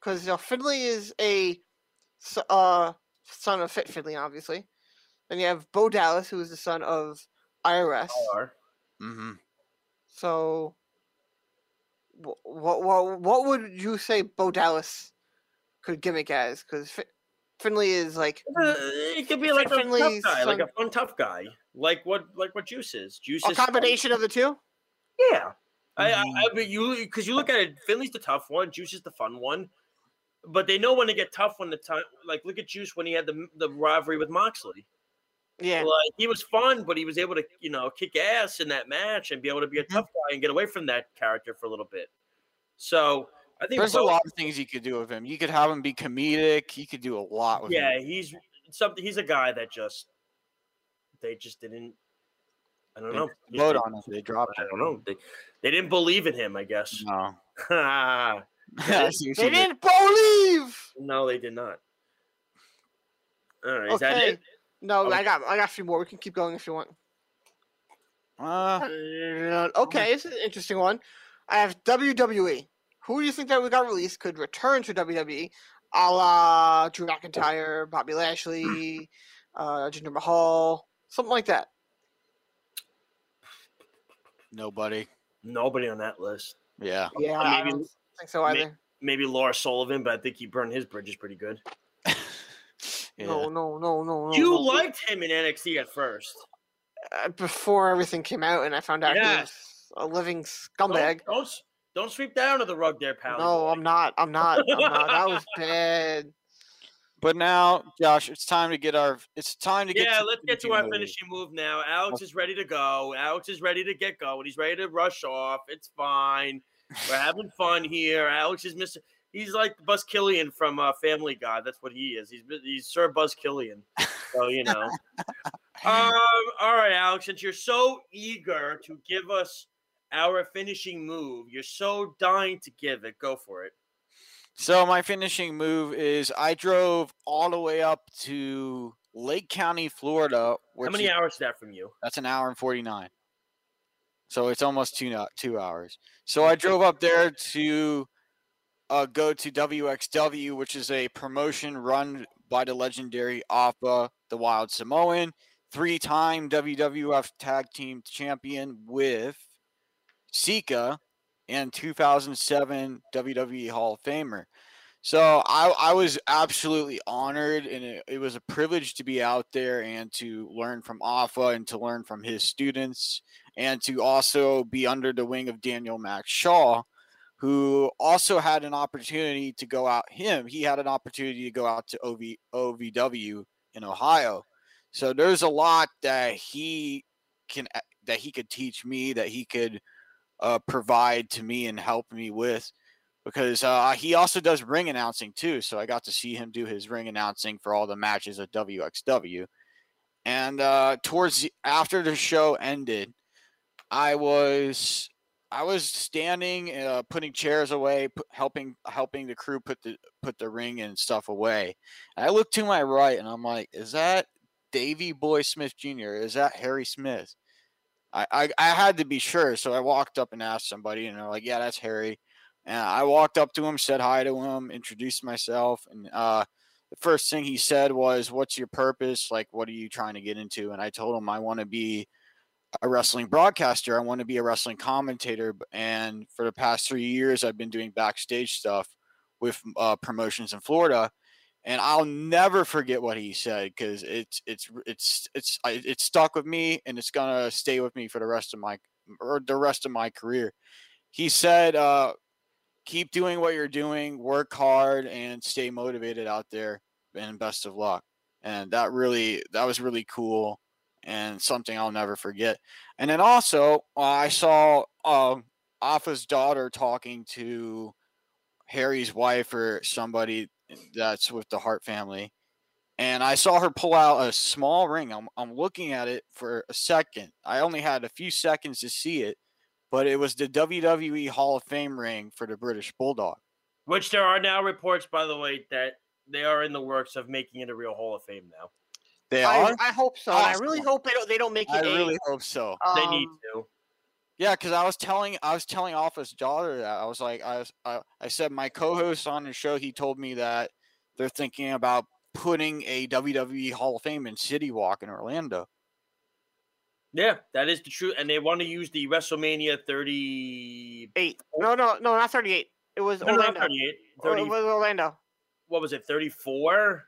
because you know Finlay is a uh son of Fit Finlay, obviously. Then you have Bo Dallas, who is the son of IRS. LR. hmm So, what, what what would you say Bo Dallas could gimmick as? Because Fi- Finlay is like Uh, It could be like a tough Finlay's guy, like a fun tough guy, like what like what Juice is. Juice a is fun. combination of the two. Yeah, I, I, Mm-hmm. I but you because you look at it, Finlay's the tough one, Juice is the fun one, but they know when to get tough when the time. Like look at Juice when he had the the rivalry with Moxley. Yeah. Like he was fun, but he was able to you know kick ass in that match and be able to be a Mm-hmm. tough guy and get away from that character for a little bit. So I think There's a lot of things you could do with him. You could have him be comedic. You could do a lot with Yeah, him. he's something. He's a guy that just they just didn't. I don't They know. vote on him. They dropped I don't know. They, they didn't believe in him. I guess. No. <laughs> no, <laughs> I see what They did. didn't believe. <laughs> No, they did not. All right, is that it? No, Oh. I got I got a few more. We can keep going if you want. Uh, Uh, Okay, this is an interesting one. I have WWE. Who do you think that we got released could return to WWE, a la Drew McIntyre, Bobby Lashley, uh, Jinder Mahal, something like that? nobody. Nobody on that list. Yeah. Yeah, Uh, I don't think so may- either. Maybe Lars Sullivan, but I think he burned his bridges pretty good. No, no, no, no, no. You no. liked him in NXT at first. uh, before everything came out, and I found out he was a living Don't, scumbag. don't don't sweep that under the rug there, pal. No, I'm not. I'm not. I'm not. That was <laughs> bad. But now, Josh, it's time to get our. It's time to get. Yeah, to let's get to our move. finishing move now. Alex is ready to go. Alex is ready to get going. He's ready to rush off. It's fine. We're having fun here. Alex is missing. He's like Buzz Killian from uh, Family Guy. That's what he is. He's he's Sir Buzz Killian. So you know. <laughs> um. All right, Alex. Since you're so eager to give us our finishing move, you're so dying to give it. Go for it. So my finishing move is I drove all the way up to Lake County, Florida. How many hours is that from you? That's an hour and forty nine. So it's almost two two hours. So I drove up there to uh, go to WXW, which is a promotion run by the legendary Afa, the Wild Samoan, three time WWF Tag Team Champion with Sika, and 2007 WWE Hall of Famer. So I, I was absolutely honored, and it, it was a privilege to be out there and to learn from Afa and to learn from his students, and to also be under the wing of Daniel Max Shaw, who also had an opportunity to go out. Him, he had an opportunity to go out to OV, OVW in Ohio. So there's a lot that he can that he could teach me, that he could uh, provide to me and help me with because uh, he also does ring announcing too. So I got to see him do his ring announcing for all the matches at WXW. And uh, towards the, after the show ended, I was I was standing, uh, putting chairs away, pu- helping helping the crew put the put the ring and stuff away. And I looked to my right, and I'm like, "Is that Davy Boy Smith Jr.? Is that Harry Smith?" I, I, I had to be sure, so I walked up and asked somebody, and they're like, "Yeah, that's Harry." And I walked up to him, said hi to him, introduced myself, and uh, the first thing he said was, "What's your purpose? Like, what are you trying to get into?" And I told him I want to be a wrestling broadcaster. I want to be a wrestling commentator. And for the past three years, I've been doing backstage stuff with uh, promotions in Florida. And I'll never forget what he said because it's it's it's it's it's stuck with me and it's gonna stay with me for the rest of my or the rest of my career. He said, uh, "Keep doing what you're doing, work hard, and stay motivated out there, and best of luck." And that really that was really cool and something I'll never forget. And then also, uh, I saw um, Afa's daughter talking to Harry's wife or somebody that's with the Hart family. And I saw her pull out a small ring. I'm, I'm looking at it for a second. I only had a few seconds to see it, but it was the WWE Hall of Fame ring for the British Bulldog. Which there are now reports, by the way, that they are in the works of making it a real Hall of Fame now. They I, are? I hope so. and I really hope they don't. They don't make it. I a, really hope so. they need um, to. Yeah, because I was telling I was telling Office daughter that I was like I was I, I said my co-host on the show he told me that they're thinking about putting a WWE Hall of Fame in City Walk in Orlando. Yeah, that is the truth. And they want to use the WrestleMania thirty eight. No, no, no, not thirty-eight. It was No, not Orlando. 38. Or 30, It was Orlando. what was it, 34?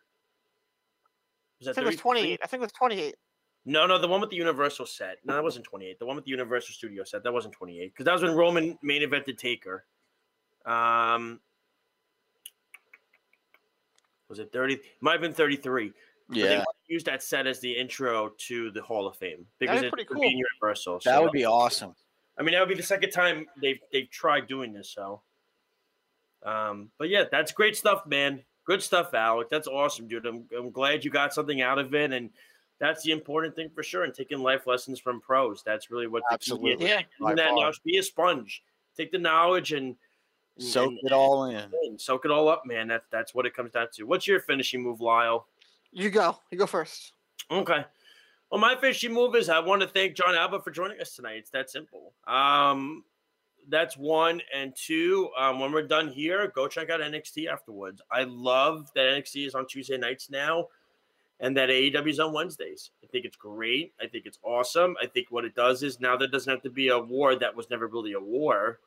Was I that think it was 33? twenty-eight. I think it was twenty-eight. No, no, the one with the Universal set. No, that wasn't 28. The one with the Universal Studio set. That wasn't 28. Because that was when Roman main evented Taker. Um, was it 30? Might have been 33. But they Yeah, use that set as the intro to the Hall of Fame because That'd be it's pretty would be cool. Universal. that would be awesome. I mean, that would be the second time they've they've tried doing this. So, um, but yeah, that's great stuff, man. Good stuff, Alec. That's awesome, dude. I'm I'm glad you got something out of it, and that's the important thing for sure. And taking life lessons from pros. That's really what the key is. Absolutely. Yeah. By that far. knowledge, be a sponge. Take the knowledge and and- Soak and- it all in. and soak it all up, man. That's that's what it comes down to. What's your finishing move, Lyle? You go. You go first. Okay. Well, my finishing move is I want to thank John Alba for joining us tonight. It's that simple. Um, that's one and two. Um, when we're done here, go check out NXT afterwards. I love that NXT is on Tuesday nights now, and that AEW is on Wednesdays. I think it's great. I think it's awesome. I think what it does is now there doesn't have to be a war that was never really a war.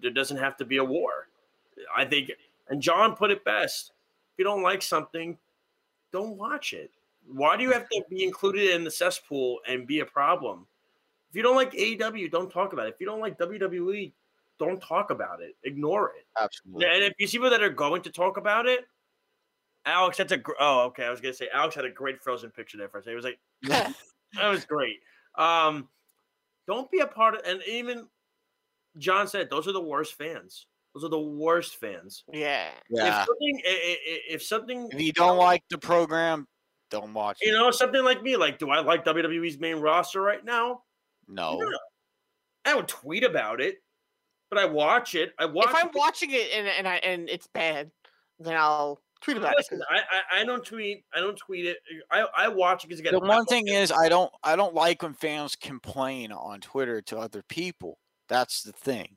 There doesn't have to be a war. I think, and John put it best. If you don't like something, don't watch it. Why do you have to be included in the cesspool and be a problem? If you don't like AEW, don't talk about it. If you don't like WWE, don't talk about it. Ignore it. Absolutely. And if you see people that are going to talk about it, Alex, that's a gr- oh okay. I was gonna say Alex had a great frozen picture there for a second. It was like <laughs> that was great. Um, don't be a part of, and even John said those are the worst fans. Those are the worst fans. Yeah. Yeah. If something, if something, If you don't like the program, don't watch you it. know, something like me, like, do I like WWE's main roster right now? No. No. I don't tweet about it, but I watch it. I watch. If I'm it. watching it and and I and it's bad, then I'll tweet about it. I, I I don't tweet. I don't tweet it. I I watch it because again, The one thing it. is, I don't, I don't like when fans complain on Twitter to other people. That's the thing.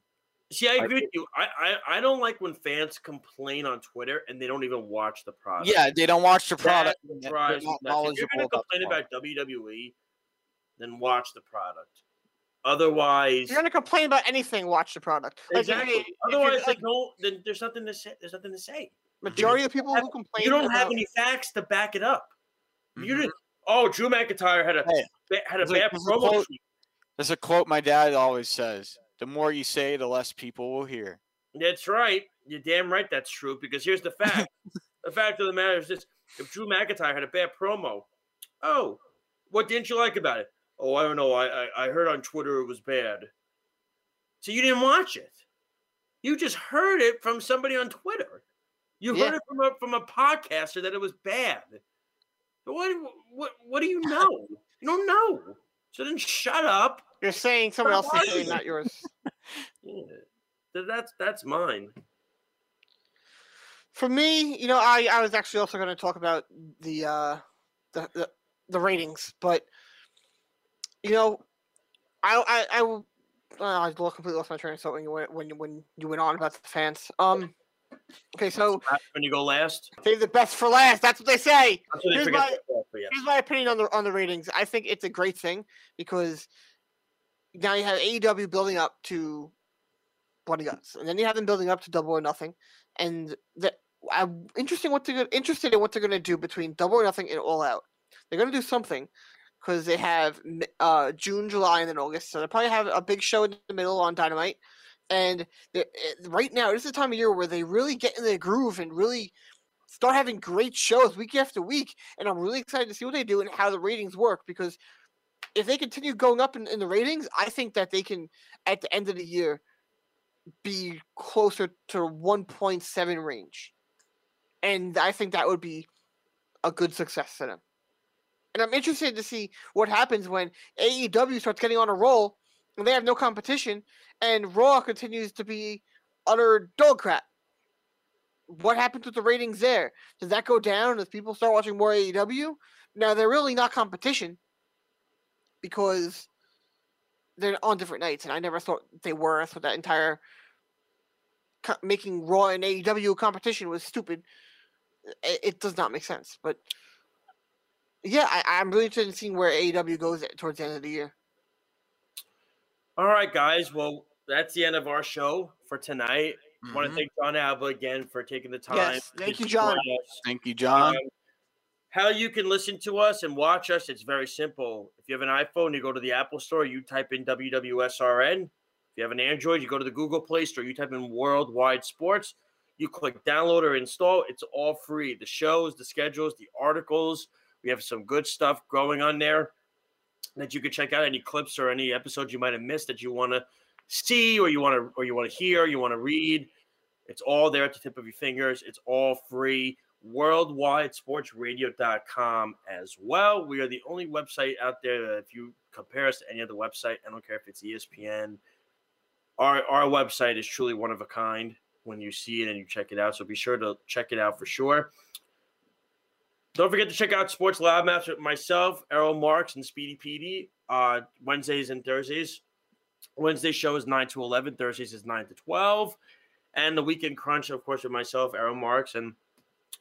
See, I agree with you. I, I I don't like when fans complain on Twitter and they don't even watch the product. Yeah, they don't watch the product. and they're not me. If you're going to complain product. about WWE, then watch the product. Otherwise, If you're gonna complain about anything, watch the product. Like, exactly. if you're- Otherwise, like, like no, then there's nothing to say. There's nothing to say. majority of people who complain. You don't have any facts to back it up. You Mhm. didn't. Oh, Drew McIntyre had a Hey, had a there's a- bad there's a promo. quote- tweet. There's a quote my dad always says: "The more you say, the less people will hear." That's right. You're damn right. That's true. Because here's the fact. <laughs> the fact of the matter is this: if Drew McIntyre had a bad promo, oh, what didn't you like about it? Oh, I don't know. I I, I heard on Twitter it was bad. So you didn't watch it. You just heard it from somebody on Twitter. You Yeah. heard it from a from a podcaster that it was bad. What what what do you know? You don't know. So then shut up. You're saying someone else's lying. not yours. <laughs> Yeah. That's that's mine. For me, you know, I, I was actually also going to talk about the, uh, the the the ratings, but you know, I I I, uh, I completely lost my train of thought when you went when you when you went on about the fans. Um, okay, so When you go last, save the best for last. That's what they say. what they Here's my-. Here's my opinion on the on the ratings. I think it's a great thing because now you have AEW building up to bloody guts, and then you have them building up to double or nothing, and the, I'm interesting what they're interested in what they're going to do between double or nothing and all out. They're going to do something because they have uh, June, July, and then August, so they'll probably have a big show in the middle on Dynamite. And the- right now, this is the time of year where they really get in their groove and really start having great shows week after week. And I'm really excited to see what they do and how the ratings work because if they continue going up in, in the ratings, I think that they can, at the end of the year, be closer to 1.7 range. And I think that would be a good success for them. And I'm interested to see what happens when AEW starts getting on a roll and they have no competition and Raw continues to be utter dog crap. What happens with the ratings there? Does that go down as people start watching more AEW? Now they're really not competition because they're on different nights, and I never thought they were. So that entire co- making Raw and AEW competition was stupid. It, it does not make sense. But yeah, I, I'm really interested in seeing where AEW goes towards the end of the year. All right, guys. Well, that's the end of our show for tonight. Want Mhm. to thank John Alba again for taking the time. Yes, thank you, John. Thank you, John. Um, how you can listen to us and watch us, it's very simple. If you have an iPhone, you go to the Apple Store, you type in WWSRN. If you have an Android, you go to the Google Play Store, you type in Worldwide Sports. You click download or install. It's all free. The shows, the schedules, the articles. We have some good stuff going on there that you could check out. Any clips or any episodes you might have missed that you want to see or you want to or you want to hear, you want to read. It's all there at the tip of your fingers. It's all free. WorldwideSportsRadio.com as well. We are the only website out there that if you compare us to any other website, I don't care if it's ESPN, our our website is truly one of a kind when you see it and you check it out. So be sure to check it out for sure. Don't forget to check out Sports Lab Maps with myself, Errol Marks, and Speedy PD uh, Wednesdays and Thursdays. Wednesday show is 9 to 11, Thursdays is 9 to 12. And the Weekend Crunch, of course, with myself, Errol Marks, and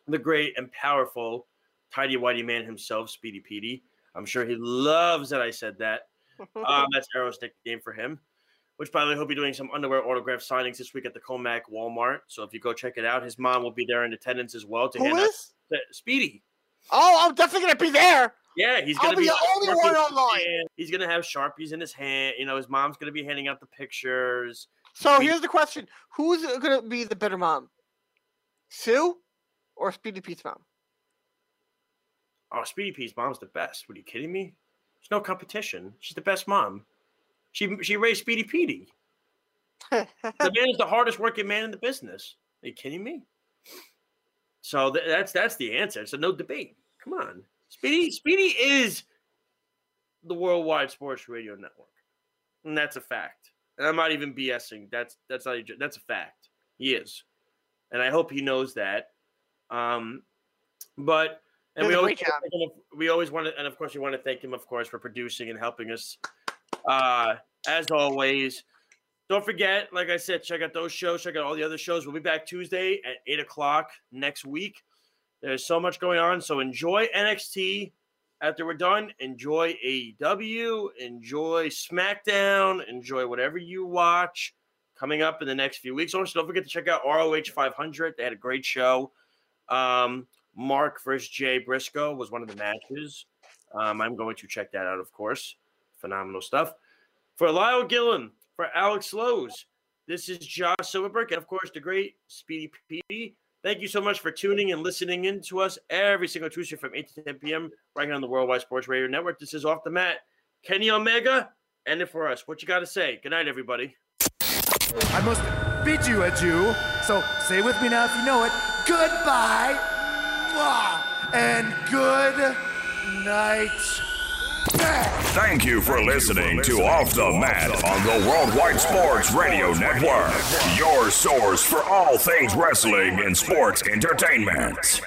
the great and powerful tidy whitey man himself, Speedy PD. I'm sure he loves that I said that. <laughs> Um, that's Arrow's nickname for him. Which, by the way, he'll be doing some underwear autograph signings this week at the Comac Walmart. So if you go check it out, his mom will be there in attendance as well to Who hand out is? the- Speedy. Oh, I'm definitely gonna be there. Yeah, he's I'll gonna be be, the only Sharpies one online. He's gonna have sharpies in his hand. You know, his mom's gonna be handing out the pictures. So here's the question: Who's gonna be the better mom, Sue or Speedy Pete's mom? Oh, Speedy P's mom's the best. What are you kidding me? There's no competition. She's the best mom. She she raised Speedy Petey. <laughs> The man is the hardest working man in the business. Are you kidding me? So th- that's that's the answer. So no debate. Come on, Speedy. Speedy is the worldwide sports radio network, and that's a fact. And I'm not even BSing. That's that's not even, that's a fact. He is, and I hope he knows that. Um, but and we always we always want to, and of course we want to thank him, of course, for producing and helping us. Uh, as always, don't forget, like I said, check out those shows. Check out all the other shows. We'll be back Tuesday at eight o'clock next week. There's so much going on, so enjoy NXT. After we're done, enjoy AEW, enjoy SmackDown, enjoy whatever you watch coming up in the next few weeks. Also, don't forget to check out ROH 500. They had a great show. Um, Mark versus Jay Briscoe was one of the matches. Um, I'm going to check that out, of course. Phenomenal stuff. For Lyle Gillen, for Alex Lowe's, this is Josh Silverberg, and of course, the great Speedy P. Thank you so much for tuning and listening in to us every single Tuesday from 8 to 10 p.m. right here on the Worldwide Sports Radio Network. This is Off the Mat. Kenny Omega, and it for us. What you got to say? Good night, everybody. I must bid you adieu. So say with me now if you know it. Goodbye. And good night. Thank you for listening to Off the Mat on the Worldwide Sports Radio Network, your source for all things wrestling and sports entertainment.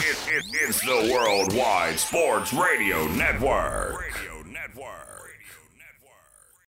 It, it, it's the Worldwide Sports Radio Network. Radio Network.